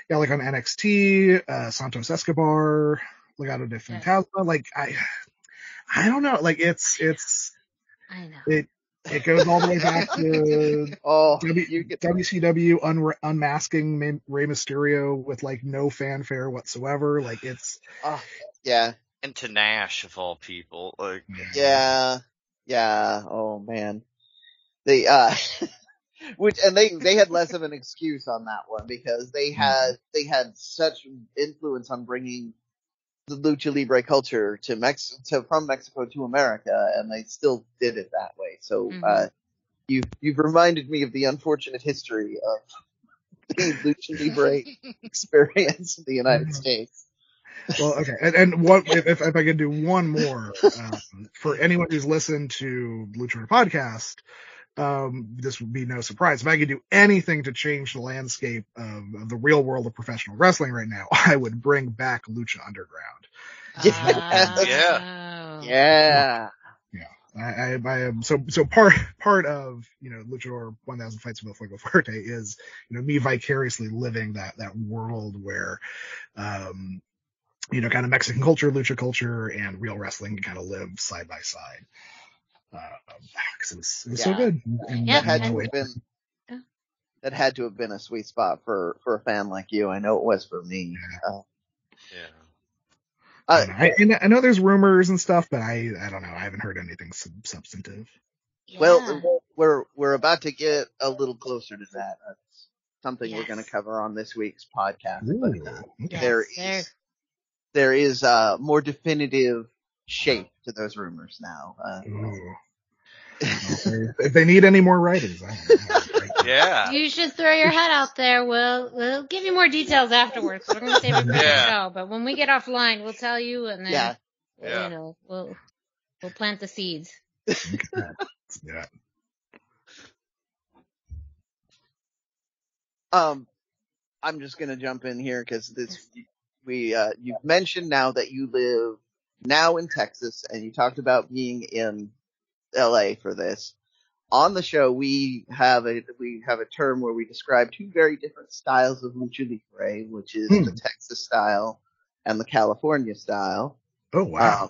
[SPEAKER 6] yeah, like on NXT, uh, Santos Escobar, Legado de Fantasma. Like I, I don't know. Like it's it's
[SPEAKER 1] I know.
[SPEAKER 6] it it goes all the way back to
[SPEAKER 3] Oh,
[SPEAKER 6] W-
[SPEAKER 3] you
[SPEAKER 6] WCW un- unmasking Ma- Rey Mysterio with like no fanfare whatsoever. Like it's
[SPEAKER 3] oh, yeah,
[SPEAKER 2] and to Nash of all people, like
[SPEAKER 3] yeah, yeah. Oh man, they uh, which and they they had less of an excuse on that one because they had they had such influence on bringing the lucha libre culture to Mex to from Mexico to America, and they still did it that way. So
[SPEAKER 1] Mhm.
[SPEAKER 3] uh, you you've reminded me of the unfortunate history of the lucha libre experience in the United
[SPEAKER 6] Mhm.
[SPEAKER 3] States.
[SPEAKER 6] well, okay. And, and what if, if if I could do one more um, for anyone who's listened to Lucha Podcast, um, this would be no surprise. If I could do anything to change the landscape of, of the real world of professional wrestling right now, I would bring back Lucha Underground.
[SPEAKER 3] Yes.
[SPEAKER 2] Yeah.
[SPEAKER 1] Oh.
[SPEAKER 3] Yeah.
[SPEAKER 6] I, I, I am so so part part of you know Luchador 1000 Fights with Fuego Fuerte is you know me vicariously living that that world where um you know kind of Mexican culture, lucha culture, and real wrestling kind of live side by side. Because it was it was so good. And,
[SPEAKER 1] Yeah,
[SPEAKER 3] That had to have been that had to have been a sweet spot for for a fan like you. I know it was for me. Uh,
[SPEAKER 2] yeah.
[SPEAKER 6] I,
[SPEAKER 3] uh,
[SPEAKER 6] know. I, and I know there's rumors and stuff, but I I don't know. I haven't heard anything sub- substantive.
[SPEAKER 1] Yeah.
[SPEAKER 3] well, we're we're about to get a little closer to that. Uh, something we're going to cover on this week's podcast. But
[SPEAKER 6] Ooh,
[SPEAKER 3] uh,
[SPEAKER 6] okay.
[SPEAKER 3] there
[SPEAKER 1] Yes,
[SPEAKER 3] is there is a more definitive shape to those rumors now. Uh,
[SPEAKER 6] Ooh. If they need any more writings, I don't know.
[SPEAKER 2] Yeah.
[SPEAKER 1] You should throw your head out there. We'll we'll give you more details afterwards. We're gonna save it for
[SPEAKER 2] Yeah.
[SPEAKER 1] the show, but when we get offline, we'll tell you, and then
[SPEAKER 3] yeah,
[SPEAKER 2] Yeah.
[SPEAKER 1] you know we'll we'll plant the seeds.
[SPEAKER 6] yeah.
[SPEAKER 3] Um, I'm just gonna jump in here because this we uh, you've mentioned now that you live now in Texas and you talked about being in LA for this. On the show, we have a we have a term where we describe two very different styles of lucha libre, which is
[SPEAKER 6] Hmm.
[SPEAKER 3] the Texas style and the California style.
[SPEAKER 6] Oh wow.
[SPEAKER 3] Um,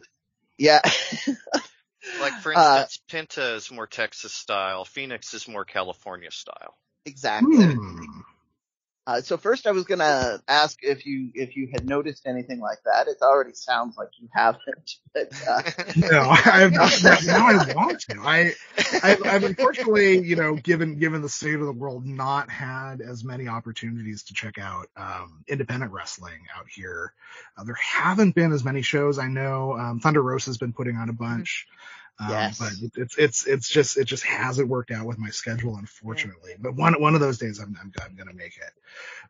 [SPEAKER 3] yeah,
[SPEAKER 2] Like for
[SPEAKER 3] Uh,
[SPEAKER 2] instance, Penta is more Texas style. Fenix is more California style.
[SPEAKER 3] exactly.
[SPEAKER 6] Hmm.
[SPEAKER 3] Uh, so first, I was gonna ask if you if you had noticed anything like that. It already sounds like you haven't, but uh,
[SPEAKER 6] No, I've, not. now I want to. I, I've, I've unfortunately, you know, given given the state of the world, not had as many opportunities to check out um, independent wrestling out here. Uh, there haven't been as many shows. I know um, Thunder Rosa's been putting on a bunch. Um,
[SPEAKER 3] Yes.
[SPEAKER 6] but it's it's it's just it just hasn't worked out with my schedule, unfortunately. But one one of those days, I'm I'm, I'm gonna make it.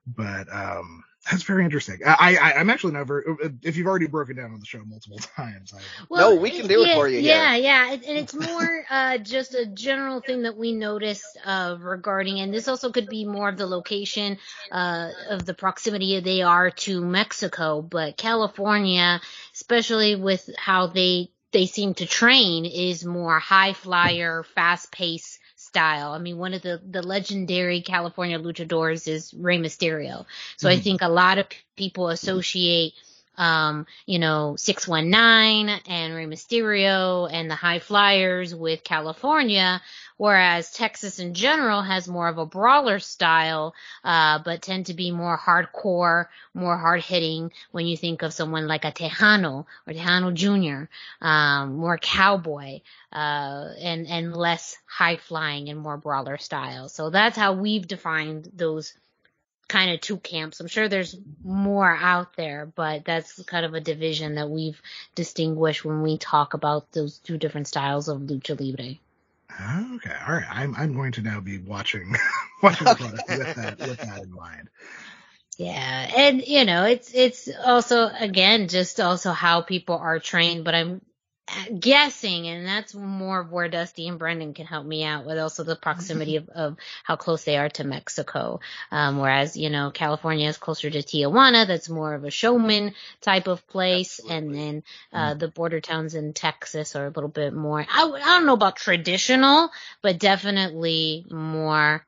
[SPEAKER 6] But um, that's very interesting. I, I I'm actually never. If you've already broken down on the show multiple times, I,
[SPEAKER 3] No, we can do it
[SPEAKER 1] yeah,
[SPEAKER 3] for you here.
[SPEAKER 1] Yeah, yeah, it, and it's more uh, just a general thing that we noticed uh, regarding, and this also could be more of the location uh, of the proximity they are to Mexico, but California, especially with how they they seem to train, is more high flyer, fast pace style. I mean, one of the, the legendary California luchadors is Rey Mysterio. So I
[SPEAKER 6] Mhm.
[SPEAKER 1] think a lot of people associate um, you know, 619 and Rey Mysterio and the High Flyers with California, whereas Texas in general has more of a brawler style, uh, but tend to be more hardcore, more hard hitting when you think of someone like a Texano or Texano Jr., um, more cowboy, uh, and, and less high flying and more brawler style. So that's how we've defined those kind of two camps. I'm sure there's more out there, but that's kind of a division that we've distinguished when we talk about those two different styles of lucha libre.
[SPEAKER 6] Oh, okay, all right. I'm I'm going to now be watching watching the product with that with that in mind.
[SPEAKER 1] Yeah, and you know, it's it's also again just also how people are trained, but I'm guessing, and that's more of where Dusty and Brendan can help me out with also the proximity of, of how close they are to Mexico. Um, whereas, you know, California is closer to Tijuana, that's more of a showman type of place, and then uh, the border towns in Texas are a little bit more. I, I don't know about traditional, but definitely more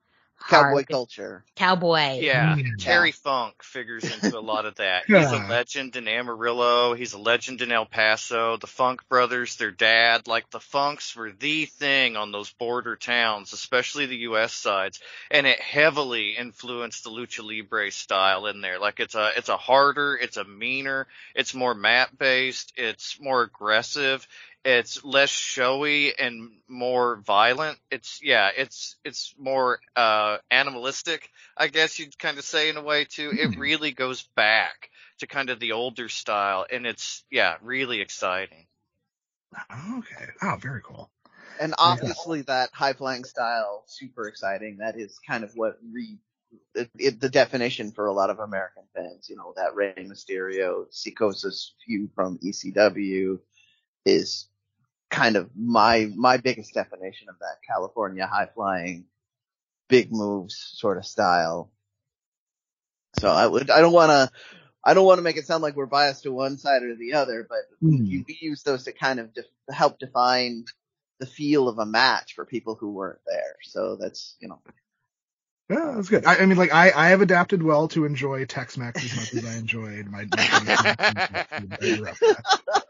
[SPEAKER 3] cowboy
[SPEAKER 1] hard-
[SPEAKER 3] culture.
[SPEAKER 1] Cowboy.
[SPEAKER 2] Yeah,
[SPEAKER 6] Mm.
[SPEAKER 2] Terry Funk figures into a lot of that. He's a legend in Amarillo. He's a legend in El Paso. The Funk brothers, their dad, like the Funks were the thing on those border towns, especially the U.S. sides, and it heavily influenced the lucha libre style in there. Like it's a it's a harder, it's a meaner, it's more mat based, it's more aggressive. It's less showy and more violent. It's yeah, it's it's more uh animalistic, I guess you'd kind of say in a way too. It
[SPEAKER 6] Hmm.
[SPEAKER 2] really goes back to kind of the older style and it's yeah, really exciting.
[SPEAKER 6] Okay. Oh, very cool.
[SPEAKER 3] And obviously that high flying style, super exciting. That is kind of what re it, it, the definition for a lot of American fans. You know, that Rey Mysterio, Psicosis feud from ECW is kind of my my biggest definition of that California high flying, big moves sort of style. So I would I don't want to I don't want to make it sound like we're biased to one side or the other, but
[SPEAKER 6] hmm.
[SPEAKER 3] you, we use those to kind of def- help define the feel of a match for people who weren't there. So that's you know
[SPEAKER 6] Yeah, that's good. I, I mean, like I, I have adapted well to enjoy Tex-Mex as much as I enjoyed my. my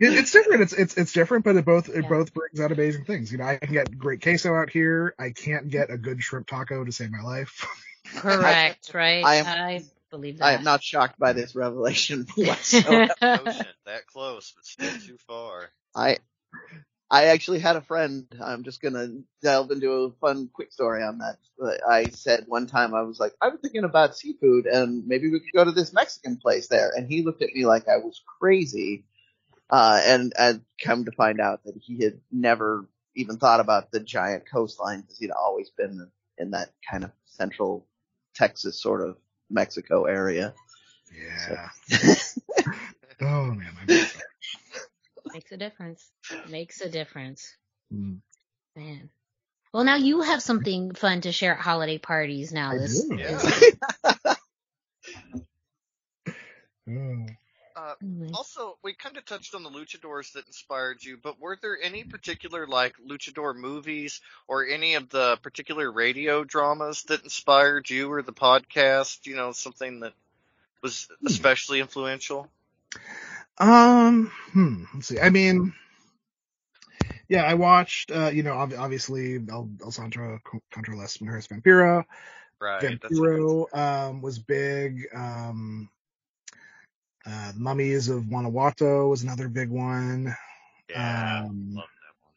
[SPEAKER 6] it, it's different. It's it's it's different, but it both it
[SPEAKER 1] Yeah.
[SPEAKER 6] both brings out amazing things. You know, I can get great queso out here. I can't get a good shrimp taco to save my life.
[SPEAKER 1] Correct, right?
[SPEAKER 3] I am-
[SPEAKER 1] I believe that.
[SPEAKER 3] I am not shocked by this revelation whatsoever.
[SPEAKER 2] Ocean, that close, but still too far.
[SPEAKER 3] I I actually had a friend. I'm just gonna delve into a fun, quick story on that. But I said one time I was like, I was thinking about seafood, and maybe we could go to this Mexican place there. And he looked at me like I was crazy. Uh, and and come to find out that he had never even thought about the giant coastline because he'd always been in that kind of central Texas sort of Mexico area.
[SPEAKER 6] Yeah. oh man, I miss that.
[SPEAKER 1] Makes a difference. Makes a difference.
[SPEAKER 6] Mm.
[SPEAKER 1] Man. Well, now you have something fun to share at holiday parties now.
[SPEAKER 6] I
[SPEAKER 1] This
[SPEAKER 6] do.
[SPEAKER 1] is-
[SPEAKER 6] Oh.
[SPEAKER 2] Uh,
[SPEAKER 1] Anyway.
[SPEAKER 2] also, we kind of touched on the luchadors that inspired you, but were there any particular like luchador movies or any of the particular radio dramas that inspired you or the podcast? You know, something that was
[SPEAKER 6] Hmm.
[SPEAKER 2] especially influential.
[SPEAKER 6] Um, hmm, let's see. I mean, yeah, I watched, uh, you know, ob- obviously El, El Santo contra las Mujeres Vampiro.
[SPEAKER 2] Right.
[SPEAKER 6] Vampiro, um, was big. Um, uh, Mummies of Guanajuato was another big one.
[SPEAKER 2] yeah.
[SPEAKER 6] Um,
[SPEAKER 2] love that one.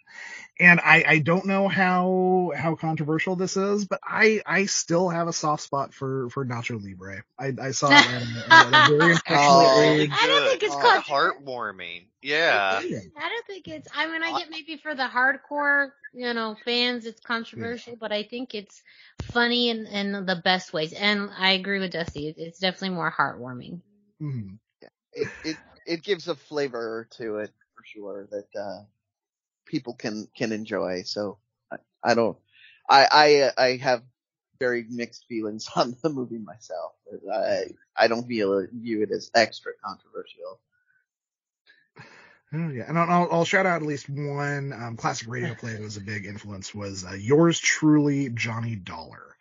[SPEAKER 6] and I, I don't know how how controversial this is, but I I still have a soft spot for for Nacho Libre. I, I saw it at a, at a very impressionable
[SPEAKER 3] Oh.
[SPEAKER 6] age.
[SPEAKER 1] I don't think it's called-
[SPEAKER 2] heartwarming. Yeah.
[SPEAKER 1] I don't think it's. I mean, I get maybe for the hardcore, you know, fans, it's controversial, but I think it's funny in, in the best ways. And I agree with Dusty. It's definitely more heartwarming.
[SPEAKER 6] Mhm.
[SPEAKER 3] It, it it gives a flavor to it for sure that uh people can can enjoy. So I, I don't I I uh, I have very mixed feelings on the movie myself. I I don't feel it, view it as extra controversial.
[SPEAKER 6] Oh yeah, and I'll, I'll, shout out at least one um, classic radio play that was a big influence was uh, yours truly, Johnny Dollar,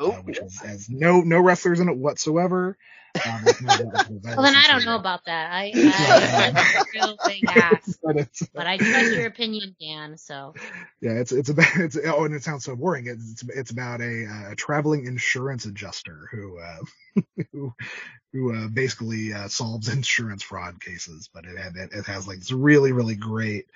[SPEAKER 6] uh,
[SPEAKER 3] Oh,
[SPEAKER 6] which was, has no no wrestlers in it whatsoever. Um, with no wrestlers.
[SPEAKER 1] Well, then I don't know about that. I, I real big ask.
[SPEAKER 6] But
[SPEAKER 1] But I trust your opinion, Dan. So
[SPEAKER 6] yeah, it's it's about it's oh, and it sounds so boring. It's it's, it's about a, uh, a traveling insurance adjuster who uh, who who uh, basically uh, solves insurance fraud cases, but it it, it has like this really really great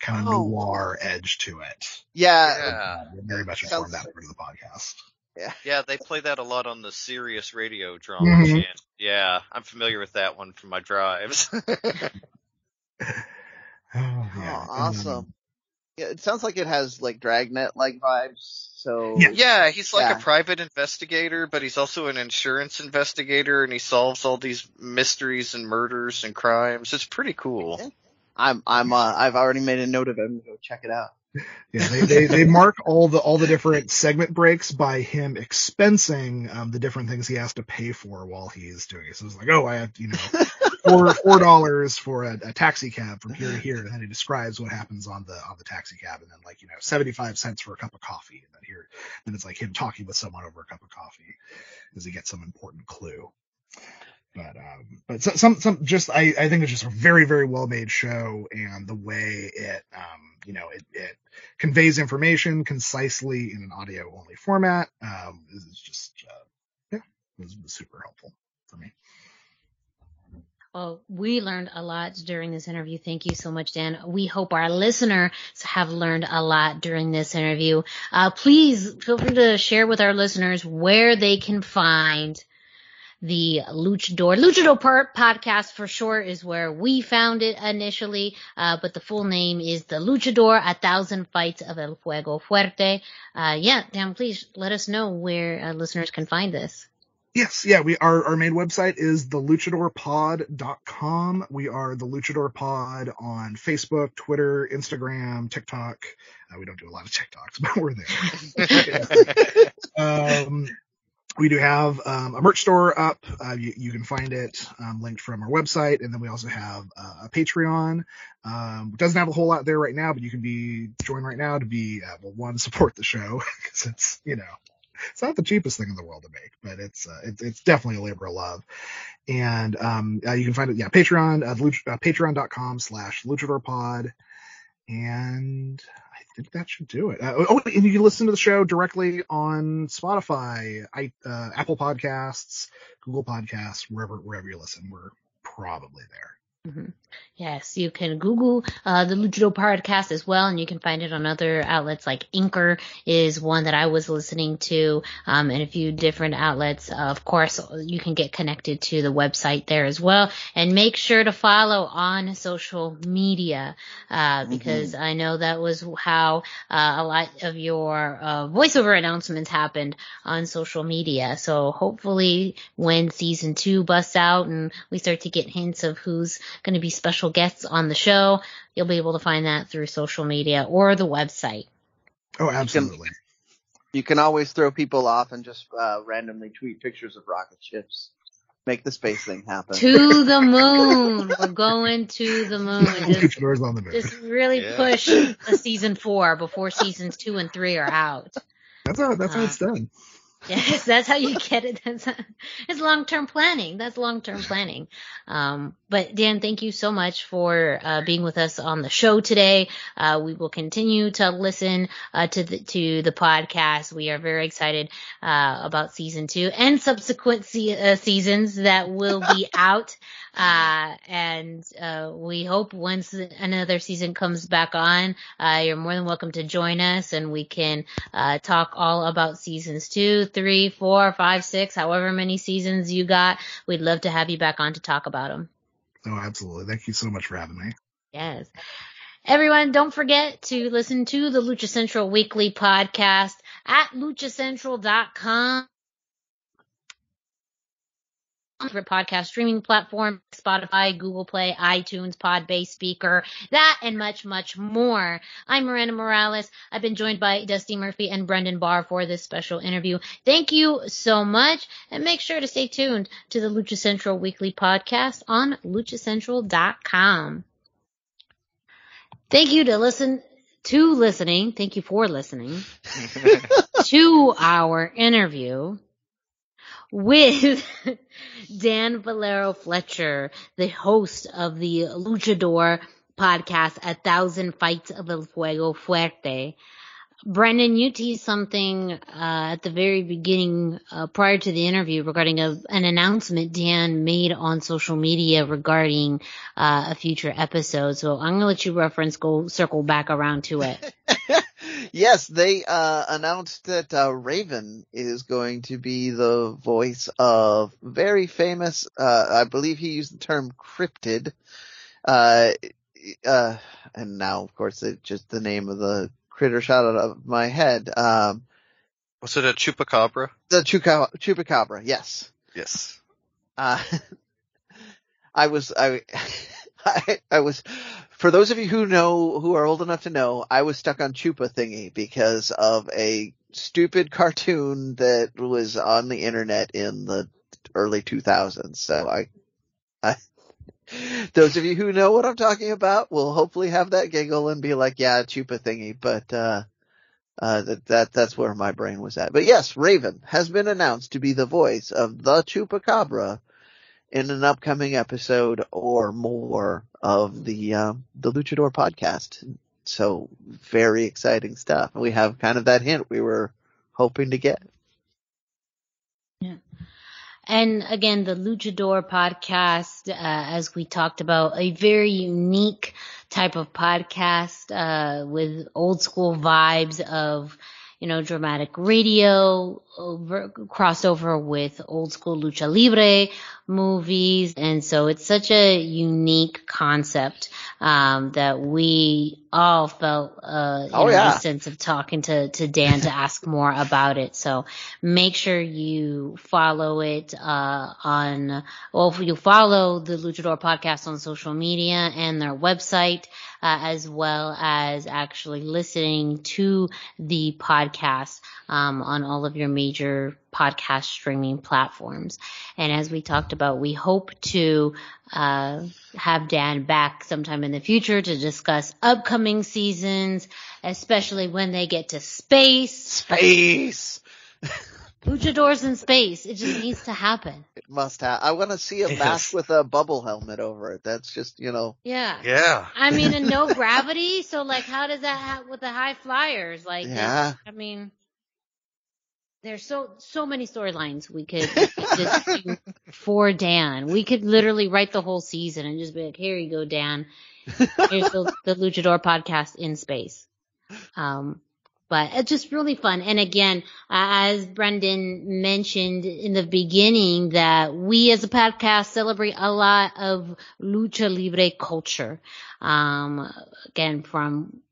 [SPEAKER 6] kind of
[SPEAKER 3] Oh.
[SPEAKER 6] noir edge to it.
[SPEAKER 3] yeah,
[SPEAKER 2] Yeah.
[SPEAKER 6] Very much
[SPEAKER 3] Sounds-
[SPEAKER 6] informed that part of the podcast.
[SPEAKER 2] Yeah, they play that a lot on the Sirius radio drama
[SPEAKER 6] Mhm.
[SPEAKER 2] channel. Yeah, I'm familiar with that one from my drives.
[SPEAKER 6] Oh, yeah.
[SPEAKER 3] Oh, awesome. Yeah, it sounds like it has like Dragnet like vibes. So
[SPEAKER 6] Yeah.
[SPEAKER 2] yeah, he's like
[SPEAKER 3] Yeah.
[SPEAKER 2] a private investigator, but he's also an insurance investigator and he solves all these mysteries and murders and crimes. It's pretty cool.
[SPEAKER 3] I'm I'm uh, I've already made a note of it. I'm gonna go check it out.
[SPEAKER 6] Yeah, they, they, they mark all the all the different segment breaks by him expensing um, the different things he has to pay for while he's doing it. So it's like, oh, I have you know four four dollars for a, a taxi cab from here to here, and then he describes what happens on the on the taxi cab, and then like you know seventy five cents for a cup of coffee, and then here then it's like him talking with someone over a cup of coffee as he gets some important clue. But um, but so, some some just I I think it's just a very very well made show, and the way it um you know it it conveys information concisely in an audio only format um is is just uh, yeah was, was super helpful for me.
[SPEAKER 1] Well, we learned a lot during this interview. Thank you so much, Dan. We hope our listeners have learned a lot during this interview. Uh, please feel free to share with our listeners where they can find the Luchador. Luchador per- podcast for short is where we found it initially, uh, but the full name is the Luchador, A Thousand Fights of El Fuego Fuerte. Uh, yeah, Dan, please let us know where uh, listeners can find this.
[SPEAKER 6] Yes, yeah, we our our main website is theluchadorpod.com. We are the Luchador Pod on Facebook, Twitter, Instagram, TikTok. Uh, we don't do a lot of TikToks, but we're there. um, we do have um, a merch store up. Uh, you, you can find it um, linked from our website, and then we also have uh, a Patreon. Um, it doesn't have a whole lot there right now, but you can be join right now to be uh, well, one support the show because it's you know it's not the cheapest thing in the world to make, but it's uh, it's, it's definitely a labor of love. And um, uh, you can find it, yeah, Patreon, uh, uh, patreon.com slash luchadorpod. And I think that should do it. Uh, oh, and you can listen to the show directly on Spotify, I, uh, Apple Podcasts, Google Podcasts, wherever wherever you listen. We're probably there.
[SPEAKER 1] Mhm. Yes, you can Google uh, the Luchador podcast as well, and you can find it on other outlets like Anchor is one that I was listening to, um, and a few different outlets. Uh, of course, you can get connected to the website there as well, and make sure to follow on social media uh, because I know that was how uh, a lot of your uh, voiceover announcements happened on social media. So hopefully, when season two busts out and we start to get hints of who's going to be special guests on the show, you'll be able to find that through social media or the website.
[SPEAKER 6] Oh, absolutely.
[SPEAKER 3] You can always throw people off and just uh, randomly tweet pictures of rocket ships. Make the space thing happen.
[SPEAKER 1] To the moon. We're going to the moon. Just,
[SPEAKER 6] Luchadors on the move.
[SPEAKER 1] just really
[SPEAKER 2] Yeah.
[SPEAKER 1] push the season four before seasons two and three are out.
[SPEAKER 6] That's how that's how
[SPEAKER 1] Uh,
[SPEAKER 6] it's done.
[SPEAKER 1] Yes, that's how you get it. That's it's long term planning. That's long term planning. Um, but Dan, thank you so much for uh, being with us on the show today. Uh, we will continue to listen uh, to the to the podcast. We are very excited uh, about season two and subsequent se- uh, seasons that will be out. Uh, and uh, we hope once another season comes back on, uh, you're more than welcome to join us, and we can uh, talk all about seasons two, three, four, five, six, however many seasons you got. We'd love to have you back on to talk about them.
[SPEAKER 6] Oh, absolutely. Thank you so much for having me.
[SPEAKER 1] Yes. Everyone, don't forget to listen to the Lucha Central Weekly podcast at luchacentral.com. Favorite podcast streaming platform, Spotify, Google Play, iTunes, Podbean, Spreaker, that and much, much more. I'm Miranda Morales. I've been joined by Dusty Murphy and Brendan Barr for this special interview. Thank you so much and make sure to stay tuned to the Lucha Central Weekly podcast on luchacentral.com. Thank you to listen to listening. Thank you for listening to our interview with Dan Valero Fletcher, the host of the Luchador podcast, A Thousand Fights of El Fuego Fuerte. Brendan, you teased something uh, at the very beginning, uh, prior to the interview, regarding a, an announcement Dan made on social media regarding uh, a future episode. So I'm gonna let you reference, go circle back around to it.
[SPEAKER 3] yes, they uh, announced that uh, Raven is going to be the voice of very famous. Uh, I believe he used the term cryptid. Uh, uh, and now, of course, it just the name of the critter shot out of my head. Um,
[SPEAKER 2] Was it a chupacabra?
[SPEAKER 3] the chupa, chupacabra. Yes.
[SPEAKER 2] Yes.
[SPEAKER 3] Uh, I was, I, I, I was, for those of you who know, who are old enough to know, I was stuck on Chupa thingy because of a stupid cartoon that was on the internet in the early 2000s. So I, I, those of you who know what I'm talking about will hopefully have that giggle and be like, yeah, Chupa thingy, but, uh, uh, that, that, that's where my brain was at. But yes, Raven has been announced to be the voice of the Chupacabra in an upcoming episode or more of the, um, the Luchador podcast. So very exciting stuff. We have kind of that hint we were hoping to get. Yeah.
[SPEAKER 1] And again, the Luchador podcast, uh, as we talked about, a very unique type of podcast, uh, with old school vibes of, you know, dramatic radio, over, crossover with old school lucha libre movies. And so it's such a unique concept, um, that we all felt, uh,
[SPEAKER 3] Oh, yeah.
[SPEAKER 1] a sense of talking to, to Dan to ask more about it. So make sure you follow it, uh, on, well, if you follow the Luchador podcast on social media and their website, uh, as well as actually listening to the podcast, um, on all of your major podcast streaming platforms. And as we talked about, we hope to uh, have Dan back sometime in the future to discuss upcoming seasons, especially when they get to space.
[SPEAKER 3] Space!
[SPEAKER 1] Luchadors in space. It just needs to happen.
[SPEAKER 3] It must have. I want to see a
[SPEAKER 2] Yes.
[SPEAKER 3] mask with a bubble helmet over it. That's just, you know,
[SPEAKER 1] Yeah.
[SPEAKER 2] Yeah.
[SPEAKER 1] I mean, and no gravity. So like, how does that happen with the high flyers? Like,
[SPEAKER 3] Yeah.
[SPEAKER 1] I mean, there's so so many storylines we could, just do for Dan. We could literally write the whole season and just be like, here you go, Dan. Here's the, the Luchador podcast in space. Um, but it's just really fun. And again, as Brendan mentioned in the beginning, that we as a podcast celebrate a lot of lucha libre culture. Um, again, from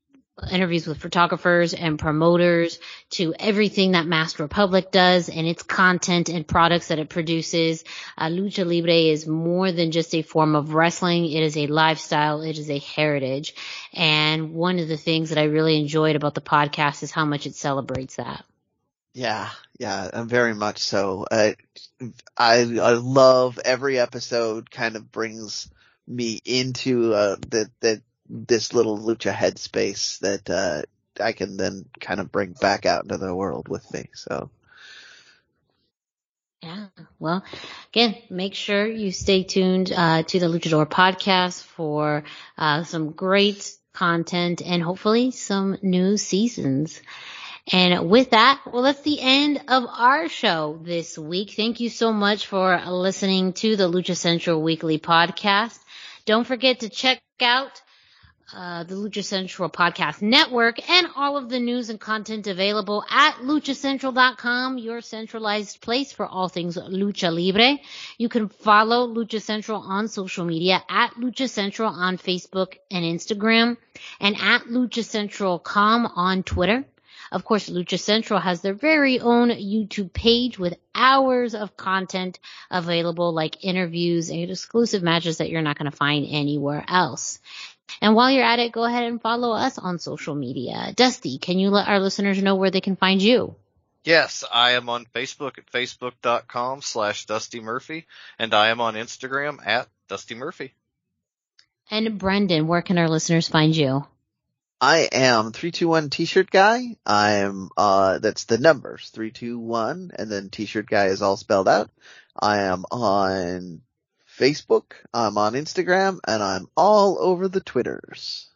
[SPEAKER 1] interviews with photographers and promoters to everything that Masked Republic does and its content and products that it produces. Uh, Lucha Libre is more than just a form of wrestling. It is a lifestyle. It is a heritage. And one of the things that I really enjoyed about the podcast is how much it celebrates that.
[SPEAKER 3] Yeah, yeah, very much so. Uh, I I love every episode. Kind of brings me into uh, that that this little lucha headspace that uh, I can then kind of bring back out into the world with me. So.
[SPEAKER 1] Yeah. Well, again, make sure you stay tuned uh, to the Luchador podcast for uh, some great content and hopefully some new seasons. And with that, well, that's the end of our show this week. Thank you so much for listening to the Lucha Central Weekly podcast. Don't forget to check out uh, the Lucha Central Podcast Network, and all of the news and content available at luchacentral.com, your centralized place for all things Lucha Libre. You can follow Lucha Central on social media at Lucha Central on Facebook and Instagram, and at luchacentralcom on Twitter. Of course, Lucha Central has their very own YouTube page with hours of content available, like interviews and exclusive matches that you're not going to find anywhere else. And while you're at it, go ahead and follow us on social media. Dusty, can you let our listeners know where they can find you?
[SPEAKER 2] Yes, I am on Facebook at facebook.com slash Dusty Murphy, and I am on Instagram at Dusty Murphy.
[SPEAKER 1] And Brendan, where can our listeners find you?
[SPEAKER 3] I am 321 t-shirt guy. I'm, uh, that's the numbers, 321, and then t-shirt guy is all spelled out. I am on Facebook, I'm on Instagram, and I'm all over the Twitters.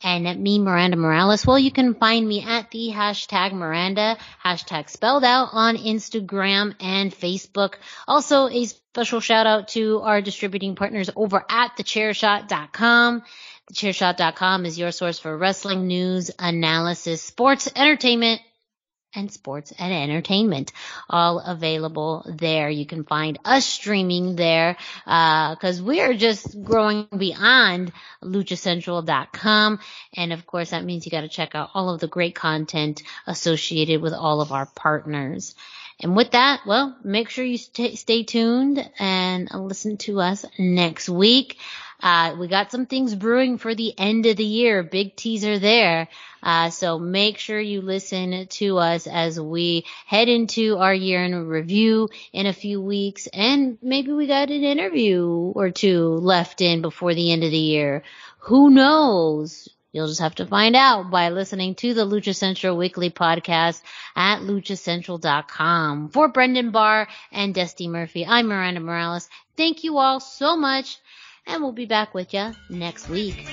[SPEAKER 1] And at me, Miranda Morales. Well, you can find me at the hashtag Miranda, hashtag spelled out on Instagram and Facebook. Also, a special shout out to our distributing partners over at thechairshot.com. Thechairshot.com is your source for wrestling news, analysis, sports, entertainment, and sports and entertainment all available there. You can find us streaming there, uh, cause we're just growing beyond luchacentral.com. And of course, that means you got to check out all of the great content associated with all of our partners. And with that, well, make sure you st- stay tuned and listen to us next week. Uh, we got some things brewing for the end of the year. Big teaser there. Uh, so make sure you listen to us as we head into our year in review in a few weeks. And maybe we got an interview or two left in before the end of the year. Who knows? You'll just have to find out by listening to the Lucha Central weekly podcast at luchacentral.com. For Brendan Barr and Dusty Murphy, I'm Miranda Morales. Thank you all so much and we'll be back with you next week.